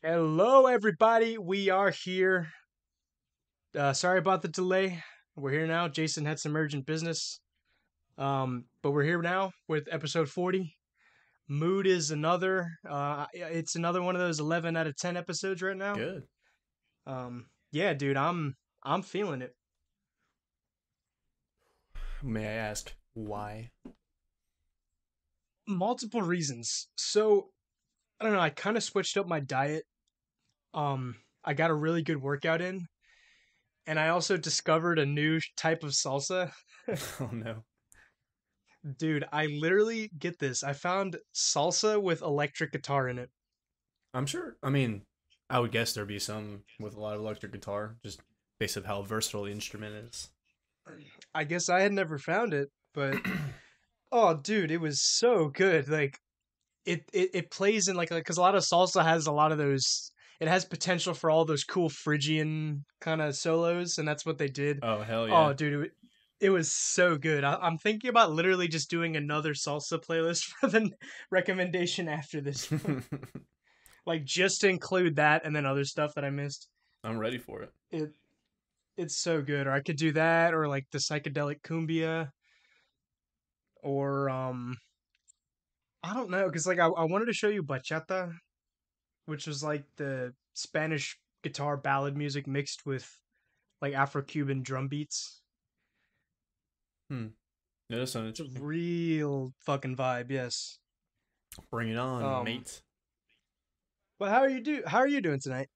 Hello, everybody. We are here. Uh, sorry about the delay. We're here now. Jason had some urgent business. Um, but we're here now with episode 40. Mood is another. Uh, it's another one of those 11 out of 10 episodes right now. Good. Um, yeah, dude, I'm I'm feeling it. May I ask why? Multiple reasons. So, I don't know. I kind of switched up my diet. Um, I got a really good workout in, and I also discovered a new type of salsa. oh no. Dude, I literally get this. I found salsa with electric guitar in it. I'm sure. I mean, I would guess there'd be some with a lot of electric guitar, just based of how versatile the instrument is. I guess I had never found it, but oh, dude, it was so good. Like, it it, it plays in like because a lot of salsa has a lot of those. It has potential for all those cool Phrygian kind of solos, and that's what they did. Oh hell yeah! Oh, dude, it, it was so good. I, I'm thinking about literally just doing another salsa playlist for the recommendation after this. like just to include that and then other stuff that I missed. I'm ready for it. It it's so good. Or I could do that, or like the psychedelic cumbia, or um, I don't know, because like I, I wanted to show you bachata, which was like the Spanish guitar ballad music mixed with like Afro-Cuban drum beats. Hmm. Yeah, that sounds It's a real fucking vibe, yes. Bring it on, Um, mate. Well, how are you do? How are you doing tonight?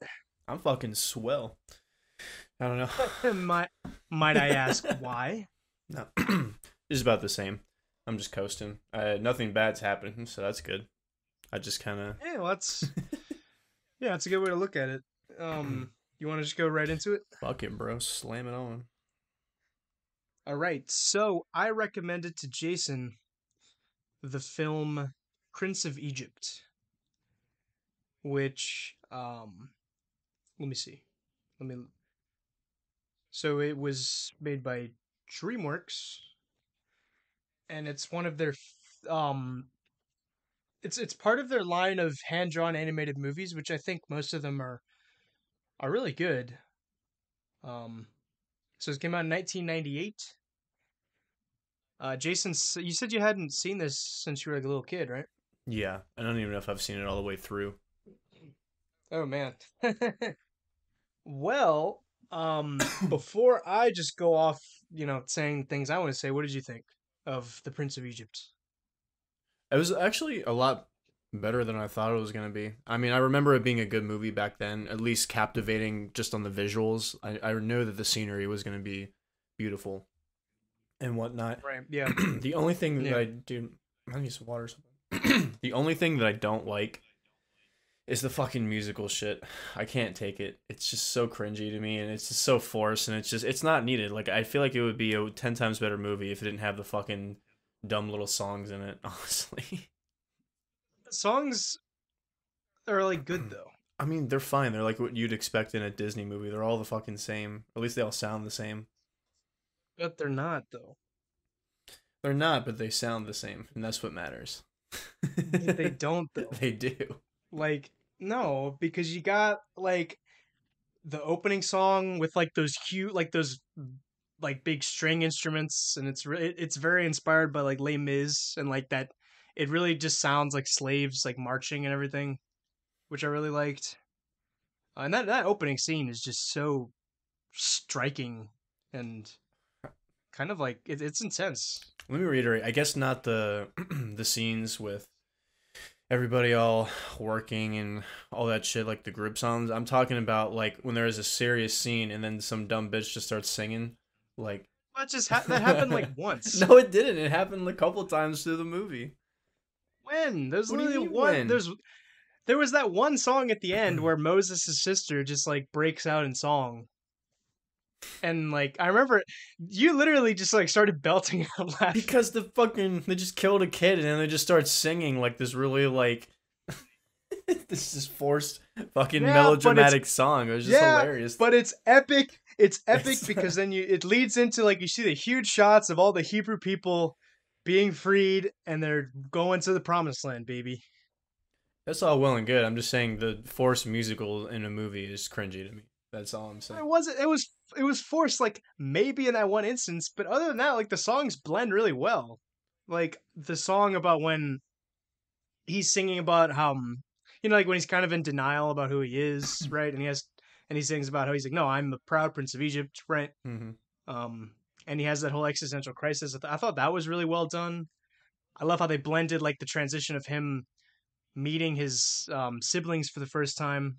I'm fucking swell. I don't know. might might I ask why? no, it's about the same. I'm just coasting. Uh, nothing bad's happening, so that's good. I just kind of. Yeah, well, that's yeah, that's a good way to look at it. Um, you want to just go right into it? Fuck it, bro. Slam it on. All right. So I recommended to Jason the film Prince of Egypt, which um, let me see, let me. So it was made by DreamWorks, and it's one of their um. It's it's part of their line of hand drawn animated movies, which I think most of them are are really good. Um, so it came out in 1998. Uh, Jason, you said you hadn't seen this since you were like a little kid, right? Yeah, I don't even know if I've seen it all the way through. Oh man. well, um, before I just go off, you know, saying things I want to say, what did you think of the Prince of Egypt? It was actually a lot better than I thought it was gonna be. I mean, I remember it being a good movie back then, at least captivating just on the visuals. I I know that the scenery was gonna be beautiful and whatnot. Right. Yeah. the only thing that Yeah. I do, I need some water. or something. the only thing that I don't like is the fucking musical shit. I can't take it. It's just so cringy to me, and it's just so forced, and it's just it's not needed. Like I feel like it would be a ten times better movie if it didn't have the fucking dumb little songs in it. Honestly. The songs are like good though. I mean, they're fine. They're like what you'd expect in a Disney movie. They're all the fucking same. At least they all sound the same. But they're not though. They're not, but they sound the same, and that's what matters. they don't though. They do. Like no, because you got like the opening song with like those cute like those like big string instruments and it's re- it's very inspired by like Les Mis and like that it really just sounds like slaves like marching and everything, which I really liked. Uh, and that that opening scene is just so striking and kind of like it, it's intense. Let me reiterate. I guess not the the scenes with everybody all working and all that shit, like the group songs. I'm talking about like when there is a serious scene and then some dumb bitch just starts singing. Like That just ha- that happened like once. no, it didn't. It happened a couple times through the movie. When? There's What literally one. when? There's there was that one song at the end where Moses' sister just like breaks out in song. And like I remember you literally just like started belting out laughing. Because the fucking they just killed a kid and then they just start singing like this really like this is forced fucking Yeah, melodramatic song. It was just Yeah, hilarious. But it's epic. It's epic because then you it leads into like you see the huge shots of all the Hebrew people being freed and they're going to the promised land, baby. That's all well and good. I'm just saying the forced musical in a movie is cringy to me. That's all I'm saying. It wasn't. It was. It was forced. Like maybe in that one instance, but other than that, like the songs blend really well. Like the song about when he's singing about how, um, you know, like when he's kind of in denial about who he is, right? And he has, and he sings about how he's like, no, I'm the proud prince of Egypt, right? hmm Um, and he has that whole existential crisis. I, th- I thought that was really well done. I love how they blended like the transition of him meeting his um, siblings for the first time,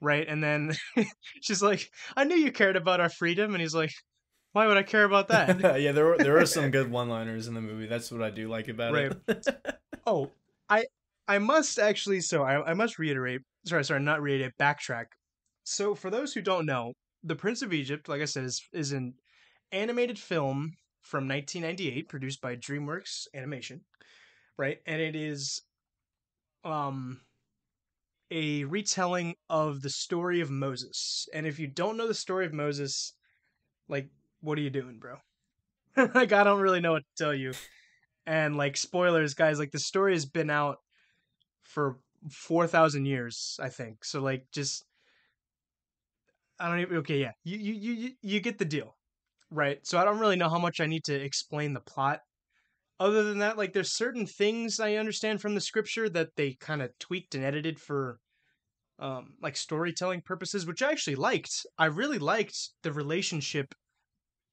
right? And then she's like, "I knew you cared about our freedom," and he's like, "Why would I care about that?" yeah, there were there are some good one-liners in the movie. That's what I do like about it. Right. Oh, I I must actually. So I I must reiterate. Sorry, sorry, not reiterate. Backtrack. So for those who don't know, The Prince of Egypt, like I said, is is an animated film from 1998 produced by DreamWorks Animation, right? And it is um a retelling of the story of Moses. And if you don't know the story of Moses, like what are you doing, bro? like I don't really know what to tell you. And like spoilers, guys, like the story has been out for 4,000 years, I think. So like just I don't even okay, yeah. You you you you- get the deal. Right. So I don't really know how much I need to explain the plot. Other than that, like there's certain things I understand from the scripture that they kind of tweaked and edited for um like storytelling purposes, which I actually liked. I really liked the relationship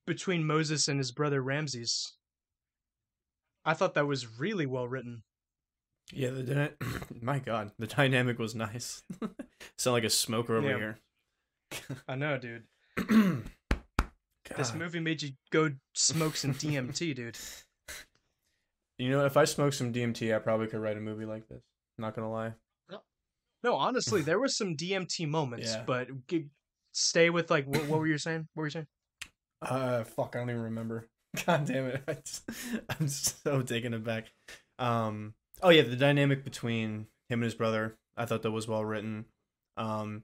between Moses and his brother Ramses. I thought that was really well written. Yeah, the dyna- my God, the dynamic was nice. Sound like a smoker over Yeah. here. I know, dude. This movie made you go smoke some DMT, dude. You know, if I smoked some DMT, I probably could write a movie like this. Not gonna lie. No, no honestly, there were some DMT moments, Yeah. but g- stay with like what, what were you saying? What were you saying? Uh, fuck, I don't even remember. God damn it, I just, I'm so taken aback. Um, oh yeah, the dynamic between him and his brother, I thought that was well written. Um,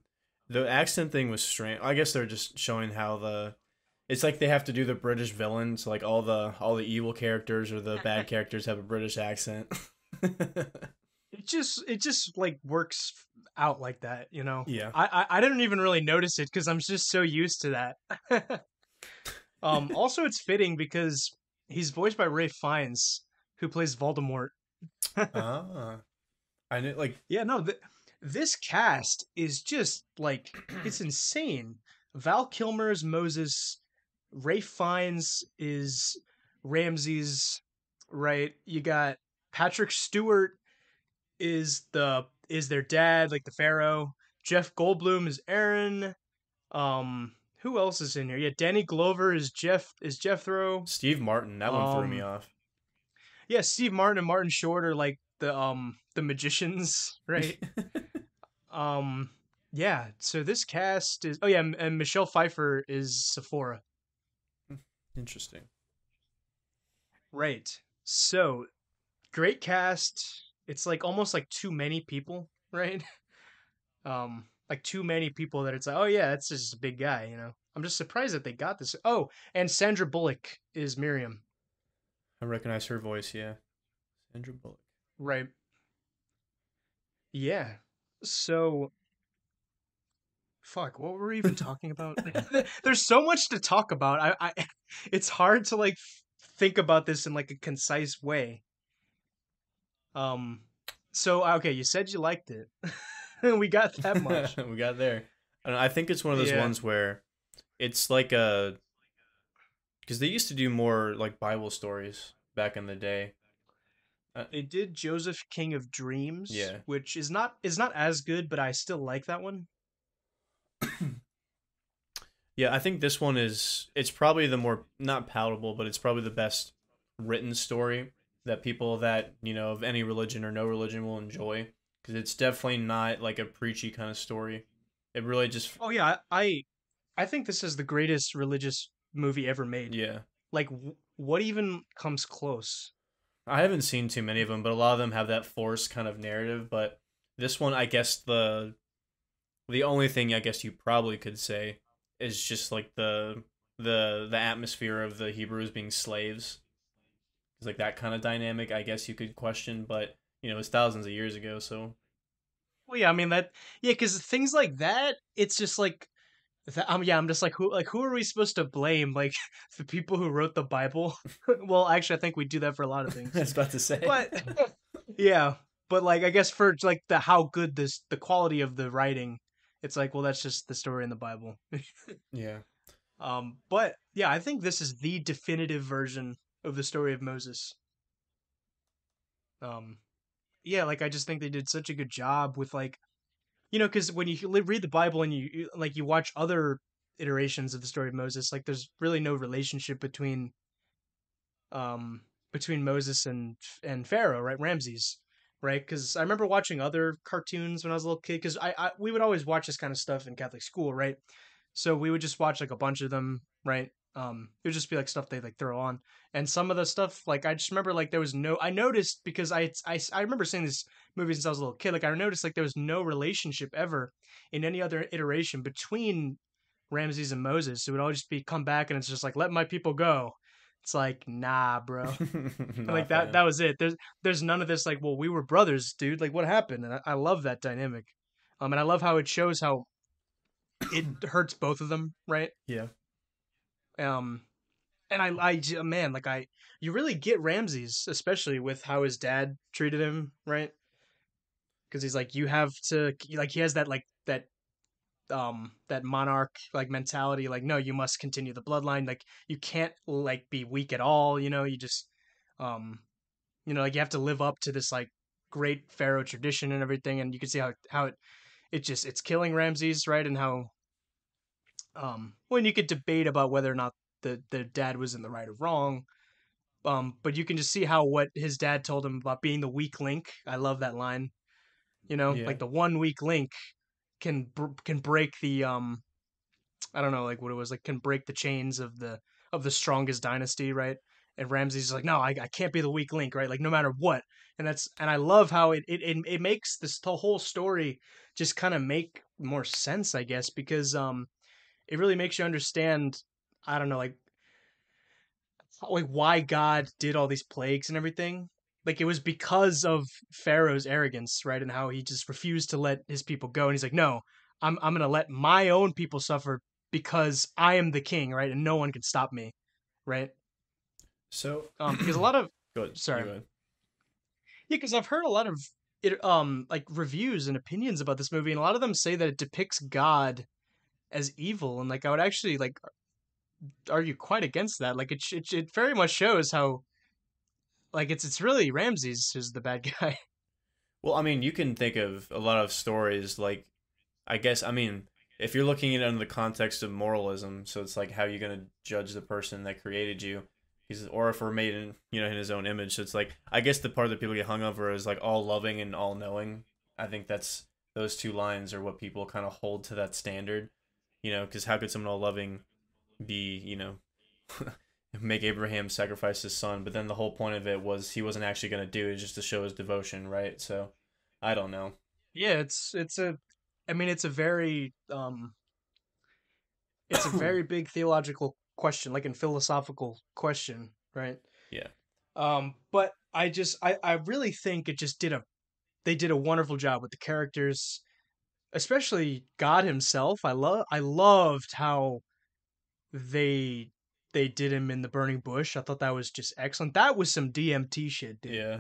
the accent thing was strange. I guess they're just showing how the, it's like they have to do the British villains, like all the all the evil characters or the bad characters have a British accent. It just it just like works out like that, you know. yeah, I I, I didn't even really notice it because I'm just so used to that. um, also, it's fitting because he's voiced by Ralph Fiennes, who plays Voldemort. ah, I knew like Yeah, no, th- this cast is just like it's insane. Val Kilmer's Moses, Ralph Fiennes is Ramses, right? You got Patrick Stewart is the is their dad, like the Pharaoh. Jeff Goldblum is Aaron. Um, who else is in here? Yeah, Danny Glover is Jeff is Jethro. Steve Martin. That one threw me Um, off. Yeah, Steve Martin and Martin Short are like the um the magicians, right? Um, yeah. So this cast is. Oh yeah, and- and Michelle Pfeiffer is Tzipporah. Interesting. Right. So, great cast. It's like almost like too many people, right? Um, like too many people that it's like, oh yeah, that's just a big guy, you know. I'm just surprised that they got this. Oh, and Sandra Bullock is Miriam. I recognize her voice. Yeah, Sandra Bullock. Right. Yeah. So fuck, what were we even talking about? There's so much to talk about. I, I it's hard to like think about this in like a concise way. Um so okay, you said you liked it. we got that much. we got there. I, I think it's one of those Yeah. ones where it's like a because they used to do more like Bible stories back in the day. They did Joseph King of Dreams, Yeah. which is not is not as good, but I still like that one. Yeah, I think this one is it's probably the more not palatable, but it's probably the best written story that people that, you know, of any religion or no religion will enjoy because it's definitely not like a preachy kind of story. It really just Oh yeah, I I, think this is the greatest religious movie ever made. yeah. Like w- what even comes close? I haven't seen too many of them, but a lot of them have that forced kind of narrative. But this one, I guess the the only thing I guess you probably could say is just like the the the atmosphere of the Hebrews being slaves. It's like that kind of dynamic. I guess you could question, but you know, it's thousands of years ago. So Well, yeah, I mean that. Yeah, because things like that, it's just like, that, um, yeah, I'm just like, who, like, who are we supposed to blame? Like the people who wrote the Bible? well, actually, I think we do that for a lot of things. I was about to say, but yeah, but like, I guess for like the how good this the quality of the writing, it's like, well, that's just the story in the Bible. yeah, um, but yeah, I think this is the definitive version of the story of Moses. Um, yeah, like I just think they did such a good job with like, you know, because when you read the Bible and you you- like you watch other iterations of the story of Moses, like there's really no relationship between, um, between Moses and and Pharaoh, right? Ramses, right? Because I remember watching other cartoons when I was a little kid. Because I, I we would always watch this kind of stuff in Catholic school, right? So we would just watch like a bunch of them, right? Um, it would just be like stuff they like throw on, and some of the stuff like I just remember like there was no. I noticed because I I I remember seeing this movie since I was a little kid. Like I noticed like there was no relationship ever in any other iteration between Ramses and Moses. It would always just be come back and it's just like let my people go. It's like nah, bro. Like that fan. that was it. There's there's none of this like well we were brothers, dude. Like what happened? And I, I love that dynamic. Um, and I love how it shows how it hurts both of them, right? yeah, Um, and I I man, like I, you really get Ramses, especially with how his dad treated him, right? Because he's like, you have to, like, he has that, like, that, um, that monarch, like, mentality, like, no, you must continue the bloodline, like, you can't, like, be weak at all, you know, you just, um, you know, like, you have to live up to this, like, great pharaoh tradition and everything, and you can see how, how it, it just, it's killing Ramses, right? And how, um, when you could debate about whether or not the the dad was in the right or wrong. Um, but you can just see how what his dad told him about being the weak link. I love that line. You know, Yeah. like the one weak link can can break the um, I don't know, like what it was like can break the chains of the of the strongest dynasty, right? And Ramses like, no, I, I can't be the weak link, right? Like no matter what. And that's and I love how it it it, it makes this the whole story just kind of make more sense, I guess, because um, it really makes you understand. I don't know, like like why God did all these plagues and everything. Like it was because of Pharaoh's arrogance, right? And how he just refused to let his people go. And he's like, no, I'm I'm gonna let my own people suffer because I am the king, right? And no one can stop me, right? so Um, because a lot of go ahead, sorry. go ahead. yeah, because I've heard a lot of it, um, like reviews and opinions about this movie, and a lot of them say that it depicts God as evil, and like I would actually like argue quite against that. Like it, it, it very much shows how, like it's it's really Ramses who's the bad guy. Well, I mean, you can think of a lot of stories like, I guess, I mean, if you're looking at it under the context of moralism, so it's like how you're gonna judge the person that created you, he's or if we're made in you know in his own image. So it's like I guess the part that people get hung over is like all loving and all knowing. I think that's those two lines are what people kind of hold to that standard, you know, because how could someone all loving be you know make Abraham sacrifice his son? But then the whole point of it was he wasn't actually gonna do it just to show his devotion, right? So I don't know. Yeah, it's it's a, I mean, it's a very um, it's a very big theological question, like in philosophical question, right? Yeah. Um, but I just I I really think it just did a, they did a wonderful job with the characters, especially God himself. I love I loved how they they did him in the burning bush. I thought that was just excellent. That was some DMT shit, dude Yeah.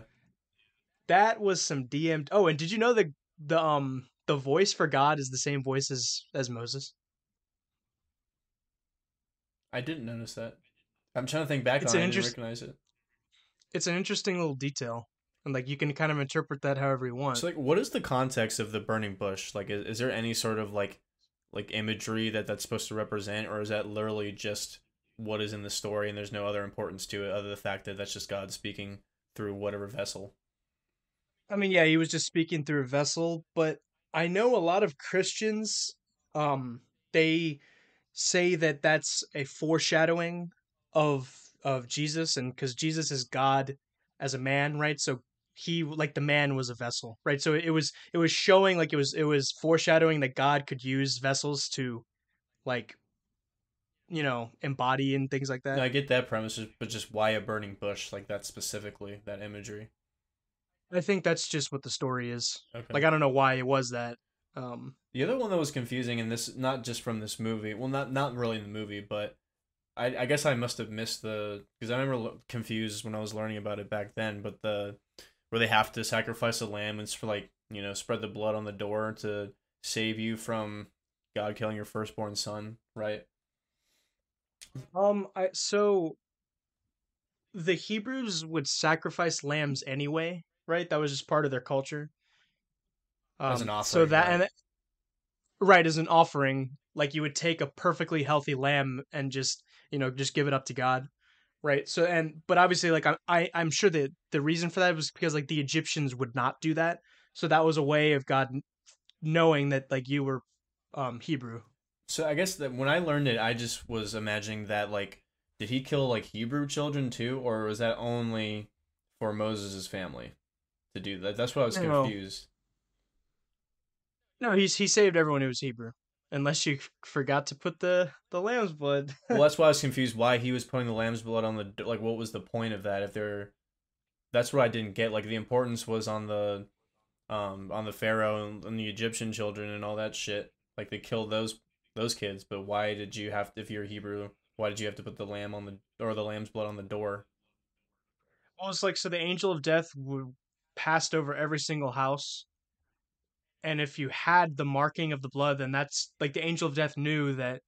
that was some DMT. Oh, and did you know the the um the voice for God is the same voice as as Moses? I didn't notice that. I'm trying to think back It's on an it. I didn't recognize it. It's an interesting little detail, and like you can kind of interpret that however you want. So like, what is the context of the burning bush? Like, is, is there any sort of like, like imagery that that's supposed to represent, or is that literally just what is in the story and there's no other importance to it other than the fact that that's just God speaking through whatever vessel? I mean, yeah, he was just speaking through a vessel, but I know a lot of Christians, um, they say that that's a foreshadowing of of Jesus, and because Jesus is God as a man, right? So he like the man was a vessel, right? So it was it was showing like it was it was foreshadowing that God could use vessels to, like, you know, embody and things like that. I get that premise, but just why a burning bush like that specifically, that imagery? I think that's just what the story is. Okay. Like I don't know why it was that. Um, The other one that was confusing, and this not just from this movie, well, not not really in the movie, but I, I guess I must have missed the because I remember confused when I was learning about it back then. But the where they have to sacrifice a lamb and for like you know spread the blood on the door to save you from God killing your firstborn son, right? Um, I so the Hebrews would sacrifice lambs anyway, right? That was just part of their culture. As an Um, So that right. and right as an offering, like you would take a perfectly healthy lamb and just you know just give it up to God, right? So and but obviously like I, I I'm sure that the reason for that was because like the Egyptians would not do that, so that was a way of God knowing that like you were um Hebrew. So I guess that when I learned it, I just was imagining that like, did he kill like Hebrew children too, or was that only for Moses' family to do that? That's what I was confused. No, he's he saved everyone who was Hebrew, unless you forgot to put the the lamb's blood. well, that's why I was confused why he was putting the lamb's blood on the like. What was the point of that? If they're, that's what I didn't get. Like the importance was on the, um, on the pharaoh and, and the Egyptian children and all that shit. Like they killed those those kids, but why did you have to, if you're a Hebrew? Why did you have to put the lamb on the or the lamb's blood on the door? Well, it's like so the angel of death would passed over every single house, and if you had the marking of the blood, then that's like the angel of death knew that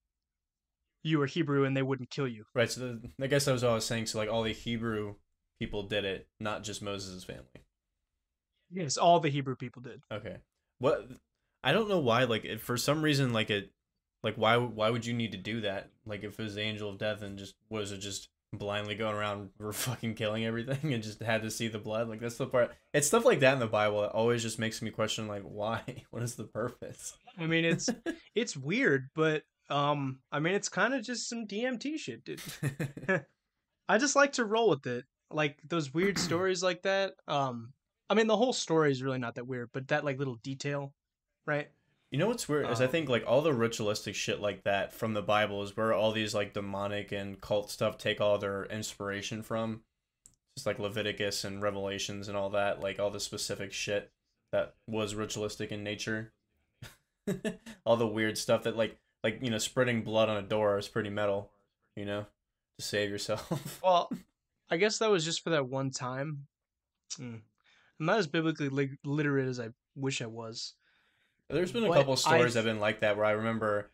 you were Hebrew and they wouldn't kill you. Right. So the, I guess that was what I was saying. So like all the Hebrew people did it, not just Moses' family. Yes, all the Hebrew people did. Okay. What I don't know why. Like for some reason, like it, like why why would you need to do that? Like if it was the angel of death and just was it just blindly going around for fucking killing everything and just had to see the blood? Like that's the part. It's stuff like that in the Bible that always just makes me question like why? What is the purpose? I mean, it's it's weird, but um, I mean, it's kind of just some DMT shit, dude. I just like to roll with it. Like those weird stories like that. Um, I mean, the whole story is really not that weird, but that like little detail, right? You know what's weird is I Um, think like all the ritualistic shit like that from the Bible is where all these like demonic and cult stuff take all their inspiration from. Just like Leviticus and Revelations and all that, like all the specific shit that was ritualistic in nature. all the weird stuff that like like you know spreading blood on a door is pretty metal, you know, to save yourself. Well, I guess that was just for that one time. Mm. I'm not as biblically lit- literate as I wish I was. There's been a couple stories I've- that have been like that where I remember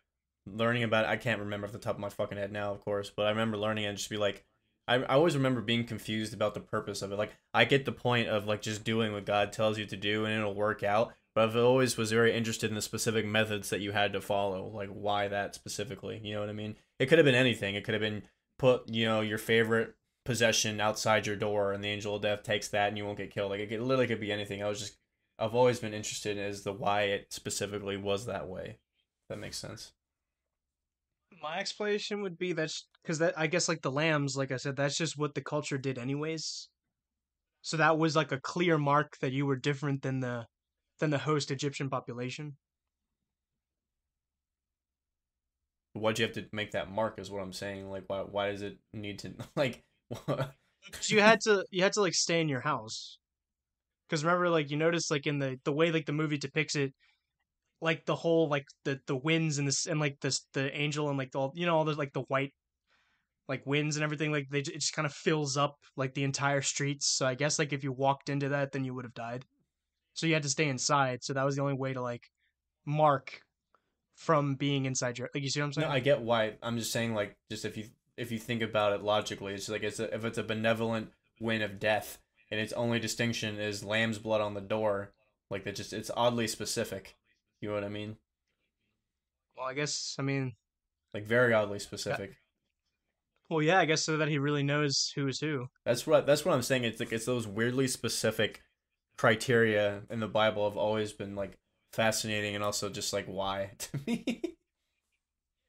learning about. I can't remember off the top of my fucking head now, of course, but I remember learning and just be like, I, I always remember being confused about the purpose of it. Like, I get the point of like just doing what God tells you to do and it'll work out. But I've always was very interested in the specific methods that you had to follow, like why that specifically. You know what I mean? It could have been anything. It could have been put, you know, your favorite possession outside your door, and the angel of death takes that, and you won't get killed. Like it could, literally could be anything. I was just I've always been interested in as the why it specifically was that way. That makes sense. My explanation would be that's because that I guess like the lambs, like I said, that's just what the culture did anyways. So that was like a clear mark that you were different than the than the host Egyptian population. Why'd you have to make that mark? Is what I'm saying. Like, why? Why does it need to like? You had to you had to like stay in your house. Because remember, like you notice, like in the the way like the movie depicts it, like the whole like the the winds and this and like this the angel and like the, all you know all the like the white like winds and everything like they it just kind of fills up like the entire streets. So I guess like if you walked into that, then you would have died. So you had to stay inside. So that was the only way to like mark from being inside your like you see what I'm saying? No, I get why. I'm just saying, like, just if you if you think about it logically, it's like it's a, if it's a benevolent wind of death, and its only distinction is lamb's blood on the door, like that. Just it's oddly specific. You know what I mean? well, I guess I mean, Like very oddly specific. well, yeah, I guess so that he really knows who is who. That's what that's what I'm saying. It's like it's those weirdly specific criteria in the Bible have always been like fascinating and also just like why to me.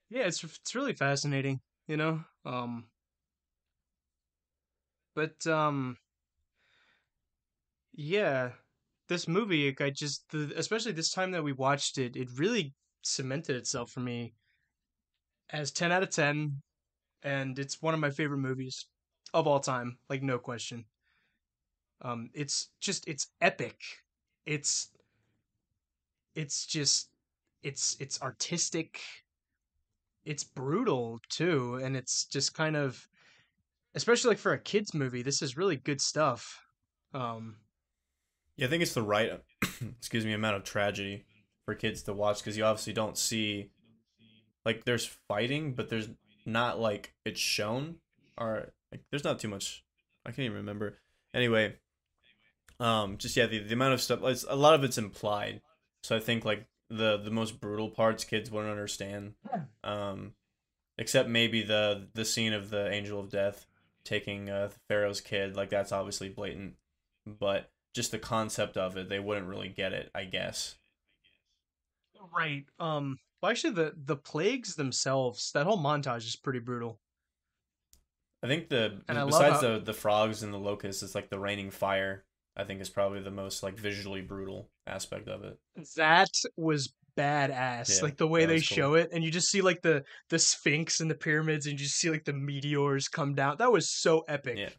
yeah it's it's really fascinating you know um but um yeah this movie i just the, especially this time that we watched it it really cemented itself for me as 10 out of 10 and it's one of my favorite movies of all time like no question Um, it's just it's epic. It's it's just it's it's artistic. It's brutal too, and it's just kind of especially like for a kids movie. This is really good stuff. Um, Yeah, I think it's the right, excuse me, amount of tragedy for kids to watch because you obviously don't see, like, there's fighting, but there's not like it's shown, or like there's not too much. I can't even remember. Anyway, um, just yeah, the, the amount of stuff, it's, a lot of it's implied. So I think like the the most brutal parts kids wouldn't understand. Um, except maybe the the scene of the angel of death taking uh, Pharaoh's kid, like that's obviously blatant, but just the concept of it, they wouldn't really get it, I guess. right. Um, well, actually, the the plagues themselves, that whole montage is pretty brutal. I think the And besides how- the the frogs and the locusts, it's like the raining fire. I think is probably the most like visually brutal aspect of it. That was badass. Yeah, like the way they cool. show it, and you just see like the the Sphinx and the pyramids, and you just see like the meteors come down. That was so epic. Yeah.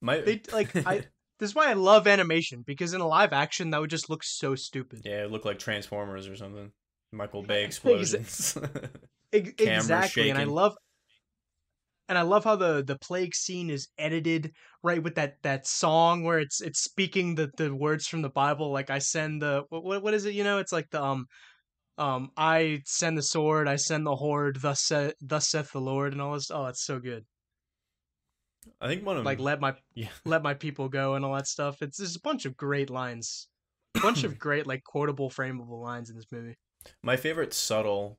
My They like I. This is why I love animation because in a live action that would just look so stupid. yeah, it looked like Transformers or something. Michael Bay explosions. Exactly, and I love, and I love how the the plague scene is edited right with that that song where it's it's speaking the the words from the Bible. Like I send the what what, what is it? You know, it's like the um um I send the sword, I send the horde. Thus sa- thus saith the Lord, and all this. Oh, it's so good. I think one of them, Like let my yeah. let my people go and all that stuff. It's just a bunch of great lines, a bunch of great like quotable, frameable lines in this movie. My favorite subtle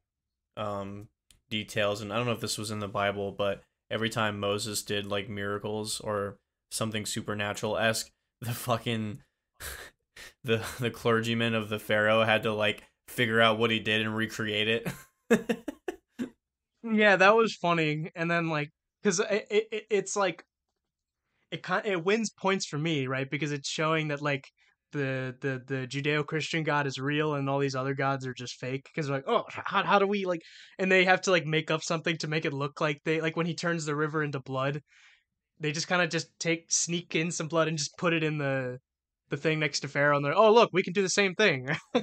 um details, and I don't know if this was in the Bible, but every time Moses did like miracles or something supernatural esque, the fucking the the clergyman of the Pharaoh had to like figure out what he did and recreate it. Yeah, that was funny. And then like, because it, it it's like, it kind it wins points for me, right? Because it's showing that like the the the Judeo Christian God is real and all these other gods are just fake. Because like, oh, how how do we like? And they have to like make up something to make it look like they like when he turns the river into blood. They just kind of just take sneak in some blood and just put it in the the thing next to Pharaoh, and they're oh look, we can do the same thing.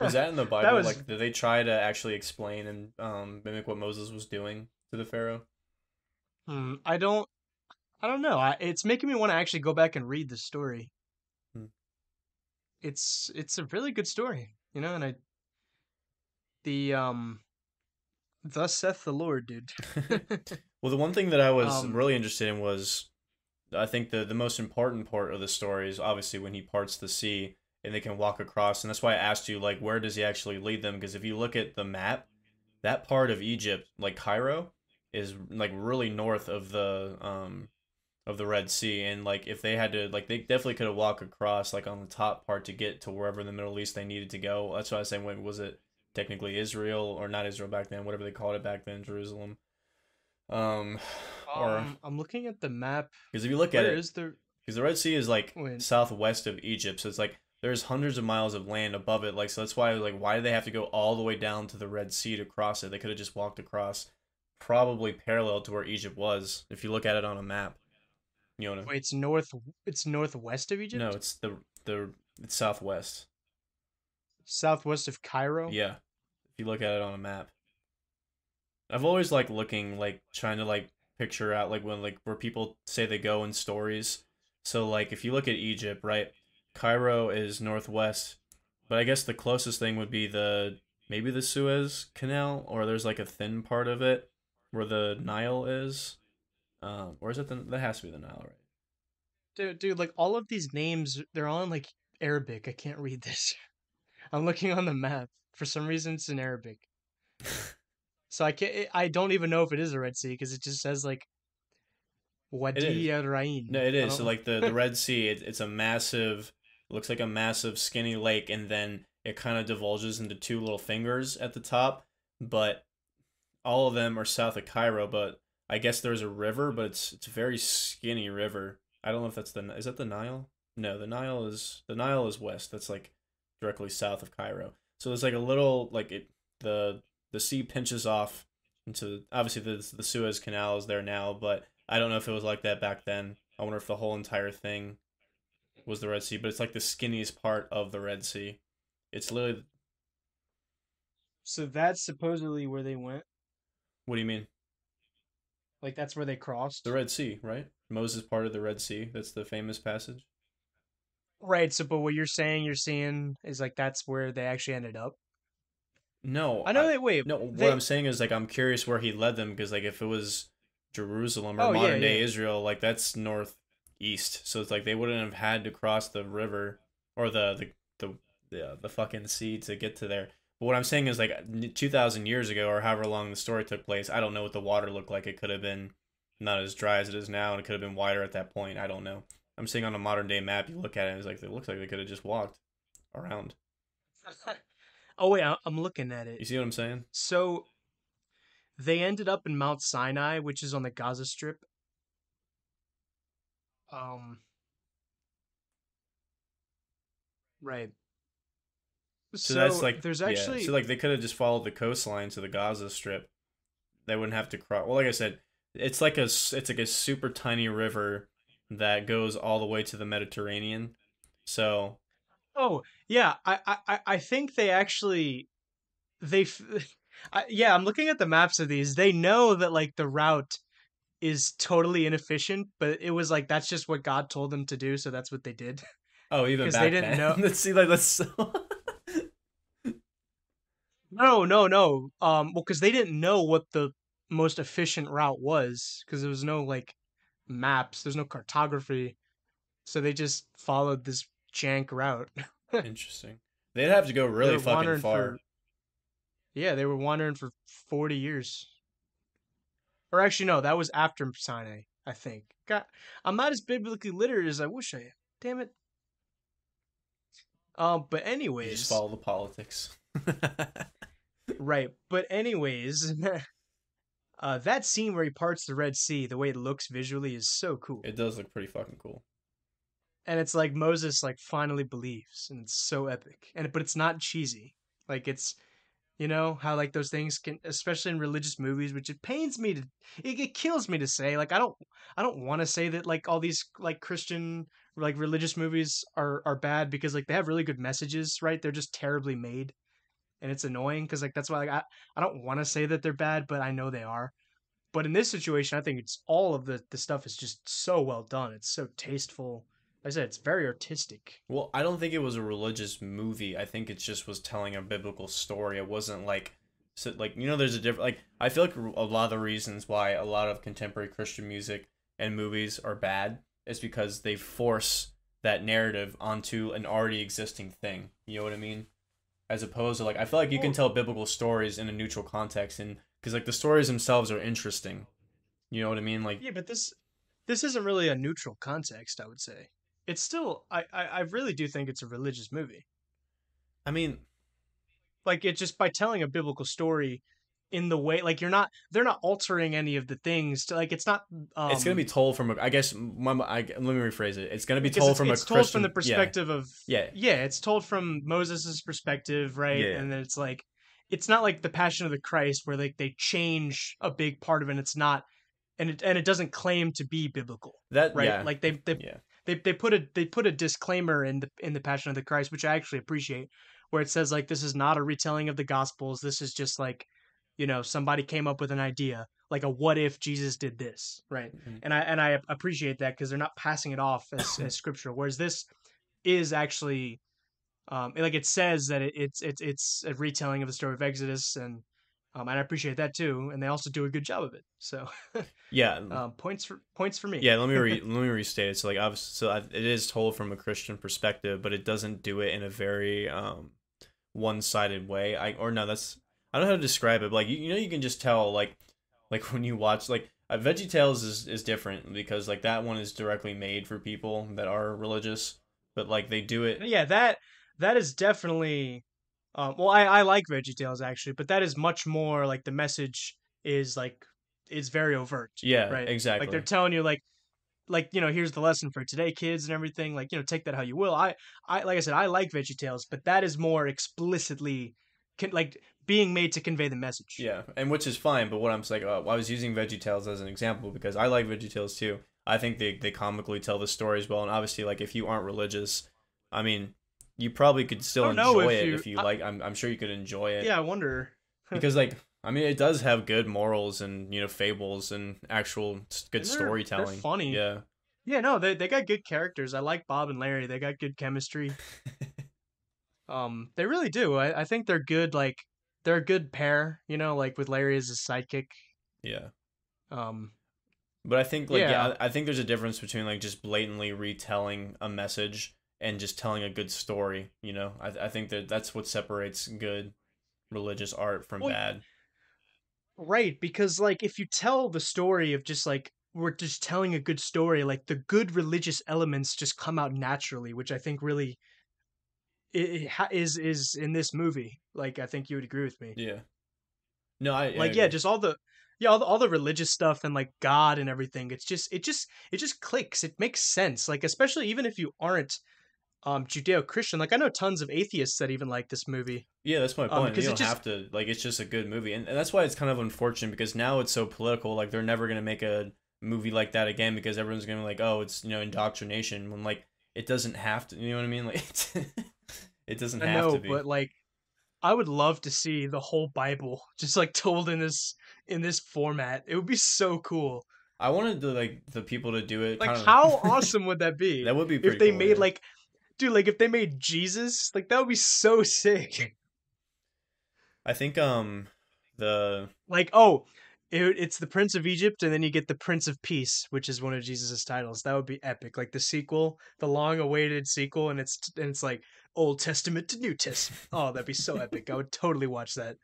was that in the Bible? was- Like, did they try to actually explain and um mimic what Moses was doing to the Pharaoh? Hmm, I don't. I don't know. I, it's making me want to actually go back and read the story. Hmm. It's it's a really good story, you know, and I. The um. Thus saith the Lord, dude. Well, the one thing that I was Um, really interested in was, I think the the most important part of the story is obviously when he parts the sea and they can walk across, and that's why I asked you like where does he actually lead them? Because if you look at the map, that part of Egypt, like Cairo, is like really north of the um of the Red Sea, and like if they had to like they definitely could have walked across like on the top part to get to wherever in the Middle East they needed to go. That's why I was saying when was it technically Israel or not Israel back then, whatever they called it back then, Jerusalem. Um, or um, I'm looking at the map. because if you look at it, is the? because the Red Sea is like Wait. southwest of Egypt, so it's like there's hundreds of miles of land above it. Like so, that's why like why do they have to go all the way down to the Red Sea to cross it? They could have just walked across, probably parallel to where Egypt was. If you look at it on a map, you know. Wait, it's north. It's northwest of Egypt. No, it's the the it's southwest. Southwest of Cairo. Yeah, if you look at it on a map. I've always like looking like trying to like picture out like when like where people say they go in stories. So like if you look at Egypt, right? Cairo is northwest, but I guess the closest thing would be the maybe the Suez Canal or there's like a thin part of it where the Nile is. Um, or is it the that has to be the Nile, right? Dude, dude, like all of these names, they're all in like Arabic. I can't read this. I'm looking on the map. For some reason, it's in Arabic. So I can't. I don't even know if it is a Red Sea because it just says like Wadi al Rain. No, it is. So like the the Red Sea, it, it's a massive, looks like a massive skinny lake, and then it kind of divulges into two little fingers at the top. But all of them are south of Cairo. But I guess there's a river, but it's it's a very skinny river. I don't know if that's the is that the Nile? No, the Nile is the Nile is west. That's like directly south of Cairo. So there's like a little like it the the sea pinches off into obviously the the Suez Canal is there now, but I don't know if it was like that back then. I wonder if the whole entire thing was the Red Sea, but it's like the skinniest part of the Red Sea. It's literally. So that's supposedly where they went. What do you mean? Like that's where they crossed. The Red Sea, right? Moses part of the Red Sea. That's the famous passage. Right. So, but what you're saying, you're seeing is like that's where they actually ended up. No, I know they wait. No, what I'm saying is like I'm curious where he led them because like if it was Jerusalem or Oh, yeah, modern day yeah. Israel, like that's northeast, so it's like they wouldn't have had to cross the river or the the the the, the fucking sea to get to there. But what I'm saying is like two thousand years ago or however long the story took place, I don't know what the water looked like. It could have been not as dry as it is now, and it could have been wider at that point. I don't know. I'm seeing on a modern day map, you look at it, and it's like it looks like they could have just walked around. oh wait, I'm looking at it. You see what I'm saying? So they ended up in Mount Sinai, which is on the Gaza Strip. Um. Right. So, that's like there's yeah, actually so like they could have just followed the coastline to the Gaza Strip. They wouldn't have to cross. Well, like I said, it's like a it's like a super tiny river that goes all the way to the Mediterranean. So Oh yeah, I I I- think they actually they I, yeah. I'm looking at the maps of these. They know that like the route is totally inefficient, but it was like that's just what God told them to do, so that's what they did. oh, even 'Cause back they didn't then. know- Let's see, like that's so. No, no, no. Um, well, because they didn't know what the most efficient route was, because there was no like maps, there's no cartography, so they just followed this jank route. Interesting. They'd have to go really fucking far. for- yeah, they were wandering for forty years. Or actually, no, that was after Sinai, I think. God, I'm not as biblically literate as I wish I am. Damn it. Um, but You anyways, just follow the politics. Right. But anyways, uh that scene where he parts the Red Sea, the way it looks visually is so cool. it does look pretty fucking cool. and it's like Moses like finally believes and it's so epic. And but it's not cheesy. Like it's you know how like those things can especially in religious movies which it pains me to it, it kills me to say like I don't I don't want to say that like all these like Christian like religious movies are are bad because like they have really good messages, right? They're just terribly made. And it's annoying because like that's why like, I I don't want to say that they're bad, but I know they are. But in this situation, I think it's all of the the stuff is just so well done. It's so tasteful. Like I said it's very artistic. Well, I don't think it was a religious movie. I think it just was telling a biblical story. It wasn't like so like you know there's a different like I feel like a lot of the reasons why a lot of contemporary Christian music and movies are bad is because they force that narrative onto an already existing thing. You know what I mean? As opposed to like I feel like you can tell biblical stories in a neutral context and cuz like the stories themselves are interesting. You know what I mean? Like Yeah, but this this isn't really a neutral context. I would say it's still. I I, I really do think it's a religious movie. I mean, Like it just by telling a biblical story in the way like you're not they're not altering any of the things to like it's not um, it's gonna be told from a. I guess my, I, let me rephrase it. It's gonna be told it's, from it's a told Christian. from the yeah. perspective of Yeah. yeah it's told from moses' perspective right Yeah. and then it's like it's not like the passion of the christ where like they change a big part of it and it's not and it and it doesn't claim to be biblical That right yeah. like they they, yeah. they they put a they put a disclaimer in the in the passion of the christ which i actually appreciate where it says like this is not a retelling of the gospels this is just like you know somebody came up with an idea like a what if jesus did this right Mhm. and i and i appreciate that because they're not passing it off as, as scriptural whereas this is actually um like it says that it, it's it's it's a retelling of the story of exodus and um and i appreciate that too and they also do a good job of it so Yeah. um points for points for me yeah, let me re- let me restate it. So like obviously, so I- it is told from a Christian perspective, but it doesn't do it in a very um one-sided way. I or no, that's I don't know how to describe it. But like you, you know, you can just tell like like when you watch like uh, Veggie Tales is is different because like that one is directly made for people that are religious, but like they do it. yeah that that is definitely um well i i like Veggie Tales actually but that is much more like the message is like is very overt Yeah, right exactly. like they're telling you like like you know here's the lesson for today kids and everything like you know take that how you will i i like i said i like veggie tales but that is more explicitly con- like being made to convey the message Yeah, and which is fine. But what I'm saying, uh, I was using VeggieTales as an example because I like VeggieTales too. I think they they comically tell the stories well, and obviously, like if you aren't religious, I mean, you probably could still enjoy if it you- if you I- like. I'm I'm sure you could enjoy it. Yeah, I wonder. because like I mean, it does have good morals and you know fables and actual good And they're- they're storytelling. funny. Yeah. Yeah, no, they they got good characters. I like Bob and Larry. They got good chemistry. Um, they really do. I, I think they're good. Like they're a good pair. You know, like with Larry as his sidekick. Yeah. Um, But I think like yeah, Yeah. I think there's a difference between like just blatantly retelling a message and just telling a good story. You know, I I think that that's what separates good religious art from Well, bad. right, because like if you tell the story of just like we're just telling a good story, like the good religious elements just come out naturally, which I think really i- i- ha- is is in this movie. Like I think you would agree with me. Yeah. No, I I like yeah just all the yeah all the, all the religious stuff and like god and everything it's just it just it just clicks it makes sense like especially even if you aren't um judeo-christian like i know tons of atheists that even like this movie Yeah, that's my Um, point. because you don't just- have to like it's just a good movie, and, and that's why it's kind of unfortunate because now it's so political. Like they're never gonna make a movie like that again because everyone's gonna be like, oh, it's you know indoctrination. When like it doesn't have to. You know what I mean? Like it's, it doesn't i have know to be. but like i would love to see the whole bible just like told in this in this format it would be so cool I wanted the like the people to do it. like how awesome would that be that would be pretty if they cool, made yeah. like dude like if they made jesus like that would be so sick I think um the like oh it, it's the prince of egypt and then you get the prince of peace which is one of jesus' titles that would be epic like the sequel the long awaited sequel and it's and it's like old testament to new testament. Oh that'd be so epic. I would totally watch that.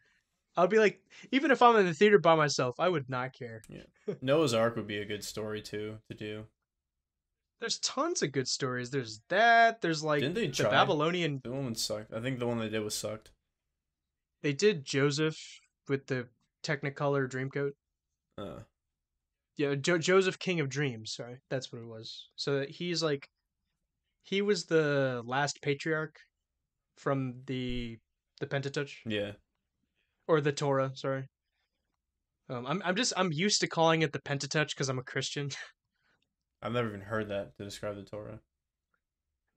I'd be like even if i'm in the theater by myself i would not care. Noah's Ark would be a good story too to do. there's tons of good stories. There's that. There's like Didn't they the try? babylonian The one sucked. I think the one they did was sucked. they did joseph with the technicolor dreamcoat. Uh, yeah jo- joseph king of dreams. Sorry that's what it was. So that he's like he was the last patriarch from the the pentateuch yeah. or the torah sorry um, I'm, I'm just i'm used to calling it the pentateuch because i'm a christian I've never even heard that to describe the Torah.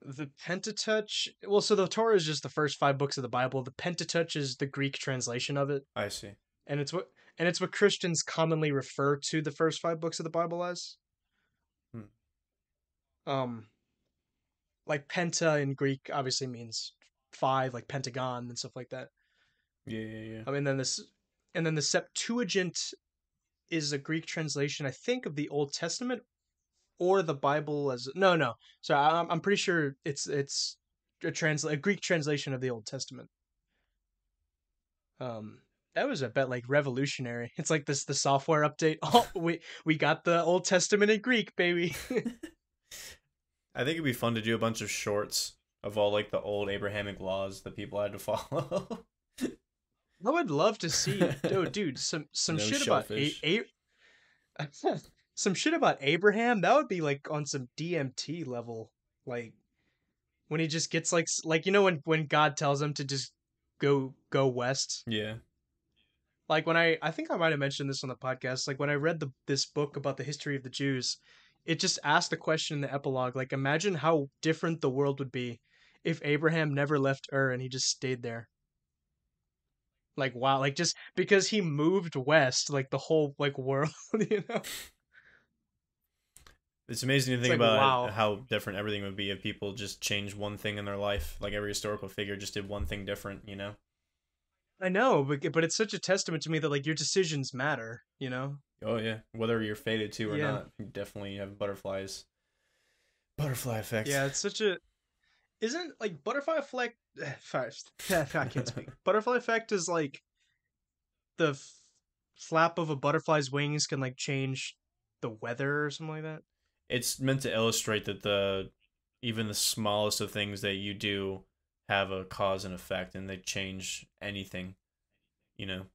the pentateuch well so the torah is just the first five books of the bible the pentateuch is the greek translation of it I see. and it's what and it's what christians commonly refer to the first five books of the bible as Hmm. um like penta in greek obviously means five like pentagon and stuff like that. Yeah, yeah, yeah. i mean then this and then the septuagint is a greek translation i think of the old testament or the bible as no no. So i'm, I'm pretty sure it's it's a trans a greek translation of the old testament. Um that was a bet like revolutionary. It's like this the software update. Oh we we got the old testament in greek baby I think it'd be fun to do a bunch of shorts of all like the old Abrahamic laws that people had to follow. i would love to see oh dude some some No shit about a, a- some shit about abraham that would be like on some dmt level like when he just gets like like you know when when god tells him to just go go west yeah. like when I I think I might have mentioned this on the podcast. Like when I read the this book about the history of the Jews, it just asked the question in the epilogue. Like imagine how different the world would be if Abraham never left Ur and he just stayed there. Like wow, like just because he moved west, like the whole like world, you know. It's amazing to think like, about wow. how different everything would be if people just changed one thing in their life. Like every historical figure just did one thing different, you know? I know, but but it's such a testament to me that like your decisions matter, you know. Oh yeah. Whether you're fated to or Yeah. not, you definitely have butterflies. Butterfly effect. Yeah, it's such a isn't like butterfly effect first. I can't speak. butterfly effect is like the f- flap of a butterfly's wings can like change the weather or something like that. It's meant to illustrate that the even the smallest of things that you do have a cause and effect and they change anything. You know.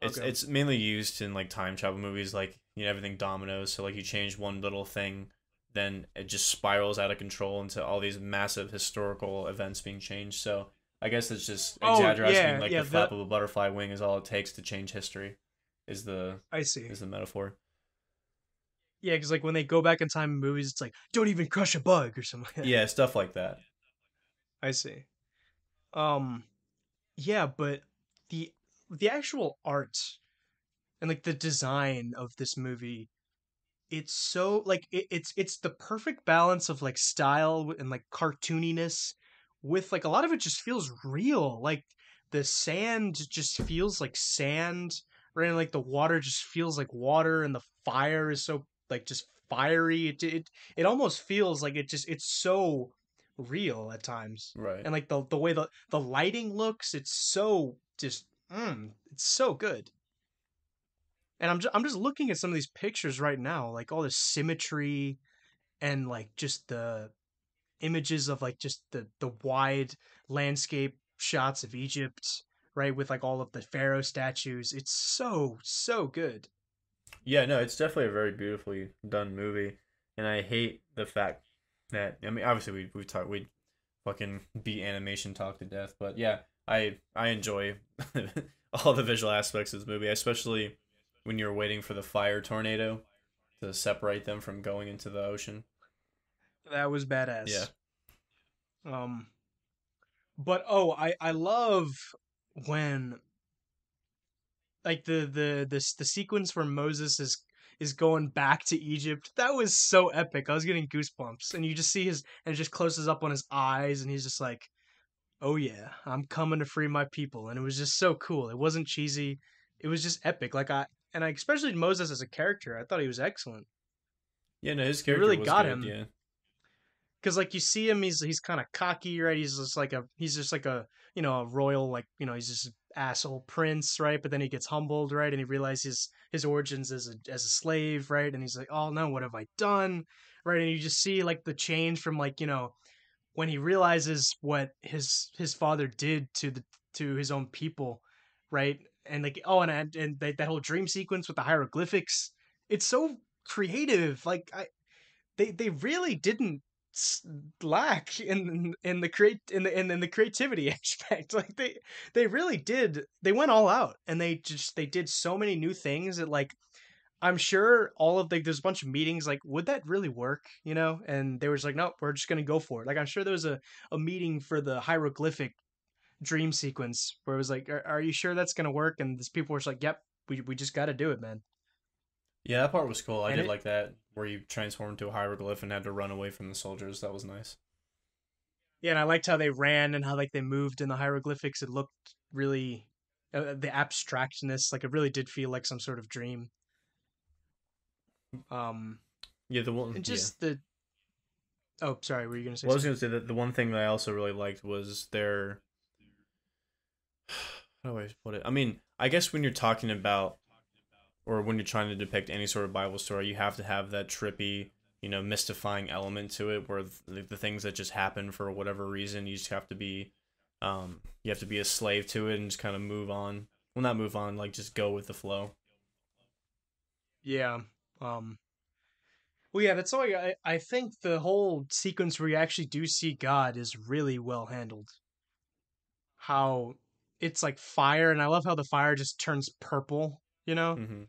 It's Okay. it's mainly used in like time travel movies like you know everything dominoes so like you change one little thing then it just spirals out of control into all these massive historical events being changed. So I guess it's just Oh, exaggerating yeah, like yeah, the flap of a butterfly wing is all it takes to change history is the I see. is the metaphor. Yeah, because like when they go back in time in movies, it's like don't even crush a bug or something. Yeah, stuff like that. I see. Um, yeah, but the the actual art and like the design of this movie, it's so like it, it's it's the perfect balance of like style and like cartooniness with like a lot of it just feels real. Like the sand just feels like sand, right? And like the water just feels like water, and the fire is so like just fiery. It it it almost feels like it just it's so real at times. Right. and like the the way the the lighting looks it's so just mm, it's so good. And i'm just i'm just looking at some of these pictures right now like all the symmetry and like just the images of like just the the wide landscape shots of egypt right with like all of the pharaoh statues. It's so so good. Yeah, no, it's definitely a very beautifully done movie, and I hate the fact that I mean, obviously we we talk we fucking beat animation talk to death, but yeah, I I enjoy all the visual aspects of this movie, especially when you're waiting for the fire tornado to separate them from going into the ocean. that was badass Yeah. Um, but oh, I I love when like the the this the sequence where Moses is is going back to Egypt. That was so epic. I was getting goosebumps, and you just see his and it just closes up on his eyes, and he's just like, "Oh yeah, I'm coming to free my people," and it was just so cool. It wasn't cheesy. It was just epic. Like I and I especially Moses as a character. I thought he was excellent. Yeah, no, his It character really was got good, him. Yeah, because like you see him he's he's kind of cocky right? He's just like a he's just like a you know a royal like you know he's just asshole prince right? But then he gets humbled right? And he realizes his origins as a as a slave right? And he's like oh no what have i done? Right? And you just see like the change from like you know when he realizes what his his father did to the to his own people right? And like oh and and, that, that whole dream sequence with the hieroglyphics it's so creative. Like i they they really didn't lack in in the create in the in, in the creativity aspect like they they really did they went all out and they just they did so many new things that like i'm sure all of the there's a bunch of meetings like would that really work you know? And they were just like no we're just gonna go for it. Like i'm sure there was a, a meeting for the hieroglyphic dream sequence where it was like are, are you sure that's gonna work? And these people were just like yep we, we just gotta do it man. Yeah, that part was cool. I And did it- like that where you transformed into a hieroglyph and had to run away from the soldiers. That was nice. Yeah, and I liked how they ran and how like they moved in the hieroglyphics. It looked really uh, the abstractness, like it really did feel like some sort of dream. Um, Yeah, the one. and yeah. just the. Oh, sorry. Were you gonna say? Well, I was gonna say that the one thing that I also really liked was their. How do I put it? I mean, I guess when you're talking about, or when you're trying to depict any sort of Bible story, you have to have that trippy, you know, mystifying element to it, where the, the things that just happen for whatever reason, you just have to be, um, you have to be a slave to it and just kind of move on. Well, not move on, like just go with the flow. Yeah. Um. Well, yeah. That's all. I I think the whole sequence where you actually do see God is really well handled. How it's like fire, and I love how the fire just turns purple. You know. hmm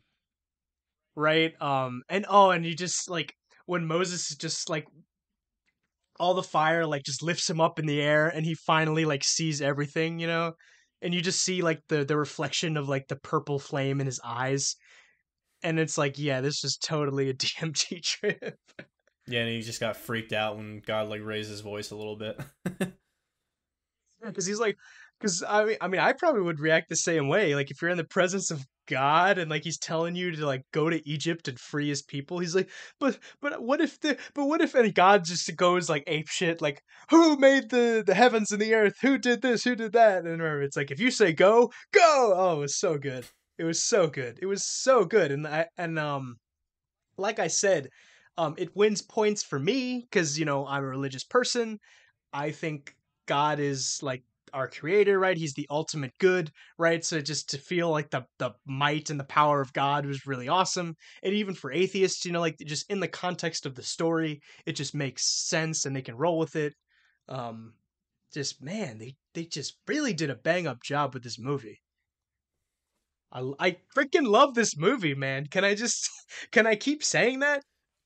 right? Um and oh and you just like when moses is just like all the fire like just lifts him up in the air and he finally like sees everything you know? And you just see like the the reflection of like the purple flame in his eyes. And it's like yeah this is totally a dmt trip. Yeah, and he just got freaked out when God like raised his voice a little bit. because he's like because i mean i mean i probably would react the same way like if you're in the presence of god and like he's telling you to like go to egypt and free his people he's like but but what if the but what if and god just goes like ape shit like who made the the heavens and the earth? Who did this? Who did that? And remember it's like if you say go go! Oh it was so good. It was so good. It was so good. And i and um like i said um it wins points for me because you know i'm a religious person. I think god is like our creator right he's the ultimate good right so just to feel like the the might and the power of god was really awesome and even for atheists you know like just in the context of the story it just makes sense and they can roll with it um just man they they just really did a bang up job with this movie I, I freaking love this movie, man. Can I just can I keep saying that?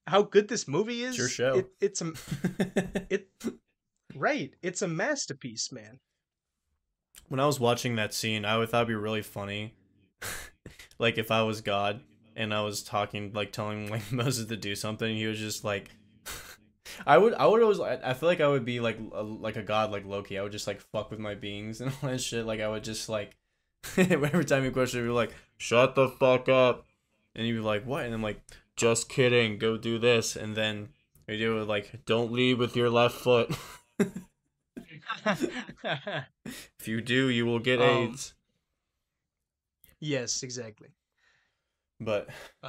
how good this movie is. It's your show. It, it's a it right. It's a masterpiece, man. When I was watching that scene, I would thought it'd be really funny, like if I was God and I was talking, like telling like Moses to do something, he was just like, I would, I would always, I feel like I would be like, a, like a god like Loki. I would just like fuck with my beings and all that shit. Like I would just like, every time questioned, he'd be like, shut the fuck up, and he'd be like, what? And I'm like, just kidding, go do this, and then we do like, don't lead with your left foot. if you do, you will get Um, AIDS. yes, exactly. But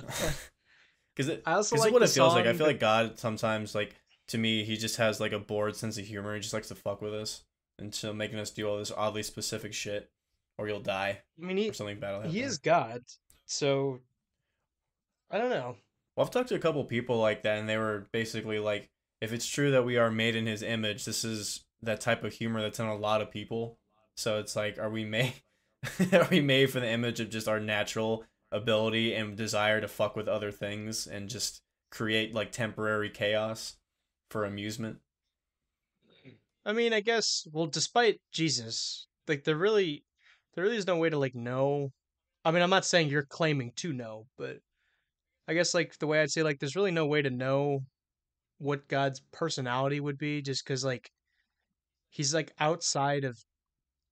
because it, I also like what it feels like. I feel that- like God sometimes like to me he just has like a bored sense of humor. He just likes to fuck with us until making us do all this oddly specific shit, or you'll die I mean, he or something bad will happen. he is God, so I don't know. Well, I've talked to a couple people like that, and they were basically like, if it's true that we are made in His image, this is that type of humor that's in a lot of people. So it's like, are we made? are we made for the image of just our natural ability and desire to fuck with other things and just create like temporary chaos for amusement? I mean, I guess. Well, despite Jesus, like there really, there really is no way to like know. I mean, I'm not saying you're claiming to know, but I guess like the way I'd say like there's really no way to know what God's personality would be, just because like he's like outside of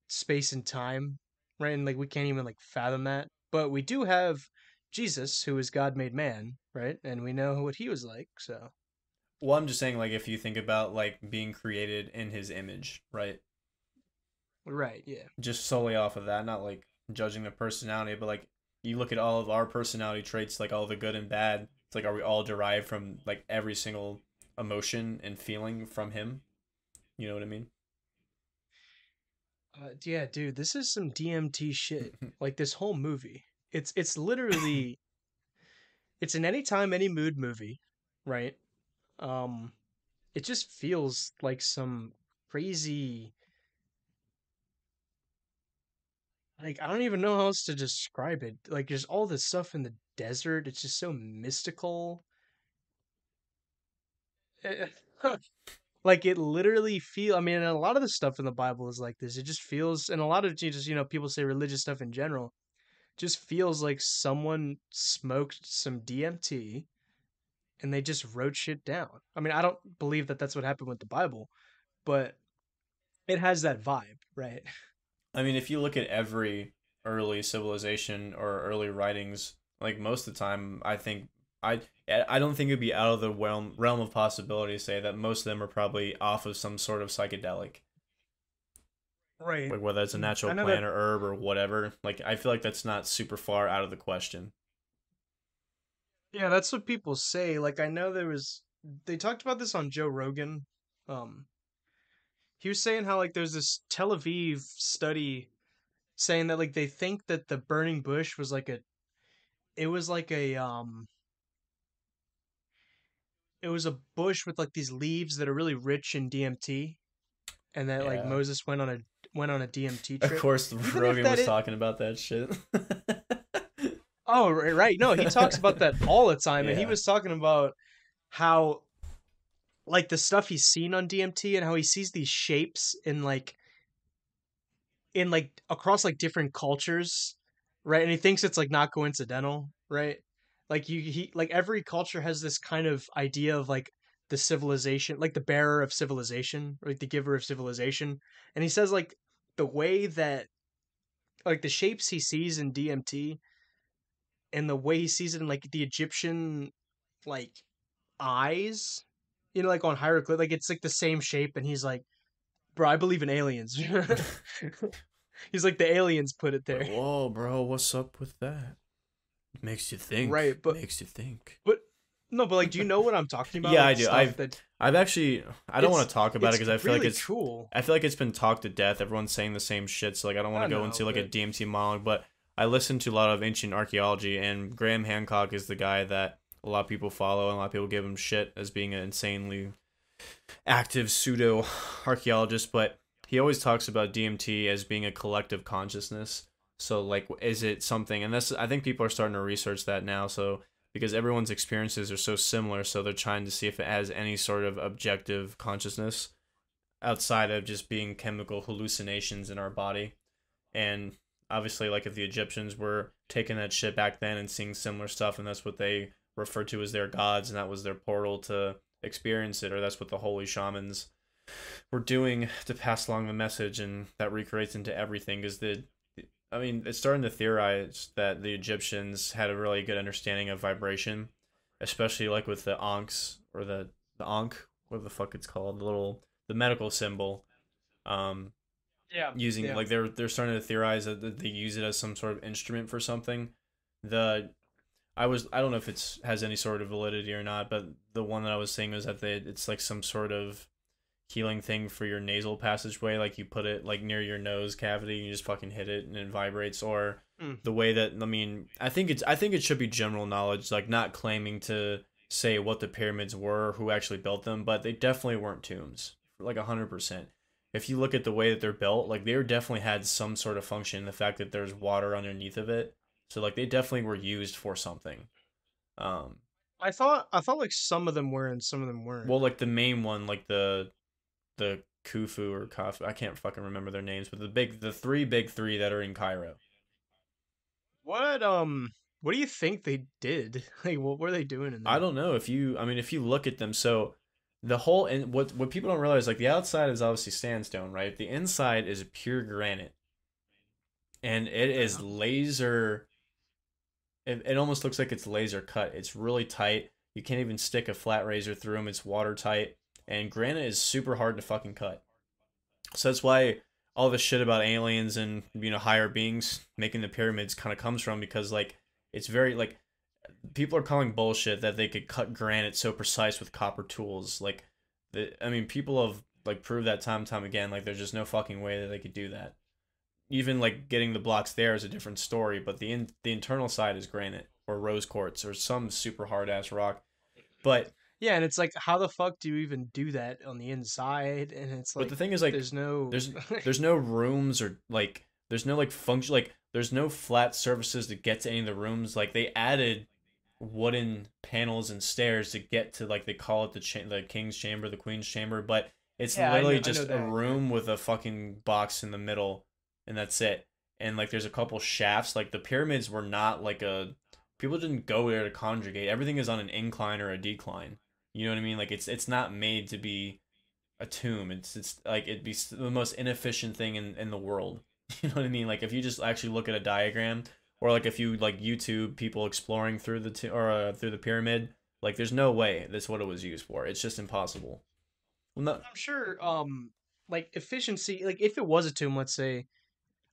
space and time, right? And like we can't even like fathom that. But we do have Jesus, who is God made man, right? And we know what he was like. So Well, I'm just saying, like, if you think about like being created in His image, right? right, yeah. just solely off of that, not like judging the personality, but like you look at all of our personality traits, like all the good and bad. It's like, are we all derived from like every single emotion and feeling from him? You know what I mean? Uh, yeah, dude, this is some DMT shit. like this whole movie. It's it's literally it's an anytime any mood movie, right? Um it just feels like some crazy like I don't even know how else to describe it. Like there's all this stuff in the desert. It's just so mystical. Like it literally feel i mean a lot of the stuff in the bible is like this it just feels and a lot of just you know people say religious stuff in general just feels like someone smoked some dmt and they just wrote shit down. I mean i don't believe that that's what happened with the bible but it has that vibe right? I mean, if you look at every early civilization or early writings, like most of the time, I think I I don't think it'd be out of the realm realm of possibility to say that most of them are probably off of some sort of psychedelic. right like whether it's a natural I plant or herb or whatever. Like I feel like that's not super far out of the question. Yeah, that's what people say. Like I know there was they talked about this on Joe Rogan. Um he was saying how like there's this Tel Aviv study saying that like they think that the burning bush was like a it was like a um it was a bush with like these leaves that are really rich in DMT and that like Moses went on a went on a DMT trip. Of course, Rogan was is- talking about that shit. Oh, right, right. No, he talks about that all the time, and he was talking about how, like, the stuff he's seen on DMT, and how he sees these shapes in like, in like across like different cultures, right? And he thinks it's like not coincidental, right? Like you, he like every culture has this kind of idea of like the civilization, like the bearer of civilization, like the giver of civilization, and he says like the way that, like the shapes he sees in DMT and the way he sees it in like the Egyptian like eyes, you know, like on hieroglyph, like it's like the same shape, and he's like, "Bro, I believe in aliens." he's like, "The aliens put it there." Whoa, bro, what's up with that? Makes you think. Right, but- makes you think. But no, but like, do you know what I'm talking about? Yeah, Like, I do. I've- that- I've actually I don't want to talk about it because I feel like it's cool. I feel like it's been talked to death. Everyone's saying the same shit, so like I don't want to go know, into like a DMT monologue, but I listen to a lot of ancient archaeology, and Graham Hancock is the guy that a lot of people follow, and a lot of people give him shit as being an insanely active pseudo archaeologist. But he always talks about DMT as being a collective consciousness. So like, is it something? And that's I think people are starting to research that now. So because everyone's experiences are so similar. So they're trying to see if it has any sort of objective consciousness outside of just being chemical hallucinations in our body. And obviously, like if the Egyptians were taking that shit back then and seeing similar stuff, and that's what they referred to as their gods, and that was their portal to experience it, or that's what the holy shamans were doing to pass along the message, and that recreates into everything. Is the I mean, it's starting to theorize that the Egyptians had a really good understanding of vibration, especially like with the ankhs or the the ankh, what the fuck it's called, the little the medical symbol. Um, Yeah. using yeah. like they're they're starting to theorize that that they use it as some sort of instrument for something. The I was I don't know if it's has any sort of validity or not, but the one that I was saying was that they it's like some sort of healing thing for your nasal passageway. Like you put it like near your nose cavity, and you just fucking hit it and it vibrates. Or Mm. the way that I mean, I think it's I think it should be general knowledge, like not claiming to say what the pyramids were, who actually built them, but they definitely weren't tombs, like hundred percent. If you look at the way that they're built, like they definitely had some sort of function. The fact that there's water underneath of it, so like they definitely were used for something. Um, I thought I thought like some of them were and some of them weren't. well, like the main one, like the the Khufu or Khafu, I can't fucking remember their names, but the big, the three big three that are in Cairo. what um what do you think they did? Like what were they doing in there? I don't know if you, I mean, if you look at them, so the whole and what what people don't realize, like the outside is obviously sandstone, right? The inside is pure granite, and it is laser. It, it almost looks like it's laser cut. It's really tight. You can't even stick a flat razor through them. It's watertight, and granite is super hard to fucking cut. So that's why all this shit about aliens and you know higher beings making the pyramids kind of comes from because like it's very like people are calling bullshit that they could cut granite so precise with copper tools. Like, the, I mean, people have like proved that time and time again. Like, there's just no fucking way that they could do that. Even like getting the blocks there is a different story, but the in, the internal side is granite or rose quartz or some super hard ass rock. But Yeah, and it's like how the fuck do you even do that on the inside? And it's like but the thing is like there's no there's there's no rooms or like there's no like function like there's no flat surfaces to get to any of the rooms. Like they added wooden panels and stairs to get to like they call it the cha- the king's chamber the queen's chamber but it's Yeah, literally know- just a room with a fucking box in the middle and that's it. And like there's a couple shafts like the pyramids were not like a people didn't go there to conjugate everything is on an incline or a decline you know what i mean like it's it's not made to be a tomb. It's it's like it'd be the most inefficient thing in in the world. You know what I mean? Like if you just actually look at a diagram, or like if you like YouTube people exploring through the t- or uh, through the pyramid, like there's no way that's what it was used for. It's just impossible. Well, no, I'm sure um like efficiency like if it was a tomb, let's say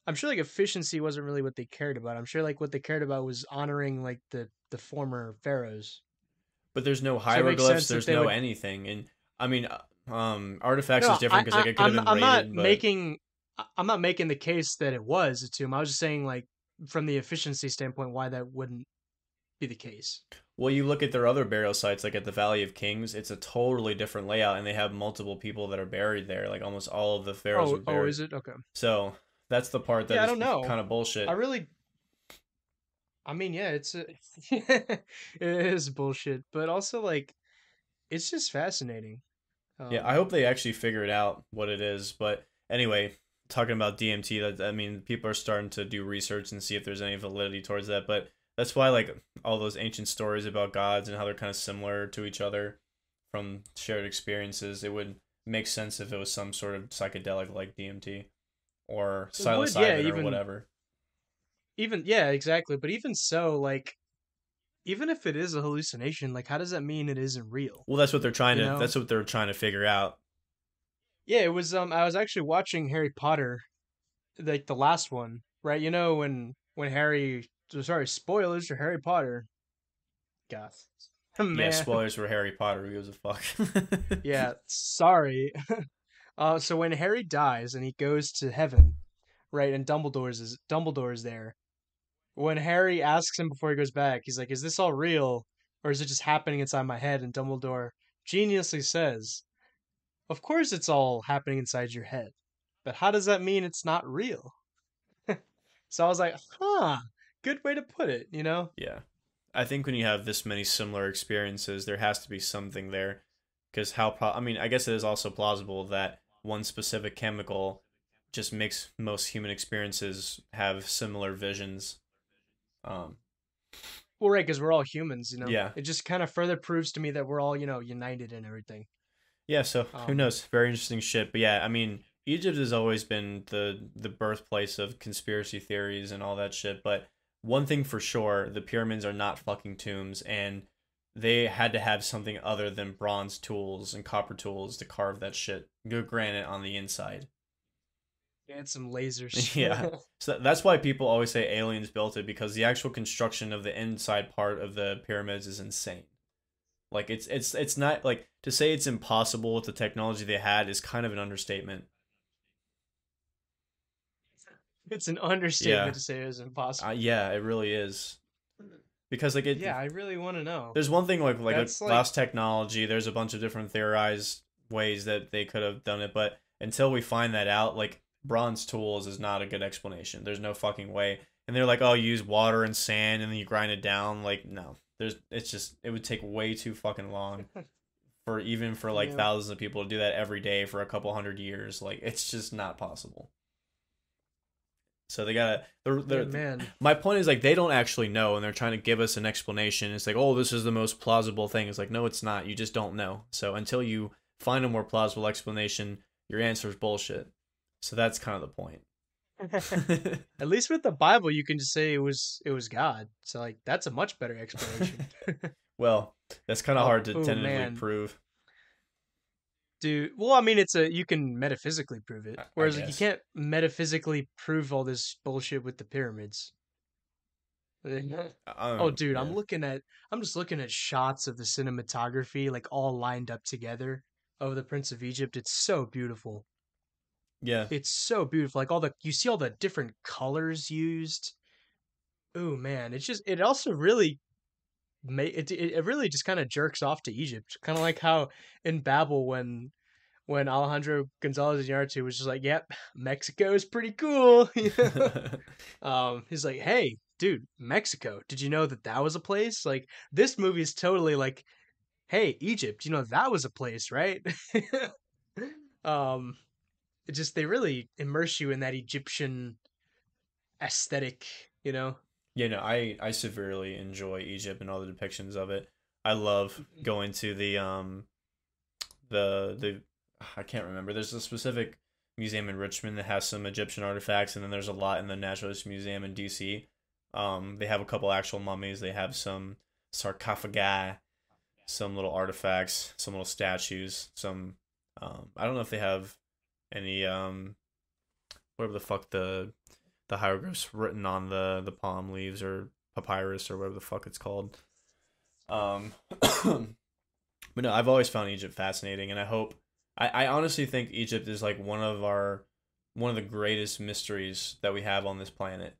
I'm sure like efficiency wasn't really what they cared about. I'm sure like what they cared about was honoring like the the former pharaohs. But there's no hieroglyphs. There's no would- anything, and I mean, uh, um, artifacts No, is different because I- like it could have been I'm, raided. not but... making I'm not making the case that it was a tomb. I was just saying like from the efficiency standpoint why that wouldn't be the case. Well, you look at their other burial sites, like at the Valley of Kings, it's a totally different layout, and they have multiple people that are buried there. Like almost all of the pharaohs Oh, are buried. oh, is it? Okay. So that's the part that Yeah, I don't know. kind of bullshit. I really I mean, yeah, it's a, it is bullshit, but also like it's just fascinating. yeah, Um, I hope they actually figure it out what it is. But anyway, talking about DMT, that I mean, people are starting to do research and see if there's any validity towards that. But that's why like all those ancient stories about gods and how they're kind of similar to each other from shared experiences, it would make sense if it was some sort of psychedelic like DMT or It would, psilocybin yeah, or even- whatever. Even yeah, exactly. But even so, like even if it is a hallucination, like how does that mean it isn't real? Well, that's what they're trying You to. know? That's what they're trying to figure out. Yeah, it was um I was actually watching Harry Potter like the last one, right? You know when when Harry sorry, spoilers for Harry Potter. God. Man. Yeah, spoilers for Harry Potter. Who gives a fuck? yeah, sorry. uh, so when Harry dies and he goes to heaven, right, and Dumbledore's is Dumbledore's there. When Harry asks him before he goes back, he's like, "Is this all real, or is it just happening inside my head?" And Dumbledore geniusly says, "Of course, it's all happening inside your head, but how does that mean it's not real?" so I was like, "Huh, good way to put it," you know? Yeah. I think when you have this many similar experiences, there has to be something there. Because how? Pro- I mean, I guess it is also plausible that one specific chemical just makes most human experiences have similar visions. Um, Well, right, because we're all humans, you know. Yeah. It just kind of further proves to me that we're all, you know, united and everything. Yeah, so who Um, knows? Very interesting shit. But yeah, I mean, Egypt has always been the the birthplace of conspiracy theories and all that shit. But one thing for sure, the pyramids are not fucking tombs, and they had to have something other than bronze tools and copper tools to carve that shit. Good granite on the inside. And some lasers. Yeah. So that's why people always say aliens built it because the actual construction of the inside part of the pyramids is insane. Like it's it's it's not like to say it's impossible with the technology they had is kind of an understatement. it's an understatement Yeah. to say it's impossible. Uh, yeah, it really is. Because like it yeah, I really want to know. there's one thing like like like- technology, there's a bunch of different theorized ways that they could have done it, but until we find that out, like bronze tools is not a good explanation. There's no fucking way. And they're like, "Oh, you use water and sand and then you grind it down." Like, no. There's it's just it would take way too fucking long for even for like Yeah. thousands of people to do that every day for a couple hundred years. Like, it's just not possible. So they gotta. They're, they're, man. my point is like they don't actually know and they're trying to give us an explanation it's like oh this is the most plausible thing it's like no it's not you just don't know so until you find a more plausible explanation your answer is bullshit so that's kind of the point At least with the Bible, you can just say it was it was God. So like that's a much better explanation. well that's kind of Oh, hard to oh, tentatively man. prove Dude, well, I mean, it's a you can metaphysically prove it, whereas like, you can't metaphysically prove all this bullshit with the pyramids. Um, Oh, dude, I'm looking at I'm just looking at shots of the cinematography, like all lined up together of the Prince of Egypt. It's so beautiful. Yeah It's so beautiful. Like all the you see all the different colors used. Oh man, it's just it also really ma it it, it really just kind of jerks off to Egypt. Kind of like how in Babel when when Alejandro Gonzalez Iñárritu was just like, "Yep, Mexico is pretty cool." um, he's like, "Hey, dude, Mexico. Did you know that that was a place? Like this movie is totally like, hey, Egypt. You know that was a place, right?" um, it just they really immerse you in that Egyptian aesthetic, you know. Yeah, no, I I severely enjoy Egypt and all the depictions of it. I love Mm-hmm. going to the um the the I can't remember. There's a specific museum in Richmond that has some Egyptian artifacts, and then there's a lot in the Natural History Museum in DC. Um, they have a couple actual mummies. They have some sarcophagi, some little artifacts, some little statues. Some um, I don't know if they have any um whatever the fuck the the hieroglyphs written on the the palm leaves or papyrus or whatever the fuck it's called. Um, but no, I've always found Egypt fascinating, and I hope I, I honestly think Egypt is like one of our one of the greatest mysteries that we have on this planet.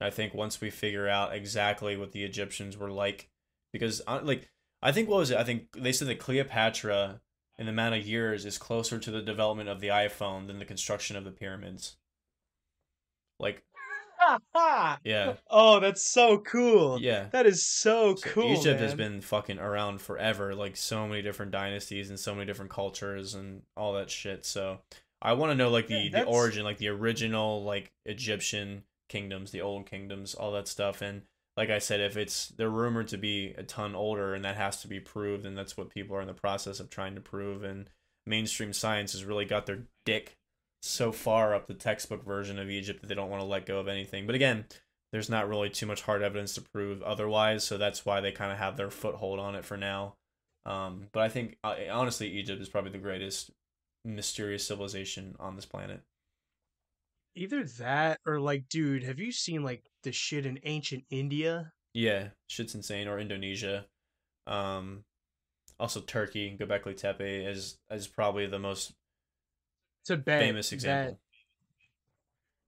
I think once we figure out exactly what the Egyptians were like, because uh, like I think what was it? I think they said that Cleopatra, in the amount of years, is closer to the development of the iPhone than the construction of the pyramids. Like, yeah, oh, that's so cool. yeah. That is so, So cool. Egypt has been fucking around forever, like so many different dynasties and so many different cultures and all that shit. So I want to know like the Yeah, the origin, like the original like Egyptian kingdoms, the old kingdoms, all that stuff. And like I said, if it's they're rumored to be a ton older and that has to be proved, and that's what people are in the process of trying to prove. And mainstream science has really got their dick so far up the textbook version of Egypt that they don't want to let go of anything. But again, there's not really too much hard evidence to prove otherwise, so that's why they kind of have their foothold on it for now. Um, but I think honestly, Egypt is probably the greatest mysterious civilization on this planet. Either that or like, dude, have you seen like the shit in ancient India? Yeah, shit's insane. Or Indonesia, um, also Turkey. Göbekli Tepe is is probably the most Tibet, famous that- example.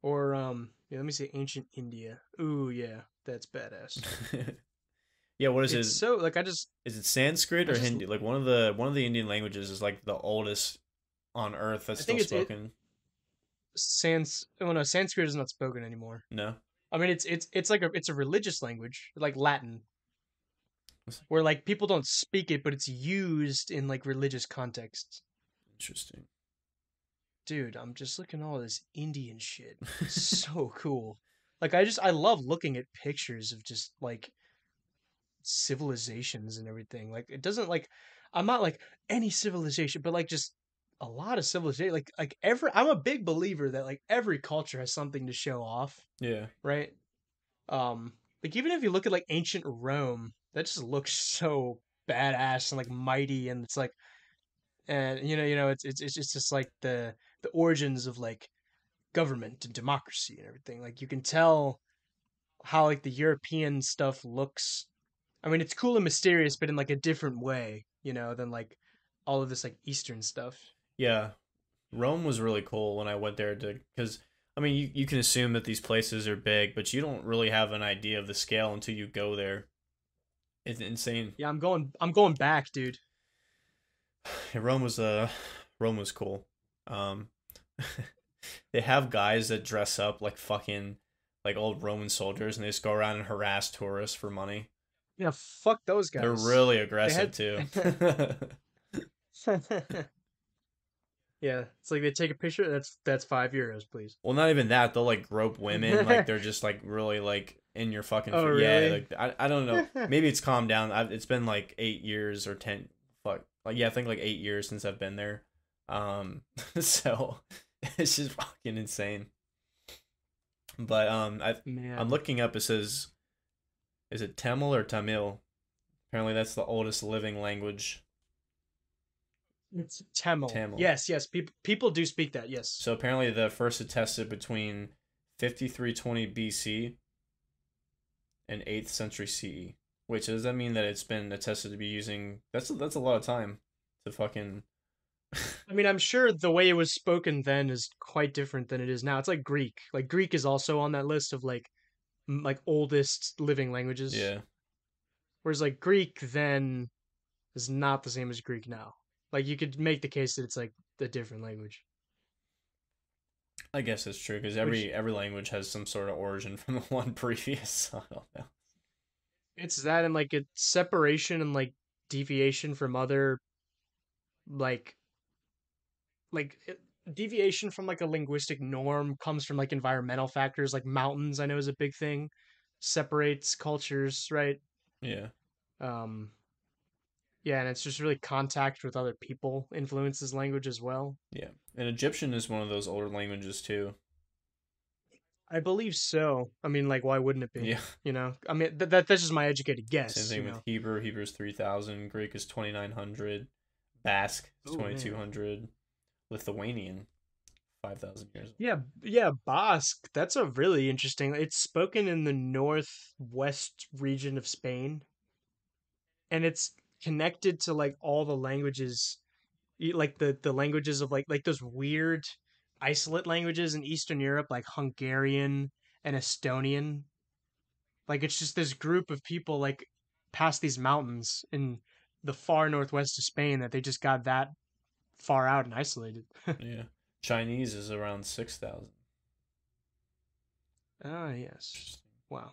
or um, yeah, let me say ancient India. Ooh, yeah, that's badass. yeah, what is it's it? so like I just Is it Sanskrit I or just- Hindi? Like one of the one of the Indian languages is like the oldest on Earth that's I still it's- it- spoken. sans oh no Sanskrit is not spoken anymore. No. I mean it's it's it's like a it's a religious language like Latin. where like people don't speak it, but it's used in like religious contexts. Interesting. Dude, I'm just looking at all this Indian shit. So cool. Like I just I love looking at pictures of just like civilizations and everything. Like it doesn't like I'm not like any civilization, but like just a lot of civilization. Like like every I'm a big believer that like every culture has something to show off, Yeah. right? Um like even if you look at like ancient Rome, that just looks so badass and like mighty and it's like and you know you know it's it's it's just like the the origins of like government and democracy and everything like you can tell how like the european stuff looks i mean it's cool and mysterious but in like a different way you know than like all of this like eastern stuff Yeah. Rome was really cool when I went there to because I mean you, you can assume that these places are big, but you don't really have an idea of the scale until you go there. It's insane. yeah i'm going i'm going back dude Yeah, Rome was uh Rome was cool. Um they have guys that dress up like fucking like old Roman soldiers and they just go around and harass tourists for money. yeah fuck those guys They're really aggressive had- too. yeah it's like they take a picture that's that's five euros please well, not even that. They'll like grope women. like they're just like really like in your fucking. Oh, yeah, really? like I, I don't know. Maybe it's calmed down. I've, it's been like eight years or ten. Fuck. Like yeah, I think like eight years since I've been there. Um, so it's just fucking insane. But um, I I'm looking up. It says, is it Tamil or Tamil? Apparently, that's the oldest living language. It's Tamil. Tamil. Yes, yes. People people do speak that. Yes. So apparently, the first attested between 5320 BC and 8th century CE. Which does that mean that it's been attested to be using? That's that's a lot of time to fucking. I mean, I'm sure the way it was spoken then is quite different than it is now. It's like Greek. Like Greek is also on that list of like like oldest living languages. Yeah, Whereas like Greek then is not the same as Greek now. Like you could make the case that it's like a different language. I guess that's true because every every language has some sort of origin from the one previous. So I don't know. It's that and like a separation and like deviation from other like like it, deviation from like a linguistic norm comes from like environmental factors like mountains I know is a big thing separates cultures right Yeah, um yeah and it's just really contact with other people influences language as well yeah. And Egyptian is one of those older languages too. I believe so I mean like why wouldn't it be Yeah. you know I mean th- that that's just my educated guess Same thing with know? Hebrew. Hebrew's three thousand. Greek is twenty nine hundred. Basque is Ooh, man. twenty two hundred. Lithuanian, five thousand years. Yeah, yeah, Basque. That's a really interesting. It's spoken in the northwest region of Spain, and it's connected to like all the languages, like the the languages of like like those weird isolate languages in Eastern Europe, like Hungarian and Estonian. Like it's just this group of people like past these mountains in the far northwest of Spain that they just got that far out and isolated. yeah. Chinese is around six thousand. Ah, yes. Wow.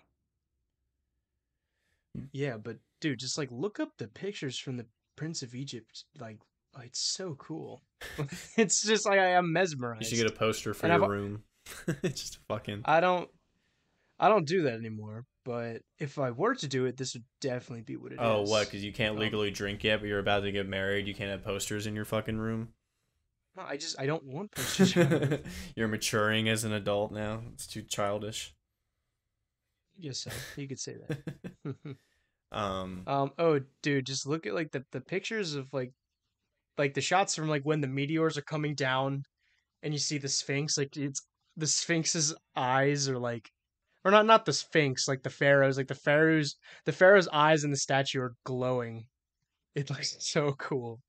Hmm. Yeah, but dude, just like look up the pictures from the Prince of Egypt. Like, it's so cool. it's just like I am mesmerized. You should get a poster for And your I've- room. Just fucking. I don't, I don't do that anymore. But if I were to do it, this would definitely be what it is. Oh, what? Because you can't Um, legally drink yet, but you're about to get married. You can't have posters in your fucking room. No, I just I don't want posters. You're maturing as an adult now. It's too childish. guess so. You could say that. Um. Um. Oh, dude, just look at like the the pictures of like, like the shots from like when the meteors are coming down, and you see the Sphinx. Like it's the Sphinx's eyes are like, or not not the Sphinx, like the pharaohs. Like the pharaohs, the pharaoh's eyes in the statue are glowing. It looks so cool.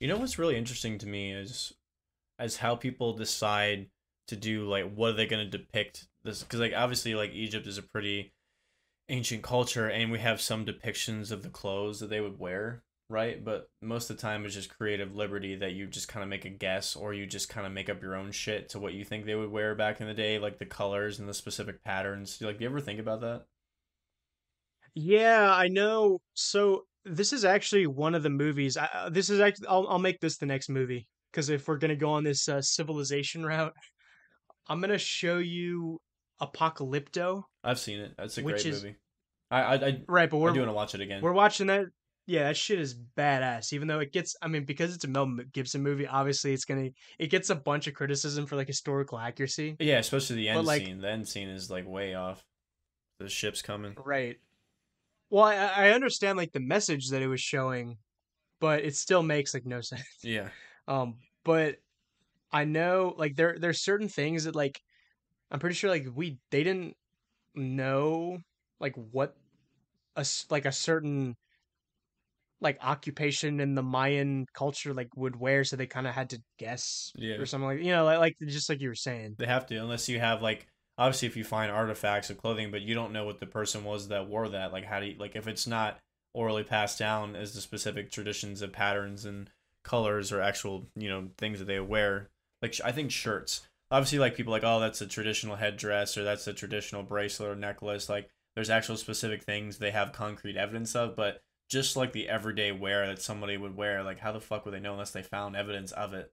You know what's really interesting to me is, as how people decide to do like what are they going to depict this because like obviously like Egypt is a pretty ancient culture and we have some depictions of the clothes that they would wear right but most of the time it's just creative liberty that you just kind of make a guess or you just kind of make up your own shit to what you think they would wear back in the day like the colors and the specific patterns like do you ever think about that Yeah, I know. So this is actually one of the movies. I, uh, this is actually. I'll I'll make this the next movie because if we're gonna go on this uh, civilization route, I'm gonna show you Apocalypto. I've seen it. That's a great is- movie. I I I, Right, but I we're do want to watch it again. we're watching that. Yeah, that shit is badass. Even though it gets, I mean, because it's a Mel Gibson movie, obviously it's gonna it gets a bunch of criticism for like historical accuracy. Yeah, especially the But, end like- scene. The end scene is like way off. The ship's coming. Right. Well, I, I understand like the message that it was showing, but it still makes like no sense. Yeah. Um, but I know like there there's certain things that like I'm pretty sure like we they didn't know like what a like a certain like occupation in the Mayan culture like would wear, so they kind of had to guess Yeah. or something like you know like like just like you were saying. They have to, unless you have like obviously if you find artifacts of clothing, but you don't know what the person was that wore that. Like how do you like if it's not orally passed down as the specific traditions of patterns and colors or actual you know things that they wear. Like sh- I think shirts. Obviously, like people like oh that's a traditional headdress or that's a traditional bracelet or necklace. Like there's actual specific things they have concrete evidence of, but just like the everyday wear that somebody would wear, like how the fuck would they know unless they found evidence of it?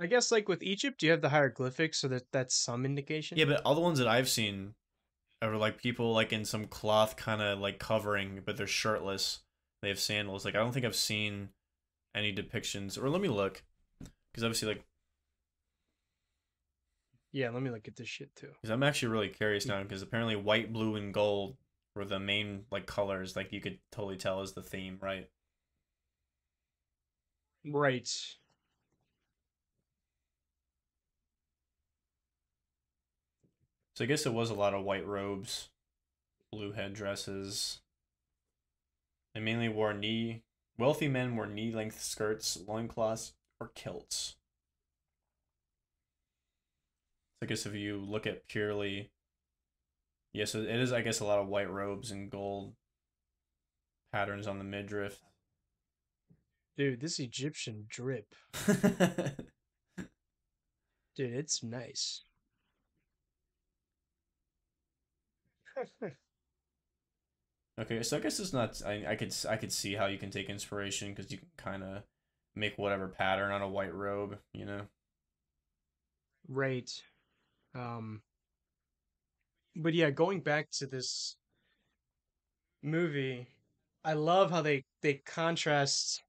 I guess like with Egypt, you have the hieroglyphics, so that that's some indication. Yeah, but all the ones that I've seen are like people like in some cloth kind of like covering, but they're shirtless. They have sandals. Like I don't think I've seen any depictions. Or let me look, because obviously like yeah. Let me look at this shit too. because I'm actually really curious mm. now because apparently white, blue, and gold were the main like colors. Like you could totally tell is the theme, right? Right. So I guess it was a lot of white robes, blue headdresses. They mainly wore knee. Wealthy men wore knee-length skirts, loincloths, or kilts. So I guess if you look at purely, yes, it is. I guess a lot of white robes and gold patterns on the midriff. Dude, this Egyptian drip. Dude, it's nice. Okay, so I guess it's not. I I could I could see how you can take inspiration because you can kind of make whatever pattern on a white robe, you know. right. Um but yeah, going back to this movie, I love how they they contrast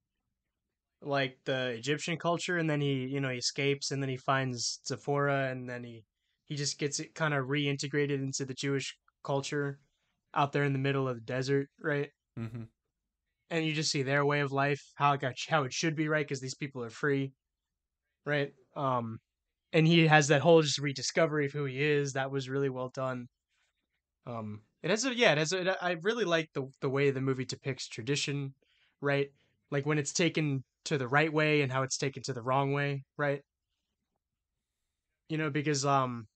like the Egyptian culture and then he, you know, he escapes and then he finds Tzipporah and then he he just gets it kind of reintegrated into the Jewish culture out there in the middle of the desert, right? Mm-hmm. and you just see their way of life, how it got, how it should be, right? Because these people are free, right? Um, and he has that whole just rediscovery of who he is. That was really well done. Um, it has a yeah, it has. I really like the the way the movie depicts tradition, right? Like when it's taken to the right way and how it's taken to the wrong way, right? You know, because um,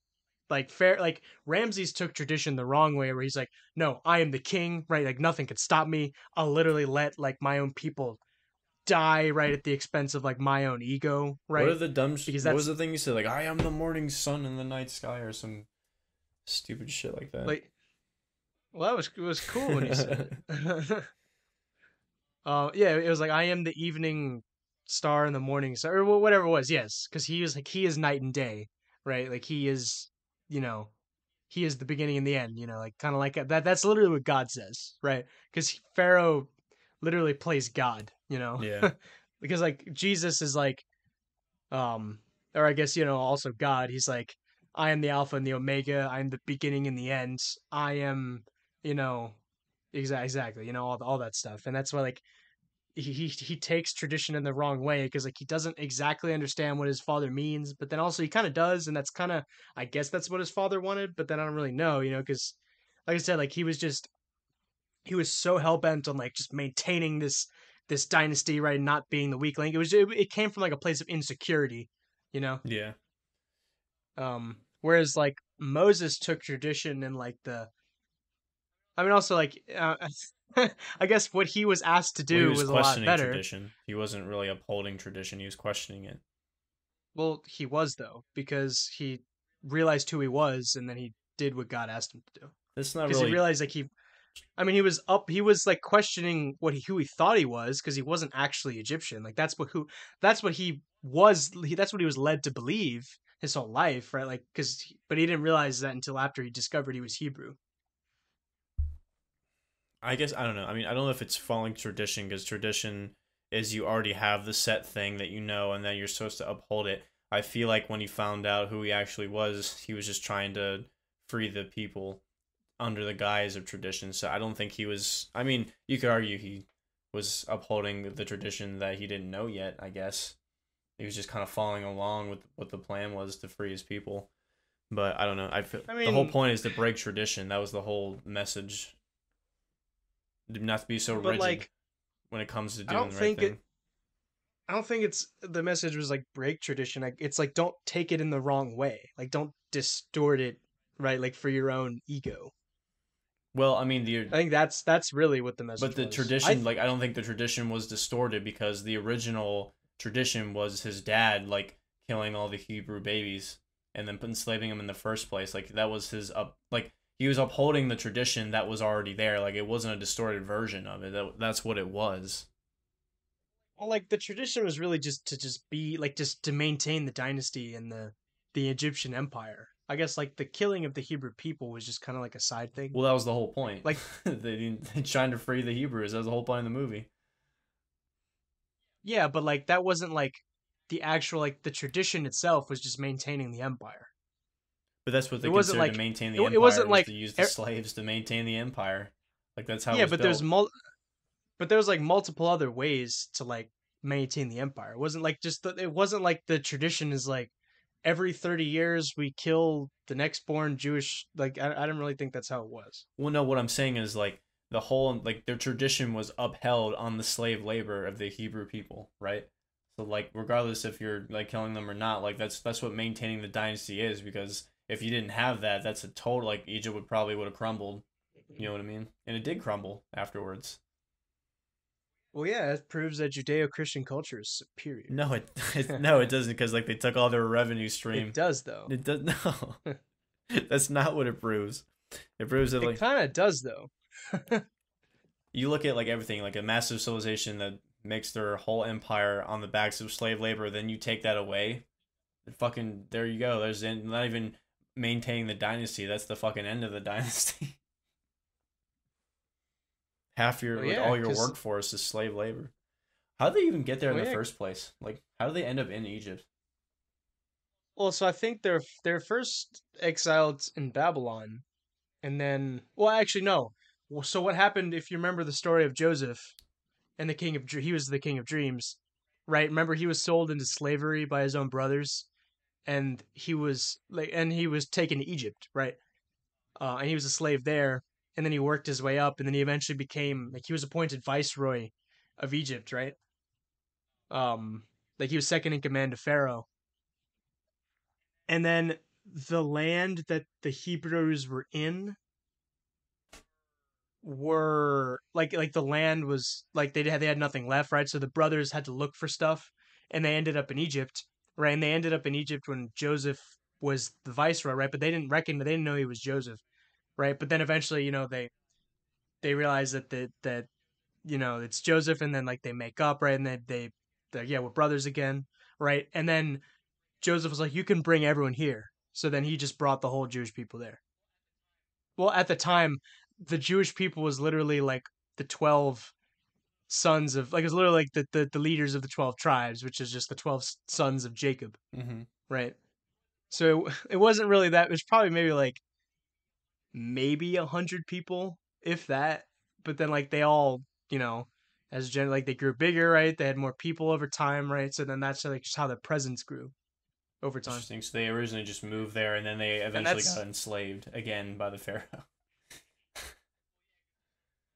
like fair like Ramses took tradition the wrong way where he's like, "No, I am the king, right? Like nothing could stop me. I'll literally let like my own people die right at the expense of like my own ego, right?" What are the dumb? Sh- Because what was the thing you said? Like I am the morning sun in the night sky, or some stupid shit like that. like Well, that was it was cool when he said it. Uh, yeah, it was like I am the evening star in the morning star or whatever it was. Yes, because he is like he is night and day, right? Like he is, you know, he is the beginning and the end. You know, like kind of like that. That's literally what God says, right? Because Pharaoh literally plays God. You know, Yeah. because like Jesus is like, um, or I guess you know also God. He's like, I am the Alpha and the Omega. I am the beginning and the end. I am, you know, exactly, exactly. You know all all that stuff, and that's why like he he, he takes tradition in the wrong way because like he doesn't exactly understand what his father means, but then also he kind of does, and that's kind of I guess that's what his father wanted, but then I don't really know, you know, because like I said, like he was just he was so hell bent on like just maintaining this this dynasty, right, not being the weak link. It was it, it came from like a place of insecurity, you know. yeah. Um, whereas like Moses took tradition and like the, I mean, also like, uh, I guess what he was asked to Well, do was, was, a lot better. tradition. He wasn't really upholding tradition. He was questioning it. Well, he was though because he realized who he was and then he did what God asked him to do. It's not Because really. he realized like he, I mean, he was up. He was like questioning what he who he thought he was because he wasn't actually Egyptian. Like that's what who that's what he was. He, that's what he was led to believe his whole life, right? Like because but he didn't realize that until after he discovered he was Hebrew. I guess I don't know. I mean, I don't know if it's following tradition because tradition is you already have the set thing that you know and then you're supposed to uphold it. I feel like when he found out who he actually was, he was just trying to free the people under the guise of tradition. So I don't think he was. I mean, you could argue he was upholding the tradition that he didn't know yet. I guess he was just kind of following along with what the plan was to free his people. But I don't know. I, feel, I the whole point is to break tradition. That was the whole message. Not to be so rigid like, when it comes to I doing don't the right think thing. it- I don't think it's the message was like break tradition. Like it's like don't take it in the wrong way. Like don't distort it, right? Like for your own ego. Well, I mean the I think that's that's really what the message. but the was. tradition I, like i don't think the tradition was distorted because the original tradition was his dad like killing all the hebrew babies and then enslaving them in the first place like that was his up like he was upholding the tradition that was already there like it wasn't a distorted version of it that, that's what it was well, like the tradition was really just to just be like just to maintain the dynasty and the the Egyptian empire. I guess like the killing of the Hebrew people was just kind of like a side thing. well that was the whole point Like- they didn't trying to free the hebrews that was the whole point of the movie yeah, but like that wasn't like the actual like the tradition itself was just maintaining the empire. but that's what they It wasn't like- to maintain the it- it wasn't was like to use the er- slaves to maintain the empire like that's how it yeah, was but there's built. mul- but there was like multiple other ways to like maintain the empire. It wasn't like just the, it wasn't like the tradition is like every 30 years we kill the next born Jewish like I, I don't really think that's how it was. Well, no, what I'm saying is like the whole like their tradition was upheld on the slave labor of the Hebrew people, right? So like regardless if you're like killing them or not, like that's that's what maintaining the dynasty is because if you didn't have that, that's a total like Egypt would probably would have crumbled. You know what I mean? And it did crumble afterwards. Well, yeah, it proves that Judeo-Christian culture is superior. No, it, it no, it doesn't because like they took all their revenue stream. it does though. It does no. that's not what it proves. It proves that It like kind of does though. you look at like everything like a massive civilization that makes their whole empire on the backs of slave labor then you take that away fucking there you go there's not even maintaining the dynasty that's the fucking end of the dynasty half your Well, like yeah, all your 'cause- workforce is slave labor how did they even get there in Well, the yeah. first place like how do they end up in egypt Well, so I think they're they're first exiled in Babylon, and then well, actually no. So what happened if you remember the story of Joseph and the king of he was the king of dreams, right? Remember he was sold into slavery by his own brothers, and he was like and he was taken to Egypt, right? Uh, and he was a slave there, and then he worked his way up, and then he eventually became like he was appointed viceroy of Egypt, right? Um, like he was second in command to Pharaoh and then the land that the Hebrews were in were like like the land was like they had they had nothing left, right? So the brothers had to look for stuff, and they ended up in Egypt, right? And they ended up in Egypt when Joseph was the viceroy, right? But they didn't reckon they didn't know he was Joseph, right? But then eventually, you know, they they realize that that that you know it's Joseph, and then like they make up, right? And then they they yeah we're brothers again, right? And then Joseph was like, "You can bring everyone here." So then he just brought the whole Jewish people there. Well, at the time, the Jewish people was literally like the twelve sons of like it's literally like the the, the leaders of the twelve tribes, which is just the twelve sons of Jacob, mm-hmm. right? So it, it wasn't really that. It was probably maybe like maybe a hundred people, if that. But then like they all, you know, as gen like they grew bigger, right? They had more people over time, right? So then that's like just how the presence grew over time. interesting so they originally just moved there and then they eventually got enslaved again by the pharaoh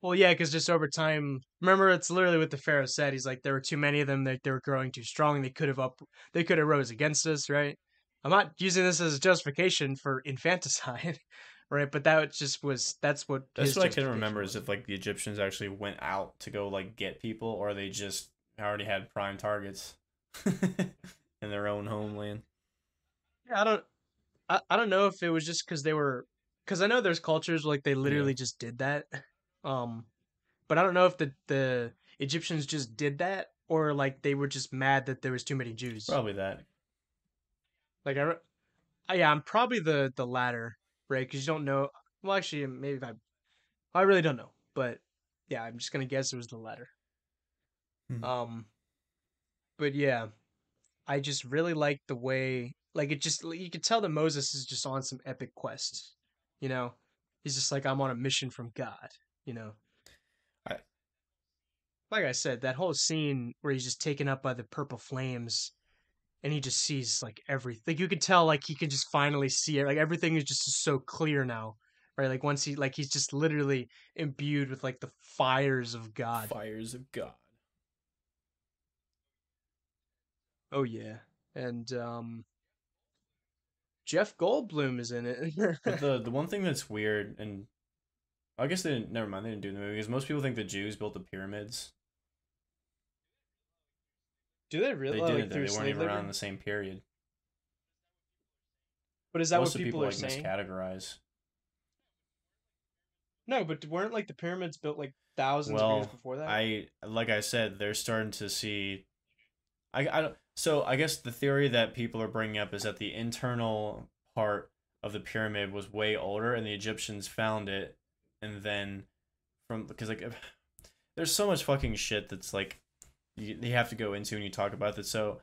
Well, yeah, because just over time, remember, it's literally what the pharaoh said. He's like, there were too many of them. They, they were growing too strong. They could have up, they could have rose against us, right? I'm not using this as a justification for infanticide, right? But that just was that's what. That's what I couldn't remember was. is if like the Egyptians actually went out to go like get people, or they just already had prime targets in their own homeland. Yeah, I don't, I, I don't know if it was just because they were, because I know there's cultures like they literally just did that, Um, but I don't know if the the Egyptians just did that or like they were just mad that there was too many Jews. Probably that. Like I, yeah, I'm probably the the latter, right? Because you don't know. Well, actually, maybe if I, I really don't know, but yeah, I'm just gonna guess it was the latter. Hmm. Um, but yeah, I just really like the way, like it just you could tell that Moses is just on some epic quest. You know, he's just like I'm on a mission from God. You know, I- like I said, that whole scene where he's just taken up by the purple flames and he just sees like everything. Like you could tell, like he can just finally see it. Like everything is just so clear now, right? Like once he, like he's just literally imbued with like the fires of God. Fires of God. Oh yeah, and um, Jeff Goldblum is in it. The the one thing that's weird, and I guess they didn't. Never mind, they didn't do the movie because most people think the Jews built the pyramids. Do they really? They didn't. though. They weren't even around labor? in the same period. But is that most what people, people are like saying? miscategorize. No, but weren't like the pyramids built like thousands of years before that? I like I said, they're starting to see. I I don't. So I guess the theory that people are bringing up is that the internal part of the pyramid was way older, and the Egyptians found it, and then from because like there's so much fucking shit that's like you, you have to go into when you talk about this. So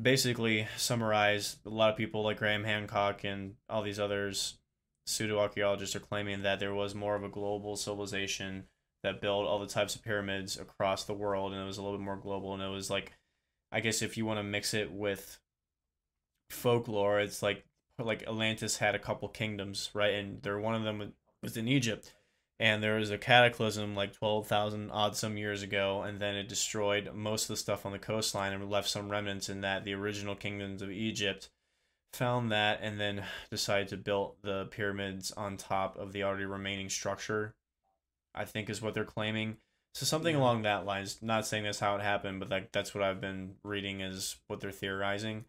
basically, summarize a lot of people like Graham Hancock and all these others pseudo archaeologists are claiming that there was more of a global civilization that built all the types of pyramids across the world and it was a little bit more global and it was like I guess if you want to mix it with folklore it's like like Atlantis had a couple kingdoms right and there one of them was in Egypt and there was a cataclysm like 12,000 odd some years ago and then it destroyed most of the stuff on the coastline and left some remnants in that. The original kingdoms of Egypt found that and then decided to build the pyramids on top of the already remaining structure i think is what they're claiming. So something Yeah. along that lines. Not saying that's how it happened but like that's what i've been reading is what they're theorizing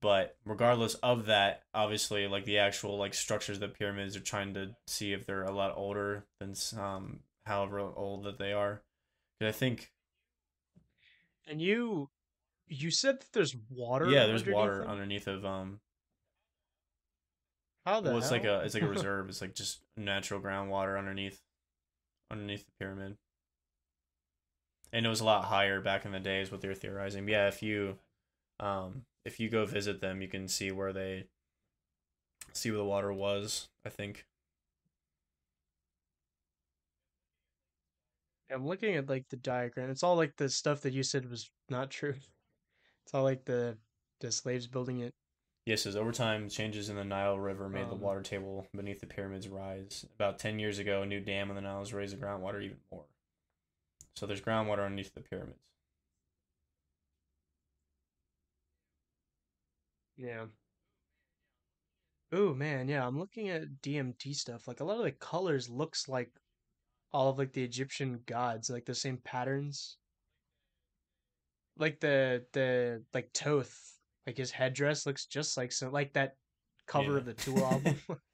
but regardless of that obviously like the actual like structures of the pyramids are trying to see if they're a lot older than um however old that they are 'Cause i think and you, you said that there's water. yeah there's underneath water them? underneath of um How the well, it's like a it's like a reserve. It's like just natural groundwater underneath underneath the pyramid. And it was a lot higher back in the day, is what they were theorizing. But yeah, if you um if you go visit them, you can see where they see where the water was. I think. I'm looking at like the diagram. It's all like the stuff that you said was not true. It's all like the the slaves building it. Yes, as over time, changes in the Nile River made the Um, water table beneath the pyramids rise. About ten years ago, a new dam on the Nile has raised the groundwater even more. So there's groundwater underneath the pyramids. Yeah. Oh man, yeah, I'm looking at DMT stuff. Like a lot of the colors looks like all of like the Egyptian gods, like the same patterns. Like the the like Thoth, like his headdress looks just like so like that cover Yeah. of the Tool album.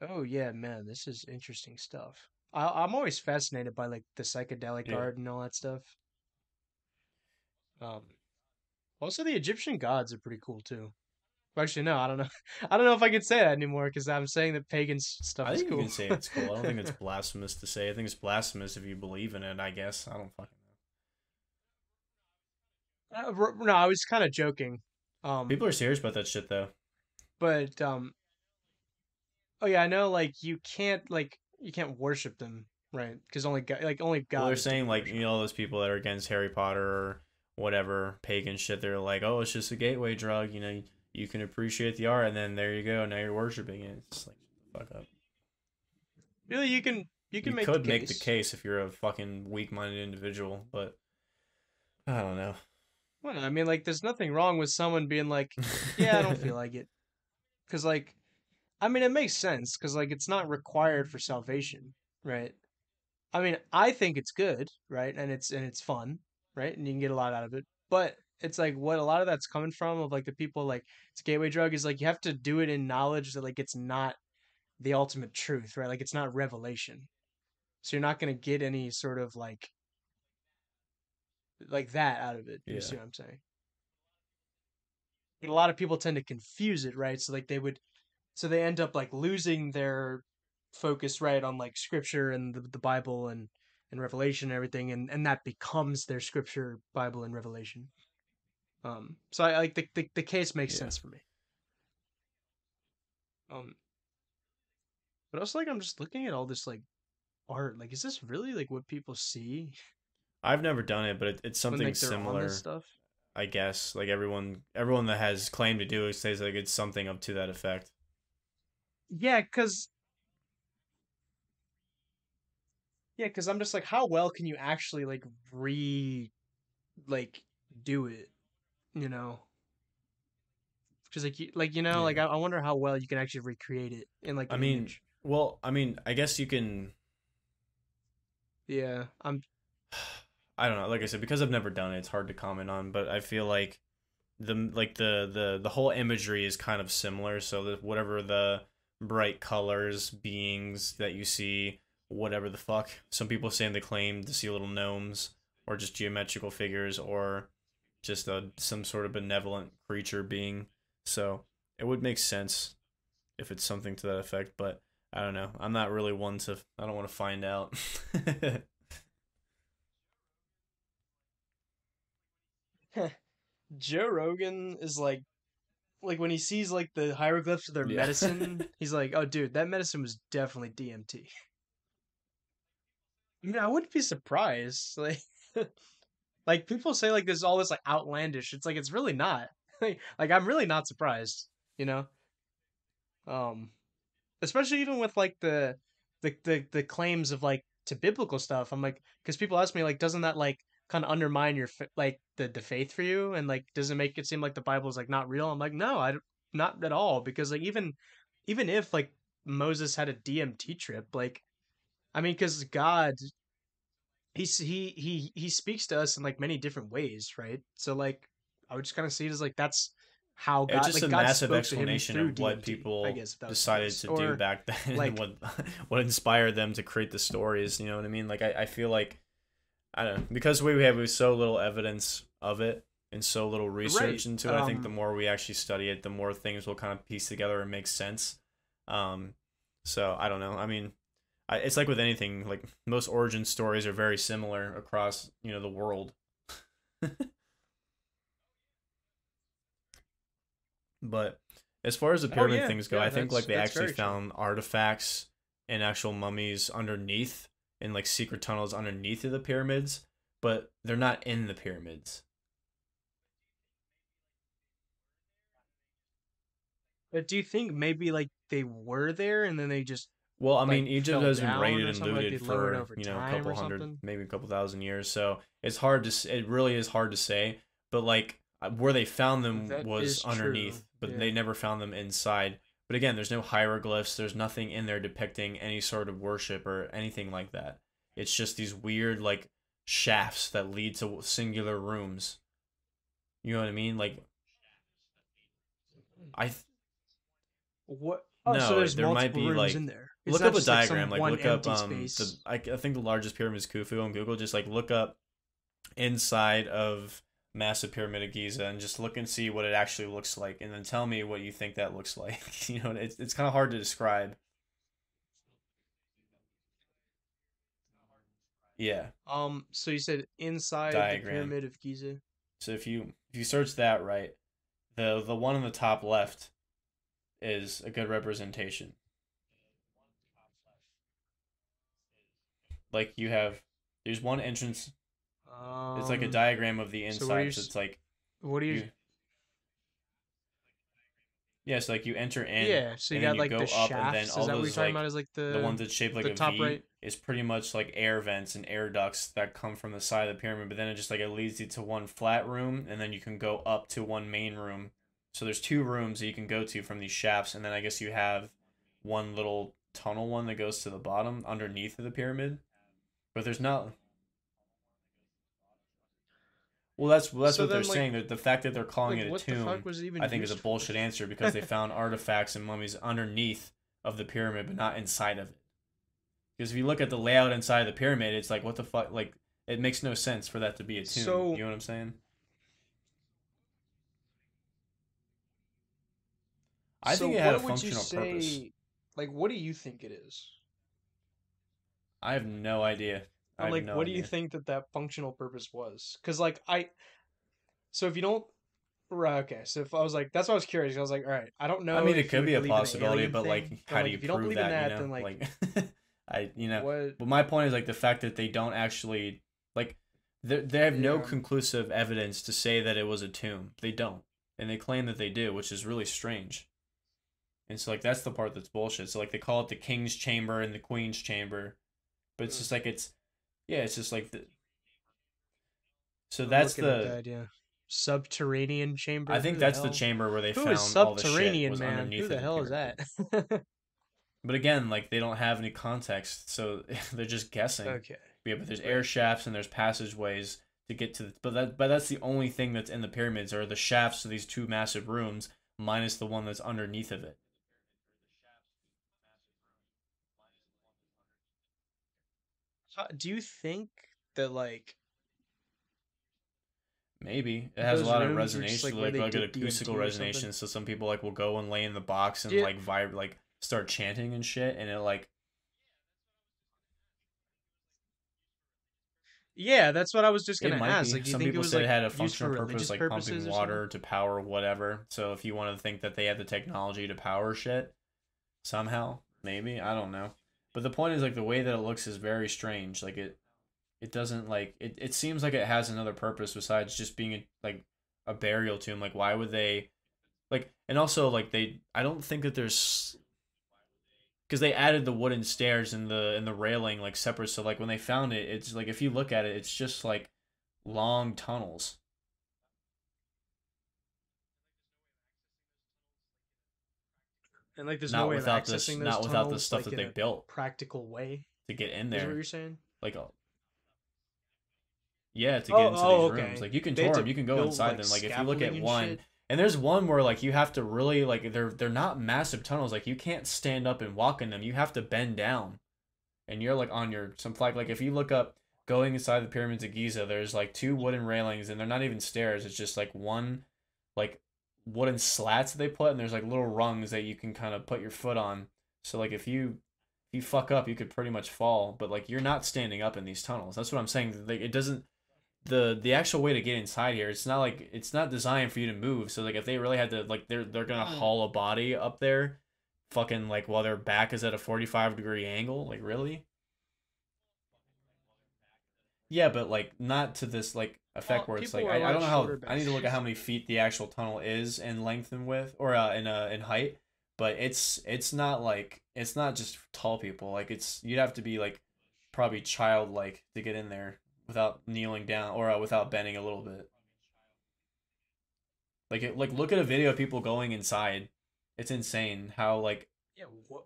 Oh yeah, man, this is interesting stuff. I I'm always fascinated by like the psychedelic Yeah. art and all that stuff. Um, also the Egyptian gods are pretty cool too. Actually, no, I don't know. I don't know if I can say that anymore because I'm saying that pagan stuff I is think cool. you can say it's cool. I don't think it's blasphemous to say. I think it's blasphemous if you believe in it. I guess I don't fucking know. Uh, no, I was kind of joking. Um, People are serious about that shit though. but um, oh yeah, I know. Like you can't like you can't worship them, right? Because only God, like only God. Well, they're is to be saying like you know all those people that are against Harry Potter or whatever pagan shit. They're like, oh, it's just a gateway drug. You know, you can appreciate the art, and then there you go. Now you're worshiping it. It's like fuck up. really you can you You, can make could the make the case. case if you're a fucking weak-minded individual, but I don't know. Well, I mean, like, there's nothing wrong with someone being like, yeah, I don't feel like it. Because, like, I mean, it makes sense because, like, it's not required for salvation, right? I mean, I think it's good, right? And it's and it's fun, right? And you can get a lot out of it. But it's like what a lot of that's coming from of like the people like it's a gateway drug is like you have to do it in knowledge that like it's not the ultimate truth, right? Like it's not revelation. So you're not going to get any sort of like like that out of it. You Yeah. see what I'm saying? But a lot of people tend to confuse it, right? So like they would so they end up like losing their focus right on like scripture and the, the Bible and and revelation and everything and and that becomes their scripture, Bible and revelation. Um so I like the the, the case makes Yeah. sense for me. Um but also like I'm just looking at all this like art. Like is this really like what people see I've never done it, but it, it's when something like similar. stuff? I guess like everyone everyone that has claimed to do it says like it's something up to that effect. Yeah, cuz Yeah, cuz I'm just like how well can you actually like re like do it, you know? Cuz like you, like you know, like I, I wonder how well you can actually recreate it in like I mean, image. well, I mean, I guess you can. Yeah, I'm I don't know. Like I said, because I've never done it, it's hard to comment on. But I feel like the like the the the whole imagery is kind of similar. So that whatever the bright colors, beings that you see, whatever the fuck. Some people saying they claim to see little gnomes or just geometrical figures or just a some sort of benevolent creature being. So it would make sense if it's something to that effect. But I don't know. I'm not really one to. I don't want to find out. Joe Rogan is like like when he sees like the hieroglyphs of their Yeah. medicine, he's like, "Oh, dude, that medicine was definitely DMT." I mean, I wouldn't be surprised. Like, like people say like there's all this like outlandish. It's like it's really not. like, like I'm really not surprised. You know. Um, especially even with like the the the, the claims of like to biblical stuff. I'm like, because people ask me like, doesn't that like kind of undermine your like the the faith for you and like does it make it seem like the bible is like not real i'm like no i not at all because like even even if like moses had a dmt trip like i mean because god he's he he he speaks to us in like many different ways right? So like i would just kind of see it as like that's how god it's just like, a God massive spoke to him explanation of what DMT, people guess, if that was the decided to Or, do back then like- and what what inspired them to create the stories you know what i mean? Like i, I feel like i don't know because we have so little evidence of it and so little research Right, into it i think the um, more we actually study it the more things will kind of piece together and make sense. Um so i don't know i mean I, it's like with anything like most origin stories are very similar across you know the world But as far as the Oh, pyramid yeah, things go, yeah, I think like they actually very true. found artifacts and actual mummies underneath in like secret tunnels underneath of the pyramids, but they're not in the pyramids. but do you think maybe like they were there and then they just Well, I like, mean, Egypt has been raided and something, like, looted for you know a couple hundred, maybe a couple thousand years. So it's hard to. It really is hard to say. But like uh, where they found them That was underneath, true, but yeah. they never found them inside. But again, there's no hieroglyphs. There's nothing in there depicting any sort of worship or anything like that. It's just these weird like shafts that lead to singular rooms. You know what I mean? Like I th- what oh No, so there's there might be, rooms like- in there It's look up a just, like, diagram like, look up um the, I, I think the largest pyramid is Khufu on Google just like look up inside of massive pyramid of Giza and just look and see what it actually looks like and then tell me what you think that looks like you know it's it's kind of hard to describe. Yeah. Um, so you said inside the pyramid of Giza. so if you if you search that right the the one on the top left is a good representation like you have there's one entrance Um, It's like a diagram of the so you inside. So, it's like What do you? you. Yeah, so like you enter in. yeah, so you got like go the up, shafts. and then Is all that what you're those talking like about? Is like the the ones that's shaped like the a top V right? is pretty much like air vents and air ducts that come from the side of the pyramid. But then it just like it leads you to one flat room, and then you can go up to one main room. So there's two rooms that you can go to from these shafts, and then I guess you have one little tunnel one that goes to the bottom underneath of the pyramid. But there's not. Well, that's well, that's So what they're like- saying. That the fact that they're calling Like, it a tomb, it? I think, is a bullshit answer because they found artifacts and mummies underneath of the pyramid, but not inside of it. Because if you look at the layout inside of the pyramid, it's like what the fuck? Like it makes no sense for that to be a tomb. So- you know what I'm saying? I So think it had a what would you functional purpose. say- Like, what do you think it is? I have no idea. I like, no what do you think that that functional purpose was? Because, like, I. So if you don't. Right, okay. So if I was like, that's why I was curious. I was like, all right, I don't know. I mean, it could be a believe in the possibility, but like, thing, how but, do you if you don't prove believe in that? that, you know, then like, like, I, you know, what? But my point is like the fact that they don't actually like they they have no conclusive evidence to say that it was a tomb. They don't, and they claim that they do, which is really strange. And so like that's the part that's bullshit. So like they call it the king's chamber and the queen's chamber, but it's just like it's yeah, it's just like the. So I'm that's the. that, yeah. subterranean chamber. I think Who that's the hell? chamber where they Who found is all the shit man? Who the hell is that? But again, like they don't have any context, so they're just guessing. okay. Yeah, but there's air shafts and there's passageways to get to the but that but that's the only thing that's in the pyramids are the shafts to these two massive rooms minus the one that's underneath of it. Do you think that like Maybe it has a lot of rooms were resonation, just, like, like, like an acoustical or resonation. So some people like will go and lay in the box and Yeah. like vibe, like start chanting and shit, and it like Yeah, that's what I was just gonna ask. be. Like, Some people said like it had a functional purpose, like pumping water to power whatever. So if you want to think that they had the technology to power shit, somehow maybe I don't know. But the point is like the way that it looks is very strange. Like it, it doesn't like it. It seems like it has another purpose besides just being a, like a burial tomb. Like why would they, like and also like they. I don't think that there's. Because they added the wooden stairs and the and the railing like separate, so like when they found it, it's like if you look at it, it's just like long tunnels. And like there's not no way without of this, accessing those not without the tunnels, stuff like, that they built practical way. to get in Is what there. you're saying? Like, a, yeah, to get Oh, into oh, these okay. rooms. Like you can They tour them, you can go build, inside like, them. Like if you look at one, shit? and there's one where like you have to really like they're they're not massive tunnels. Like you can't stand up and walk in them. You have to bend down, and you're like on your some flag. Like if you look up going inside the pyramids of Giza, there's like two wooden railings, and they're not even stairs. It's just like one like wooden slats that they put, and there's like little rungs that you can kind of put your foot on. So like if you if you fuck up, you could pretty much fall. But like you're not standing up in these tunnels. That's what I'm saying. Like it doesn't the the actual way to get inside here. It's not like it's not designed for you to move. So like if they really had to like they're they're gonna Mm. haul a body up there, fucking like while their back is at a 45 degree angle. Like really? Yeah, but like not to this like effect Well, where it's like I, a I, I lot don't know how shorter I need to look at how many feet the actual tunnel is in length and width or uh, in uh in height, but it's it's not like it's not just tall people. Like it's you'd have to be like probably childlike to get in there without kneeling down or uh, without bending a little bit. Like it, like look at a video of people going inside. It's insane how like Yeah. What?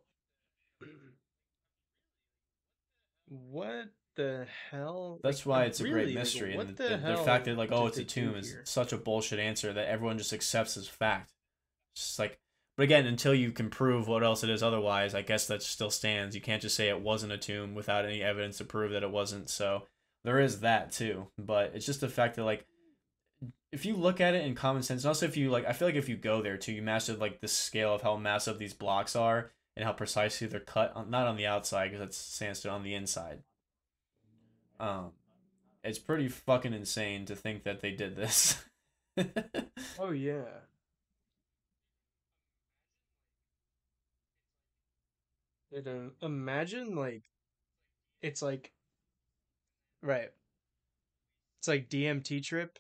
What the hell? That's Like, why it's a really, great like, mystery, what and the, the, the, fact that like oh it's a tomb is here? such a bullshit answer that everyone just accepts as fact. It's just like, but again, until you can prove what else it is otherwise, I guess that still stands. You can't just say it wasn't a tomb without any evidence to prove that it wasn't. So there is that too, but it's just the fact that like if you look at it in common sense, and also if you like, I feel like if you go there too, you master like the scale of how massive these blocks are and how precisely they're cut. On, not on the outside because that's sandstone on the inside. Um, it's pretty fucking insane to think that they did this. Oh yeah. Imagine like it's like right. It's like DMT trip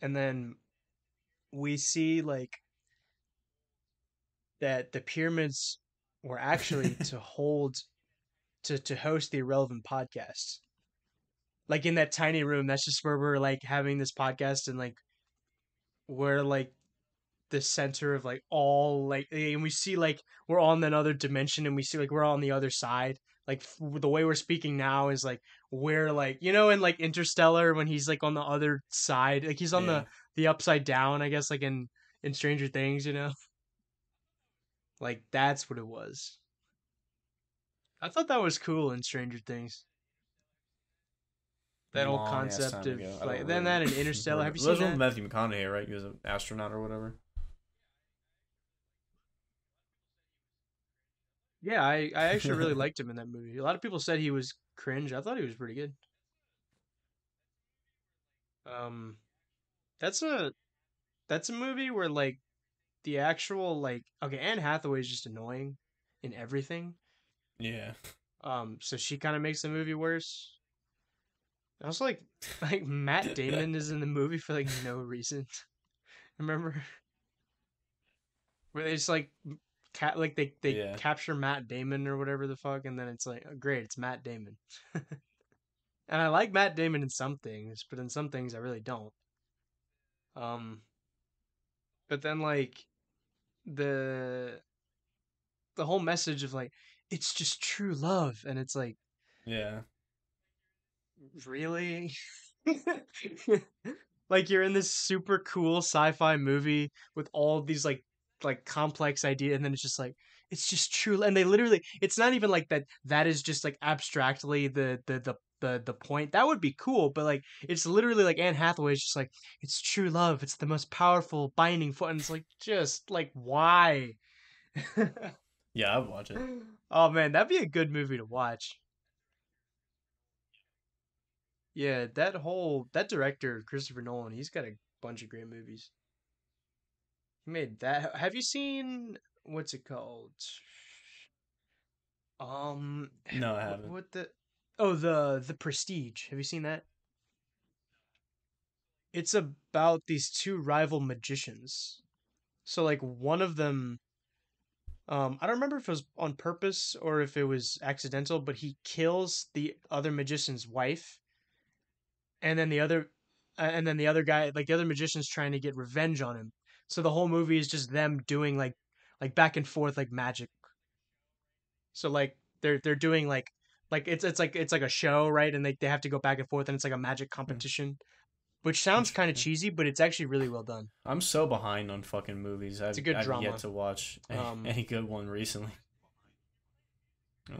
and then we see like that the pyramids were actually to hold to to host the irrelevant podcast. Like in that tiny room, that's just where we're like having this podcast and like we're like the center of like all like and we see like we're on another dimension and we see like we're on the other side like f- the way we're speaking now is like we're like you know in like interstellar when he's like on the other side like he's on Yeah. the the upside down i guess like in in stranger things you know like that's what it was I thought that was cool in Stranger Things. That whole concept of like then that in Interstellar. Have you seen That Matthew McConaughey, right? He was an astronaut or whatever. Yeah, I, I actually really liked him in that movie. A lot of people said he was cringe. I thought he was pretty good. Um, that's a that's a movie where like the actual like okay, Anne Hathaway is just annoying in everything. Yeah. Um, so she kind of makes the movie worse. Also, like like Matt Damon is in the movie for like no reason. Remember where they just like cat like they they Yeah. capture Matt Damon or whatever the fuck, and then it's like oh, great, it's Matt Damon. and I like Matt Damon in some things, but in some things I really don't. Um, but then like the the whole message of like it's just true love, and it's like Yeah. Really? Like you're in this super cool sci-fi movie with all these like like complex idea and then it's just like it's just true and they literally it's not even like that that is just like abstractly the the the the, the point. That would be cool but like it's literally like anne hathaway is just like it's true love. It's the most powerful binding force and it's like just like why? Yeah, I'd watch it. oh man that'd be a good movie to watch yeah, that whole that director Christopher Nolan, he's got a bunch of great movies. He made that. Have you seen what's it called? Um, No, I haven't. What the? Oh, the the Prestige. Have you seen that? It's about these two rival magicians. So like one of them um I don't remember if it was on purpose or if it was accidental, but he kills the other magician's wife and then the other uh, and then the other guy like the other magician's trying to get revenge on him so the whole movie is just them doing like like back and forth like magic so like they're they're doing like like it's it's like it's like a show right and they, they have to go back and forth and it's like a magic competition which sounds kind of cheesy but it's actually really well done I'm so behind on fucking movies. I've, a good I've drama. yet to watch any, Um, any good one recently.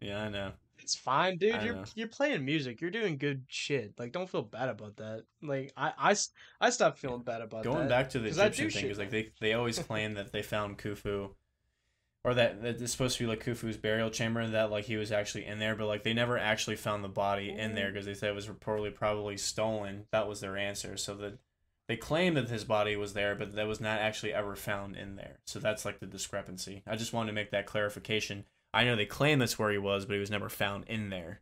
yeah, I know. It's fine dude I you're know. you're playing music you're doing good shit like don't feel bad about that like I I, I stopped feeling bad about Going that back to the Egyptian thing, like like they they always claim that they found Khufu, or that, that it's supposed to be like Khufu's burial chamber, and that like he was actually in there, but like they never actually found the body in there because they said it was reportedly probably stolen. That was their answer. So that they claim that his body was there, but that was not actually ever found in there. So that's like the discrepancy. I just wanted to make that clarification. I know they claim that's where he was, but he was never found in there.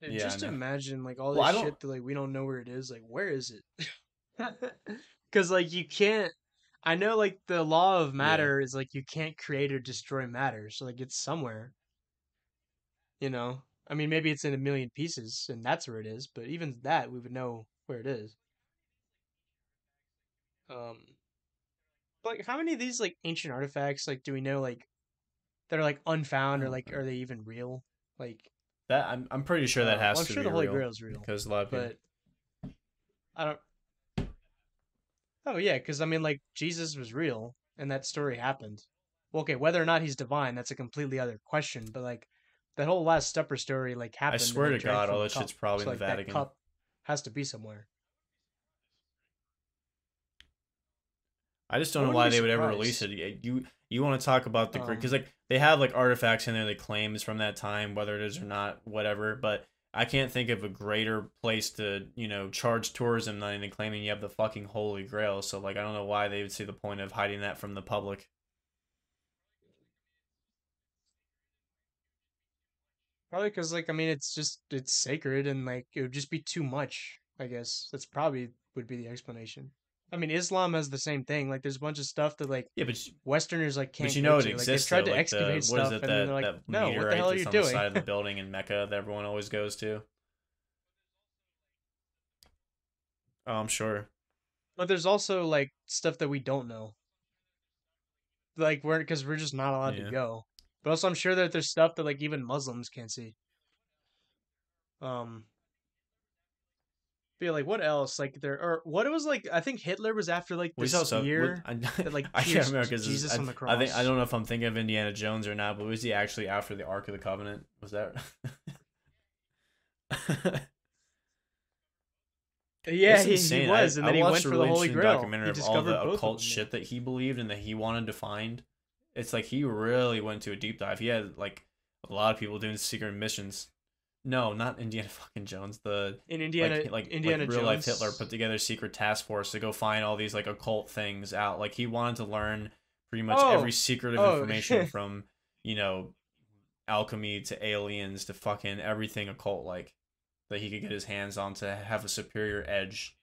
Dude, Yeah, just imagine like all this don't- shit that like we don't know where it is. Like, where is it? Because like you can't. I know like the law of matter is like you can't create or destroy matter, so like it's somewhere. You know, I mean, maybe it's in a million pieces, and that's where it is. But even that, we would know where it is. Um, like, how many of these like ancient artifacts like do we know like that are like unfound or like are they even real? Like, That I'm I'm pretty sure that Uh, has well, I'm to sure be the Holy Grail is real, because a lot of people. but I don't. Oh yeah, because I mean, like Jesus was real, and that story happened. Well, okay, whether or not he's divine, that's a completely other question. But like, that whole Last Supper story, like happened. I swear to God, all that shit's probably So, in the like, Vatican. That cup has to be somewhere. I just don't I know why they would ever release it. You you want to talk about the because Um, like they have like artifacts in there they claim is from that time, whether it is or not, whatever. But I can't think of a greater place to you know charge tourism than claiming you have the fucking Holy Grail. So like I don't know why they would see the point of hiding that from the public. Probably because, like, I mean, it's just it's sacred, and like it would just be too much. I guess that's probably would be the explanation. I mean, Islam has the same thing. Like, there's a bunch of stuff that like Yeah, but Westerners like can't. but you know it to. exists. Like, they've tried though, to like the- excavate what is stuff, it and then that they're like, "No, what the hell are you on doing?" the side of the building in Mecca that everyone always goes to? Oh, I'm sure. but there's also like stuff that we don't know. Like we're because we're just not allowed Yeah. to go. But also, I'm sure that there's stuff that like even Muslims can't see. Um. Yeah, like what else? Like there or what it was like I think Hitler was after like We the saw some. spear. I, that, like, I can't remember because Jesus I, on the I think I don't know if I'm thinking of Indiana Jones or not, but was he actually after the Ark of the Covenant? Was that? Yeah, he, he was, I, and then I he went for the Holy Grail. documentary he of all the occult shit that he believed and that he wanted to find. It's like he really went to a deep dive. He had like a lot of people doing secret missions. No, not Indiana fucking Jones. The in Indiana, like, like, Indiana like real life Hitler put together a secret task force to go find all these like occult things out. Like he wanted to learn pretty much Oh. every secret of Oh. information from you know alchemy to aliens to fucking everything occult like that he could get his hands on to have a superior edge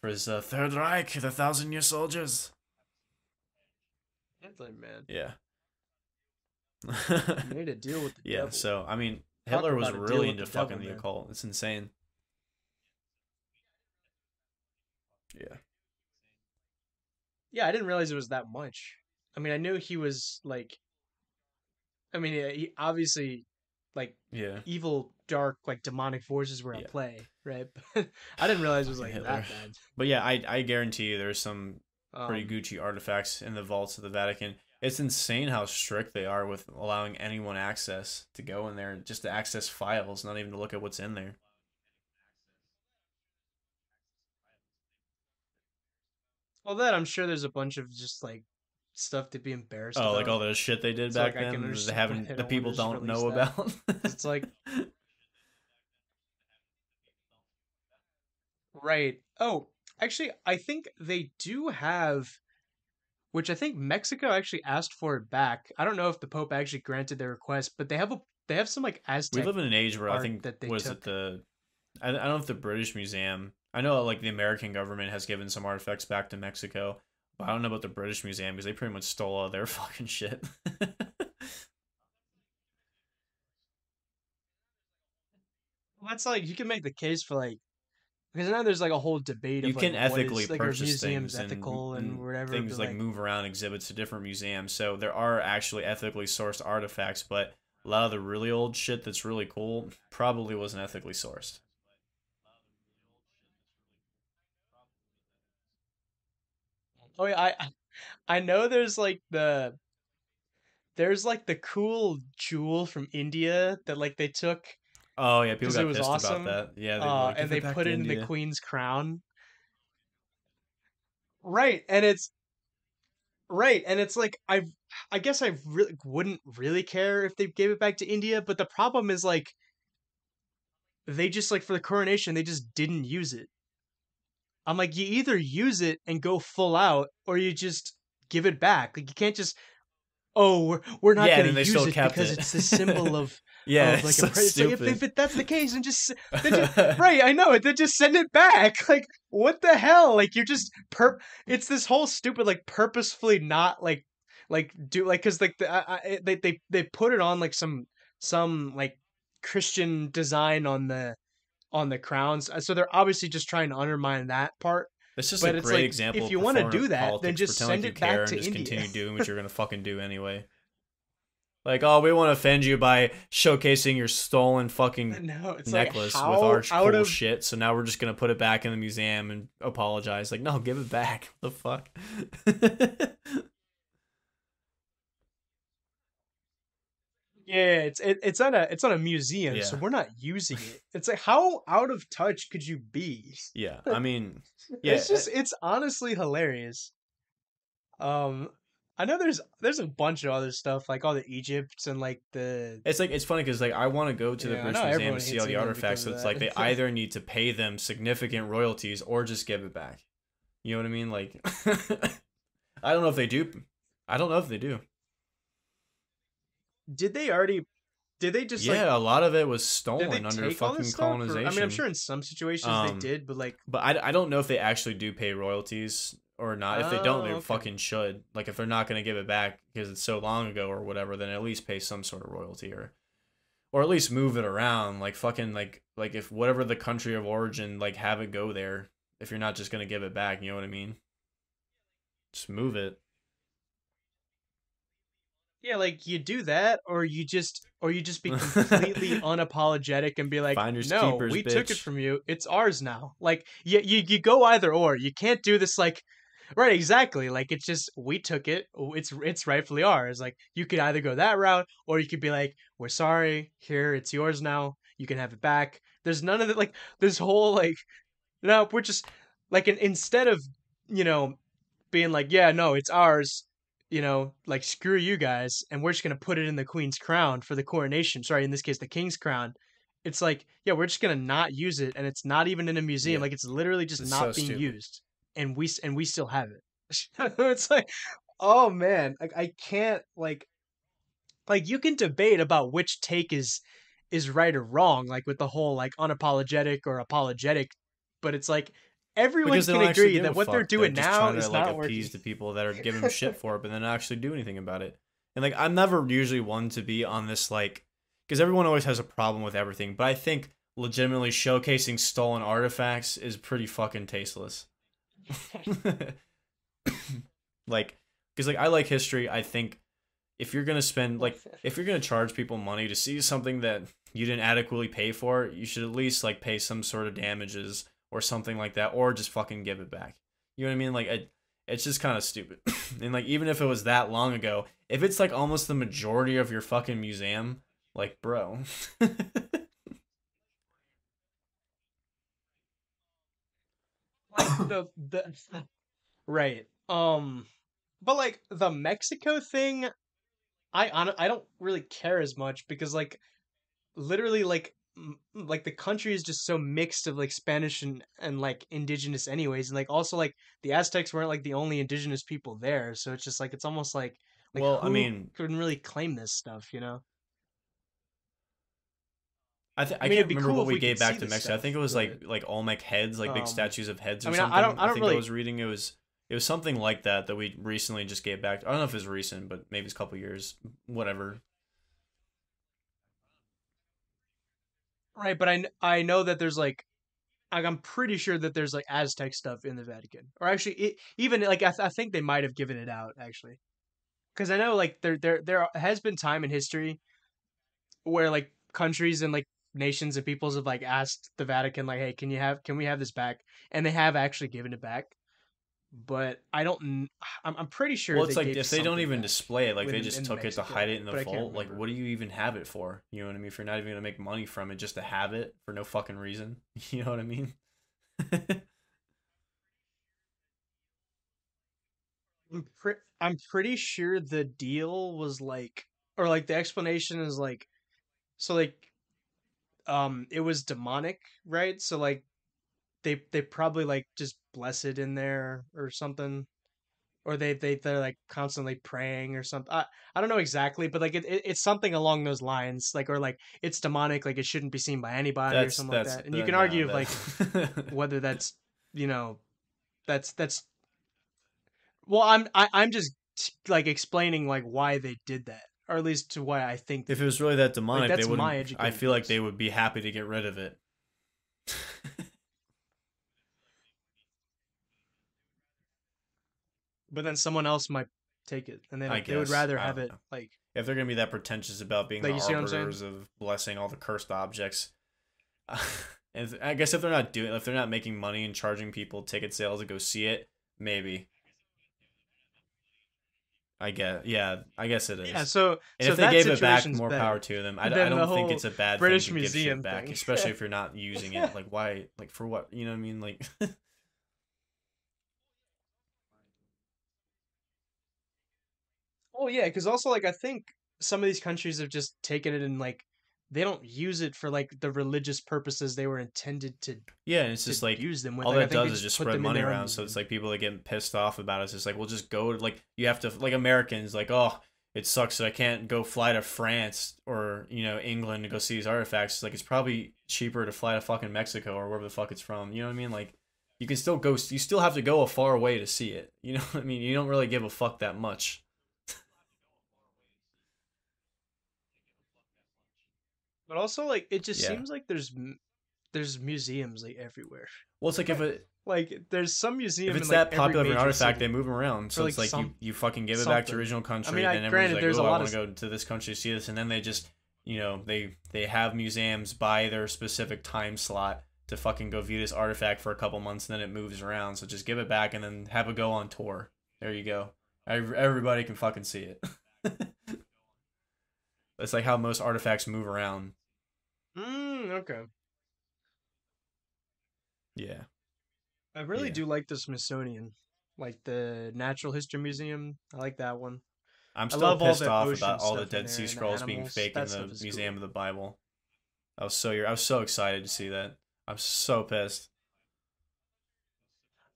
for his uh, third Reich, the thousand year soldiers. Hitler, man, Yeah. he made a deal with the yeah. devil. So I mean, Hitler was about a deal really into the devil, fucking the man. occult. It's insane. Yeah. yeah, I didn't realize it was that much. I mean, I knew he was like, I mean, he obviously like Yeah. evil, dark, like demonic forces were at Yeah. play, right? But I didn't realize it was like Fucking that bad. But yeah, I I guarantee you there's some pretty Um, Gucci artifacts in the vaults of the Vatican. It's insane how strict they are with allowing anyone access to go in there just to access files, not even to look at what's in there. Well, that I'm sure there's a bunch of just like stuff to be embarrassed. Oh, like all the shit they did back like, then they haven't the people don't know that. about. It's like right. Oh, actually, I think they do have, which I think Mexico actually asked for it back. I don't know if the Pope actually granted their request, but they have a they have some like Aztec. we live in an age where I think that they was took. it the I, I don't know if the British Museum. I know like the American government has given some artifacts back to Mexico, but I don't know about the British Museum because they pretty much stole all their fucking shit. Well, that's like you can make the case for like because now there's like a whole debate. you of, can like, ethically is, like, purchase museums things ethical and, and, whatever. things but, like, move around exhibits to different museums so there are actually ethically sourced artifacts but a lot of the really old shit that's really cool probably wasn't ethically sourced Oh yeah, I I know there's like the there's like the cool jewel from India that like they took oh yeah people got it was pissed awesome, about that yeah they uh, like, and they put it in the queen's crown. Right, and it's right, and it's like I I guess I really wouldn't really care if they gave it back to India, but the problem is like they just like for the coronation they just didn't use it. I'm like you either use it and go full out or you just give it back. Like you can't just oh we're we're not Yeah, going to use it because it. it's the symbol of yeah like so. It's like, if, stupid if that's the case, then just then just right. I know it. Then just send it back. Like what the hell? Like you're just per. It's this whole stupid like purposefully not like like do like because like the, I, I, they they they put it on like some some like Christian design on the on the crowns. Uh, So they're obviously just trying to undermine that part. it's just but a it's great like, example if you wanna do that, then just send it back to and just India. continue doing what you're gonna fucking do anyway like oh we want to offend you by showcasing your stolen fucking No, necklace like with our cool of shit. So now we're just gonna put it back in the museum and apologize. Like, no, give it back. the fuck? Yeah, it's it, it's on a it's on a museum, so we're not using it. It's like how out of touch could you be? yeah, I mean, yeah, it's just it's honestly hilarious. Um, I know there's there's a bunch of other stuff like all the Egypts and like the it's like it's funny because like I want to go to the Yeah, British Museum and see all the artifacts. So it's like they either need to pay them significant royalties or just give it back. You know what I mean? Like, I don't know if they do. I don't know if they do. did they already did they just yeah, like a lot of it was stolen under fucking stuff? Or- colonization. I mean, I'm sure in some situations Um, they did, but like But I, I don't know if they actually do pay royalties or not. If they don't, they Oh, okay. fucking should. Like if they're not going to give it back because it's so long ago or whatever, then at least pay some sort of royalty or or at least move it around. Like fucking like like if whatever the country of origin, like have it go there. If you're not just going to give it back, you know what I mean? Just move it. Yeah, like you do that, or you just, or you just be completely unapologetic and be like, Finders "No, keepers, we took it from you. It's ours now." Like, you, you, you go either or. You can't do this like, right? Exactly. Like it's just we took it. It's it's rightfully ours. Like you could either go that route, or you could be like, "We're sorry. Here, it's yours now. You can have it back." There's none of it. Like this whole like, no, we're just like in, instead of you know being like, "Yeah, no, it's ours." You know, like screw you guys, and we're just gonna put it in the queen's crown for the coronation. Sorry, in this case, the king's crown. It's like, yeah, we're just gonna not use it, and it's not even in a museum. Yeah. Like it's literally just It's not so being stupid. used, and we and we still have it. it's like, oh man, like I can't like, like you can debate about which take is is right or wrong, like with the whole like unapologetic or apologetic, but it's like everyone Because can agree that what they're doing just now is to, like, not working. appease the people that are giving them shit for it, but then not actually do anything about it. And like, I'm never usually one to be on this like, because everyone always has a problem with everything. But I think legitimately showcasing stolen artifacts is pretty fucking tasteless. like, because like I like history. I think if you're gonna spend like if you're gonna charge people money to see something that you didn't adequately pay for, you should at least like pay some sort of damages or something like that, or just fucking give it back. You know what I mean? Like, it's just kind of stupid. and like, even if it was that long ago, if it's like almost the majority of your fucking museum, like, bro. the the right um but like the mexico thing i hon- i don't really care as much because like literally like like the country is just so mixed of like spanish and and like indigenous anyways and like also like the aztecs weren't like the only indigenous people there so it's just like it's almost like like Well, I mean- couldn't really claim this stuff you know I, th- I I, mean, can't remember cool what we we gave back to Mexico. I think it was like like Olmec heads, like big um, statues of heads or I mean, I- I something. don't- I don't think really- I was reading it was it was something like that that we recently just gave back. I don't know if it's recent, but maybe it's a couple years, whatever. Right but i i know that there's like I'm pretty sure that there's like Aztec stuff in the Vatican, or actually, it, even like I, th- I think they might have given it out actually, because I know like there there there has been time in history where like countries and like nations and peoples have like asked the Vatican like, hey, can you have can we have this back? And they have actually given it back, but I don't. I'm I'm pretty sure. well, it's like if they don't even display it, like they just took it to hide it in the vault. Like, what do you even have it for? You know what I mean? If you're not even gonna make money from it, just to have it for no fucking reason. You know what I mean? I'm pretty sure the deal was like, or like the explanation is like, so like, um, it was demonic, right? So like, they they probably like just bless it in there or something, or they they they're like constantly praying or something. I I don't know exactly, but like it, it it's something along those lines, like or like it's demonic, like it shouldn't be seen by anybody or something like that. And you uh, can no, argue like whether that's you know that's that's well i'm I, i'm just like explaining like why they did that or at least to why i think if it was really that demonic, that's they my wouldn't. I feel like they would be happy to get rid of it. But then someone else might take it and they, I they would guess. rather I have don't it know. like if they're gonna be that pretentious about being Like, the see what I'm saying? arbiters of blessing all the cursed objects, and I guess if they're not doing, if they're not making money and charging people ticket sales to go see it, maybe. I guess, yeah, I guess it is. yeah so and so if they that gave it back, situation's more better. power to them. I, I the don't think whole it's a bad British thing to give Museum shit back, thing. especially if you're not using it. Like, why? Like, for what? You know what I mean? Like, oh yeah because also like i think some of these countries have just taken it and like they don't use it for like the religious purposes they were intended to, yeah, and it's just like use them with all Like, that does is just spread money around. So it's like people are getting pissed off about it. It's just like, well, just go. to Like you have to, like Americans, like oh, it sucks that I can't go fly to France or you know England to go see these artifacts. It's like it's probably cheaper to fly to fucking Mexico or wherever the fuck it's from. You know what I mean? Like you can still go. You still have to go a far way to see it. You know what I mean? You don't really give a fuck that much. But also, like, it just Yeah. seems like there's there's museums like everywhere. Well, it's like if it Like, there's some museum. if it's in, like, that popular of an artefact, city. they move them around. So Or, it's like, like some- you, you fucking give it back to something. original country. mean, I- then granted, everyone's there's like, a oh, I lot want of to go to this country to see this, and then they just, you know, they they have museums by their specific time slot to fucking go view this artifact for a couple months, and then it moves around. So just give it back and then have a go on tour. There you go. Everybody can fucking see it. That's like how most artifacts move around. Mm, okay. Yeah. I really Yeah. do like the Smithsonian, like the Natural History Museum. I like that one. I'm still pissed off about all the Dead Sea Scrolls being fake That in the Museum cool. of the Bible. I was so I was so excited to see that. I'm so pissed.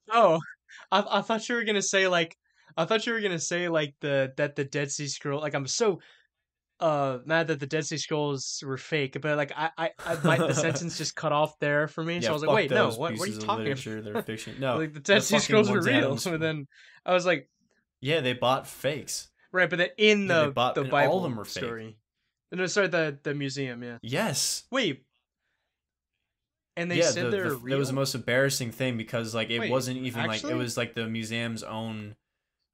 Oh, I I thought you were gonna say like I thought you were gonna say like the that the Dead Sea Scroll. Like I'm so uh mad that the Dead Sea Scrolls were fake, but like I I, I my, the sentence just cut off there for me. so I was like, wait, no, what, what are you talking about? They're fiction. No, like the Dead Sea Scrolls were real. haven't- then I was like, yeah, they bought fakes. right, but then in Yeah, the bought- the and all Bible of them were fake. story. No, sorry, the the museum, yeah. Yes. Wait. And they yeah, said the, they're the, real. that was the most embarrassing thing because like it Wait, wasn't even actually? like it was like the museum's own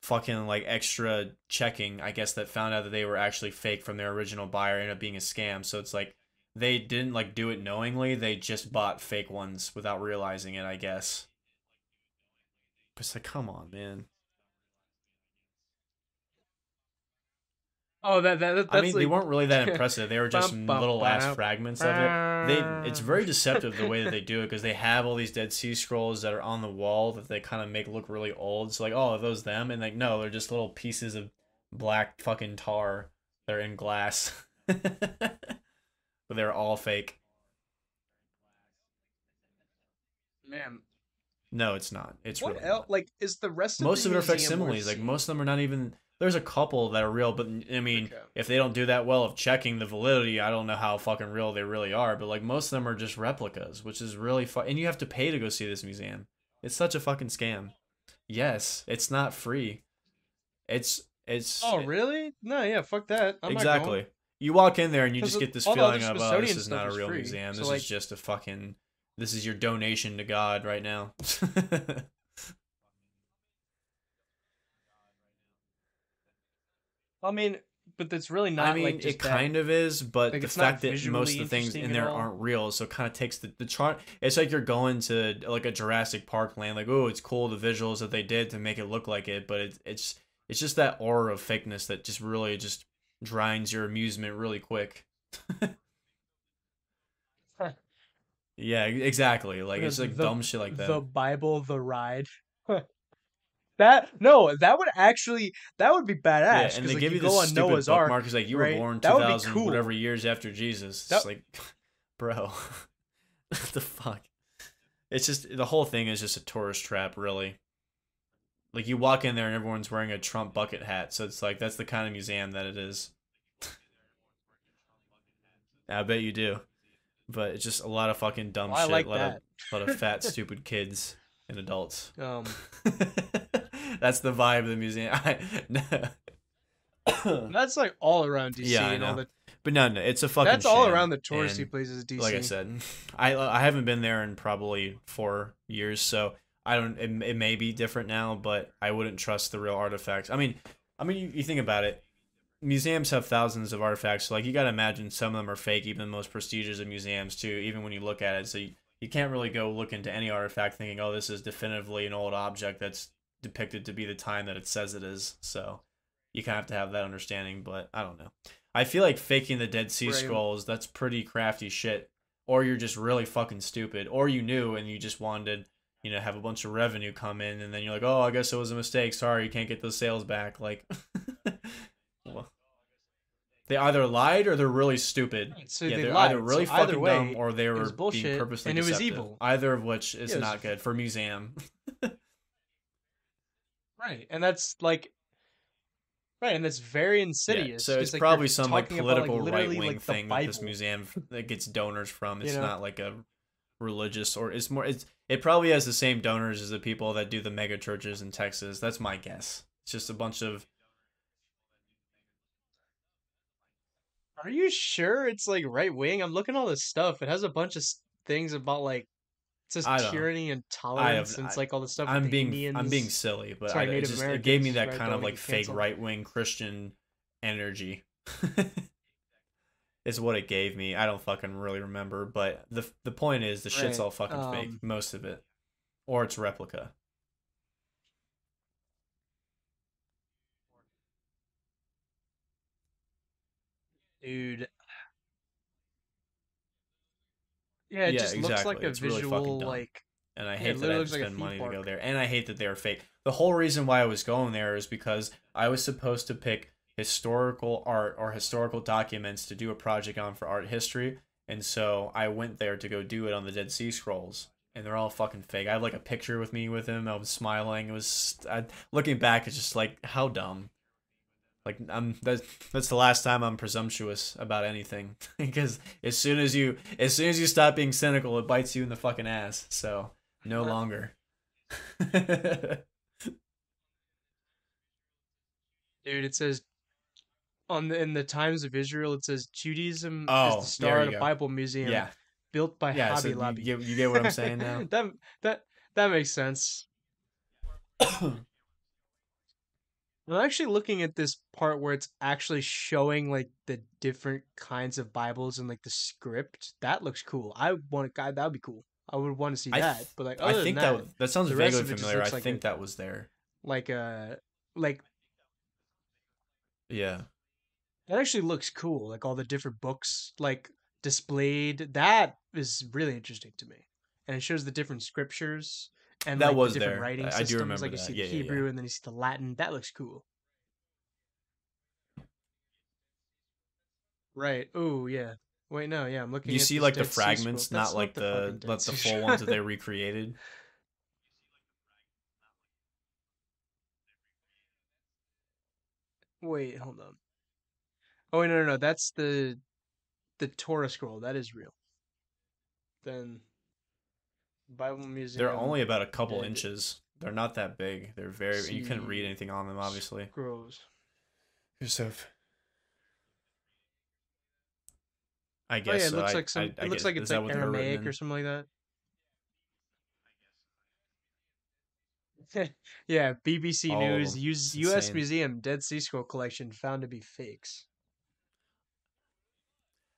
fucking like extra checking, I guess, that found out that they were actually fake from their original buyer, ended up being a scam. So it's like they didn't like do it knowingly; they just bought fake ones without realizing it. I guess. It's like, come on, man. Oh, that that, that's I mean, they weren't really that impressive. They were just Bum, bum, little ass bum, fragments of it. They, it's very deceptive the way that they do it because they have all these Dead Sea Scrolls that are on the wall that they kind of make look really old. So like, oh, are those them? And like, no, they're just little pieces of black fucking tar. They're in glass, but they're all fake. man. No, it's not. It's What really else? not. Like, is the rest of most of it are facsimiles. Like most of them are not even. There's a couple that are real, but I mean, Okay. if they don't do that well of checking the validity, I don't know how fucking real they really are. But like most of them are just replicas, which is really fun. And you have to pay to go see this museum. It's such a fucking scam. Yes, it's not free. It's it's Oh, really? No, yeah, fuck that. I'm exactly. You walk in there and you just get this all the other feeling of, oh, this is not a real free, museum. so, This like- is just a fucking. This is your donation to God right now. I mean, but that's really not I mean, like just it kind of is, but Like, the fact that most of the things in there aren't real, so it kind of takes the the chart. It's like you're going to like a Jurassic Park land, like oh, it's cool the visuals that they did to make it look like it, but it's it's it's just that aura of fakeness that just really just grinds your amusement really quick. yeah, exactly. Like it's like The- dumb shit like that. the Bible, the ride. That no, that would actually that would be badass. yeah, and they like, give you, go this on stupid Noah's Ark. bookmark. It's like you right? were born two thousand cool. whatever years after Jesus. That- It's like, bro, what the fuck? It's just the whole thing is just a tourist trap, really. Like you walk in there and everyone's wearing a Trump bucket hat, so it's like that's the kind of museum that it is. I bet you do, but it's just a lot of fucking dumb Well, I shit. like a lot that. of a lot of fat, stupid kids and adults. Um, That's the vibe of the museum. That's like all around DC Yeah, I and all the. but no, no, it's a fucking. That's all around the touristy and places. DC. Like I said, I I haven't been there in probably four years, so I don't. It, it may be different now, but I wouldn't trust the real artifacts. I mean, I mean, you, you think about it. Museums have thousands of artifacts, so like you got to imagine some of them are fake, even the most prestigious of museums too. Even when you look at it, so you, you can't really go look into any artifact thinking, oh, this is definitively an old object that's depicted to be the time that it says it is. So you kind of have to have that understanding, but I don't know. I feel like faking the Dead Sea Right. Scrolls, that's pretty crafty shit. Or you're just really fucking stupid. Or you knew and you just wanted, you know, have a bunch of revenue come in and then you're like, oh, I guess it was a mistake. Sorry, you can't get those sales back. Like, well, they either lied or they're really stupid. So yeah, they they're lied. either really so either fucking way, dumb or they were was being bullshit, purposely and it was evil. Either of which is not good for museum. right, and that's like. Right, and that's very insidious. So it's like, probably some like about, like, political right wing like, thing that this museum that gets donors from. It's You know? not like a religious or it's more. It's it probably has the same donors as the people that do the mega churches in Texas. That's my guess. It's just a bunch of Are you sure it's like right wing? I'm looking at all this stuff. It has a bunch of things about like says know. tyranny and tolerance, and it's like all the stuff. I'm being Indians. I'm being silly, but Sorry, I, it just it gave me that kind of like fake right wing Christian energy. is what it gave me. I don't fucking really remember, but the the point is the shit's Right, all fucking um, fake, most of it, or it's replica. dude. Yeah, it Yeah, just looks like a It's really visual dumb. like And I Yeah, hate that I had looks to like spend money to go there, and I hate that they are fake. The whole reason why I was going there is because I was supposed to pick historical art or historical documents to do a project on for art history, and so I went there to go do it on the Dead Sea Scrolls, and they're all fucking fake. I have like a picture with me with him. I was smiling. It was I, looking back. It's just like how dumb. Like I'm that's that's the last time I'm presumptuous about anything because as soon as you as soon as you stop being cynical, it bites you in the fucking ass. So no longer. dude. It says on the in the Times of Israel, it says Judaism Oh, is the star you the go. Bible Museum, yeah, built by yeah. So Hobby you, Lobby. get, you get what I'm saying now. that that that makes sense. I'm actually looking at this part where it's actually showing like the different kinds of Bibles and like the script. That looks cool. I want God, that would be cool. I would want to see I that. th- But like I think that that, that sounds vaguely of it just familiar. I like think a- that was there. like uh like Yeah. that actually looks cool. Like all the different books like displayed. That is really interesting to me. And it shows the different scriptures and That like, was the different there. writing I- I do systems. remember like you see Yeah, the yeah, yeah. Hebrew and then you see the Latin. That looks cool. Right. Oh yeah. Wait, no, yeah, I'm looking. You see like the fragments, not like the, the like the full ones that they recreated. Wait, hold on. Oh wait, no, no, no. That's the the Torah scroll. That is real. Then Bible Museum. They're only about a couple Dead inches. They're not that big. They're very. You couldn't read anything on them, obviously. scrolls. Yourself. I Oh guess. yeah, it so. looks I- like some. I- it I looks guess- like is it's that like what they were written Aramaic or something like that. yeah, BBC All oh, of News, them. US, insane. Museum Dead Sea Scroll collection found to be fakes.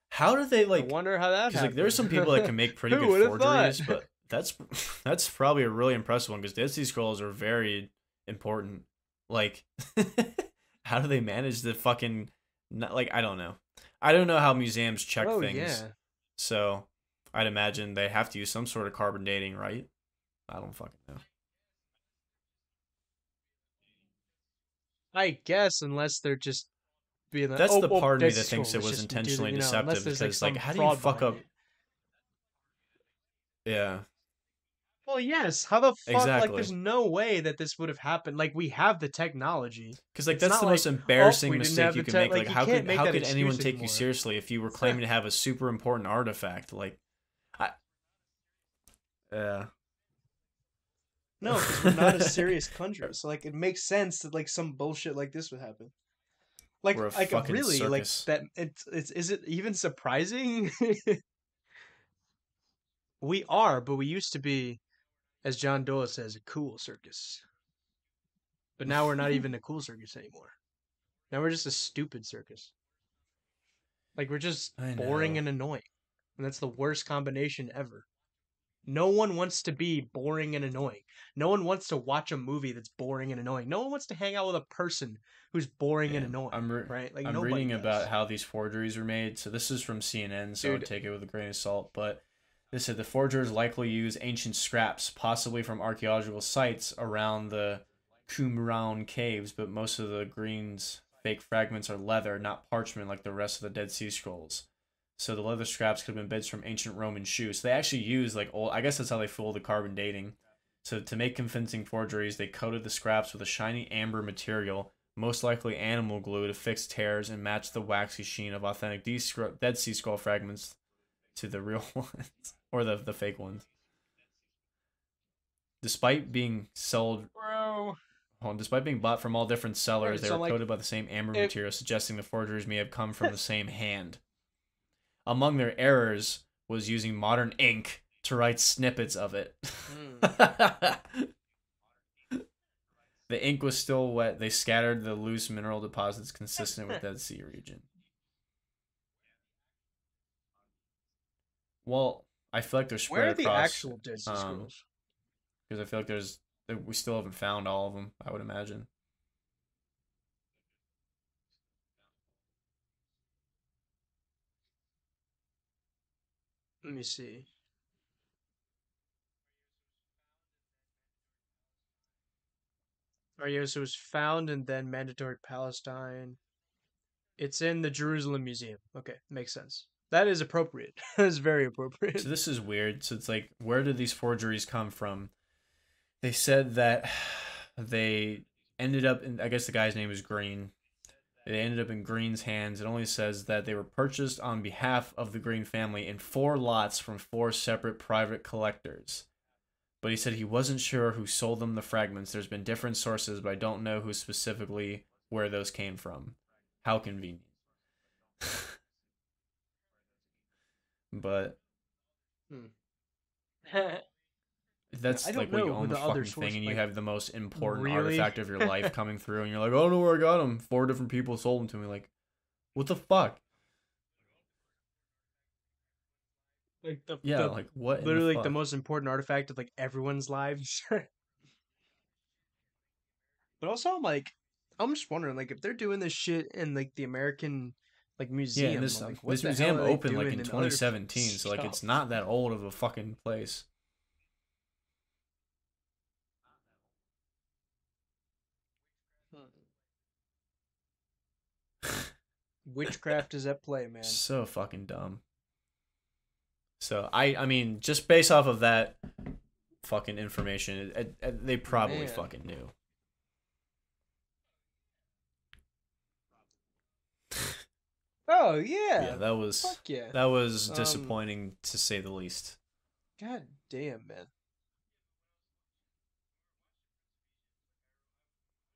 How do they like? I wonder how that Because happened. like there's some people that can make pretty good forgeries, but that's that's probably a really impressive one because Dead Sea Scrolls are very important. Like, how do they manage the fucking? Not, like I don't know. I don't know how museums check oh things. yeah, So I'd imagine they have to use some sort of carbon dating, right? I don't fucking know. I guess unless they're just being like, That's oh, the oh, part of me that thinks it was do intentionally you know, deceptive because, like, some how do you fuck up- it. Yeah. Well, yes. How the fuck? Like, there's no way that this would have happened. Like, we have the technology. Because like It's that's not the most like, oh, embarrassing "Oh, mistake you can tech," make. like, Like, how could how could anyone excuse take you seriously if you were claiming to have a super important artifact? Like, I, yeah, No, because we're not a serious country. So like, it makes sense that like some bullshit like this would happen. Like, We're a like fucking really, like that. It's it's is it even surprising? we are, but we used to be, as John Doe says, a cool circus. But now we're not even a cool circus anymore. Now we're just a stupid circus. Like we're just boring and annoying. And that's the worst combination ever. No one wants to be boring and annoying. No one wants to watch a movie that's boring and annoying. No one wants to hang out with a person who's boring and annoying. I'm re- right? Like I'm reading does. about how these forgeries were made. So this is from CNN, so I would Dude. take it with a grain of salt. But they said the forgers likely use ancient scraps, possibly from archaeological sites around the Qumran caves. But most of the Green's fake fragments are leather, not parchment, like the rest of the Dead Sea Scrolls. So the leather scraps could have been bits from ancient Roman shoes. So they actually use like old. I guess that's how they fool the carbon dating. So to make convincing forgeries, they coated the scraps with a shiny amber material, most likely animal glue, to fix tears and match the waxy sheen of authentic Dead Sea Scroll fragments to the real ones or the the fake ones. Despite being sold, Bro. despite being bought from all different sellers, they so, were like, coated by the same amber if- material, suggesting the forgeries may have come from the same hand. Among their errors was using modern ink to write snippets of it. Hmm. the ink was still wet. They scattered the loose mineral deposits consistent with that sea region. Well, I feel like they're spread Where are the actual Sea um, Scrolls? because I feel like there's we still haven't found all of them. I would imagine. Let me see. Oh it was found and then mandatory Palestine. It's in the Jerusalem Museum. Okay, makes sense. That is appropriate. that is very appropriate. So this is weird. So it's like, where did these forgeries come from? They said that they ended up in. I guess the guy's name is Green. They ended up in Green's hands. It only says that they were purchased on behalf of the Green family in four lots from four separate private collectors. But he said he wasn't sure who sold them the fragments. There's been different sources, but I don't know who specifically where those came from. How convenient. but hmm. that's I like when you own the the fucking thing and you have the most important really? artifact of your life coming through, and you're like, I don't know where I got them. Four different people sold them to me. Like, what the fuck? like the Yeah, the- like what? literally like the most important artifact of like everyone's lives. but also, I'm like, I'm just wondering, like, if they're doing this shit in like the American like Yeah, museum, and this like, this museum hell are they opened like in in 2017, so like it's not that old of a fucking place. Hmm. Witchcraft is at play, man. So fucking dumb. So I I mean just based off of that fucking information, it, it, it- they probably Man. fucking knew. Oh yeah, Yeah, that was fuck yeah. that was Um, disappointing to say the least. God damn, man.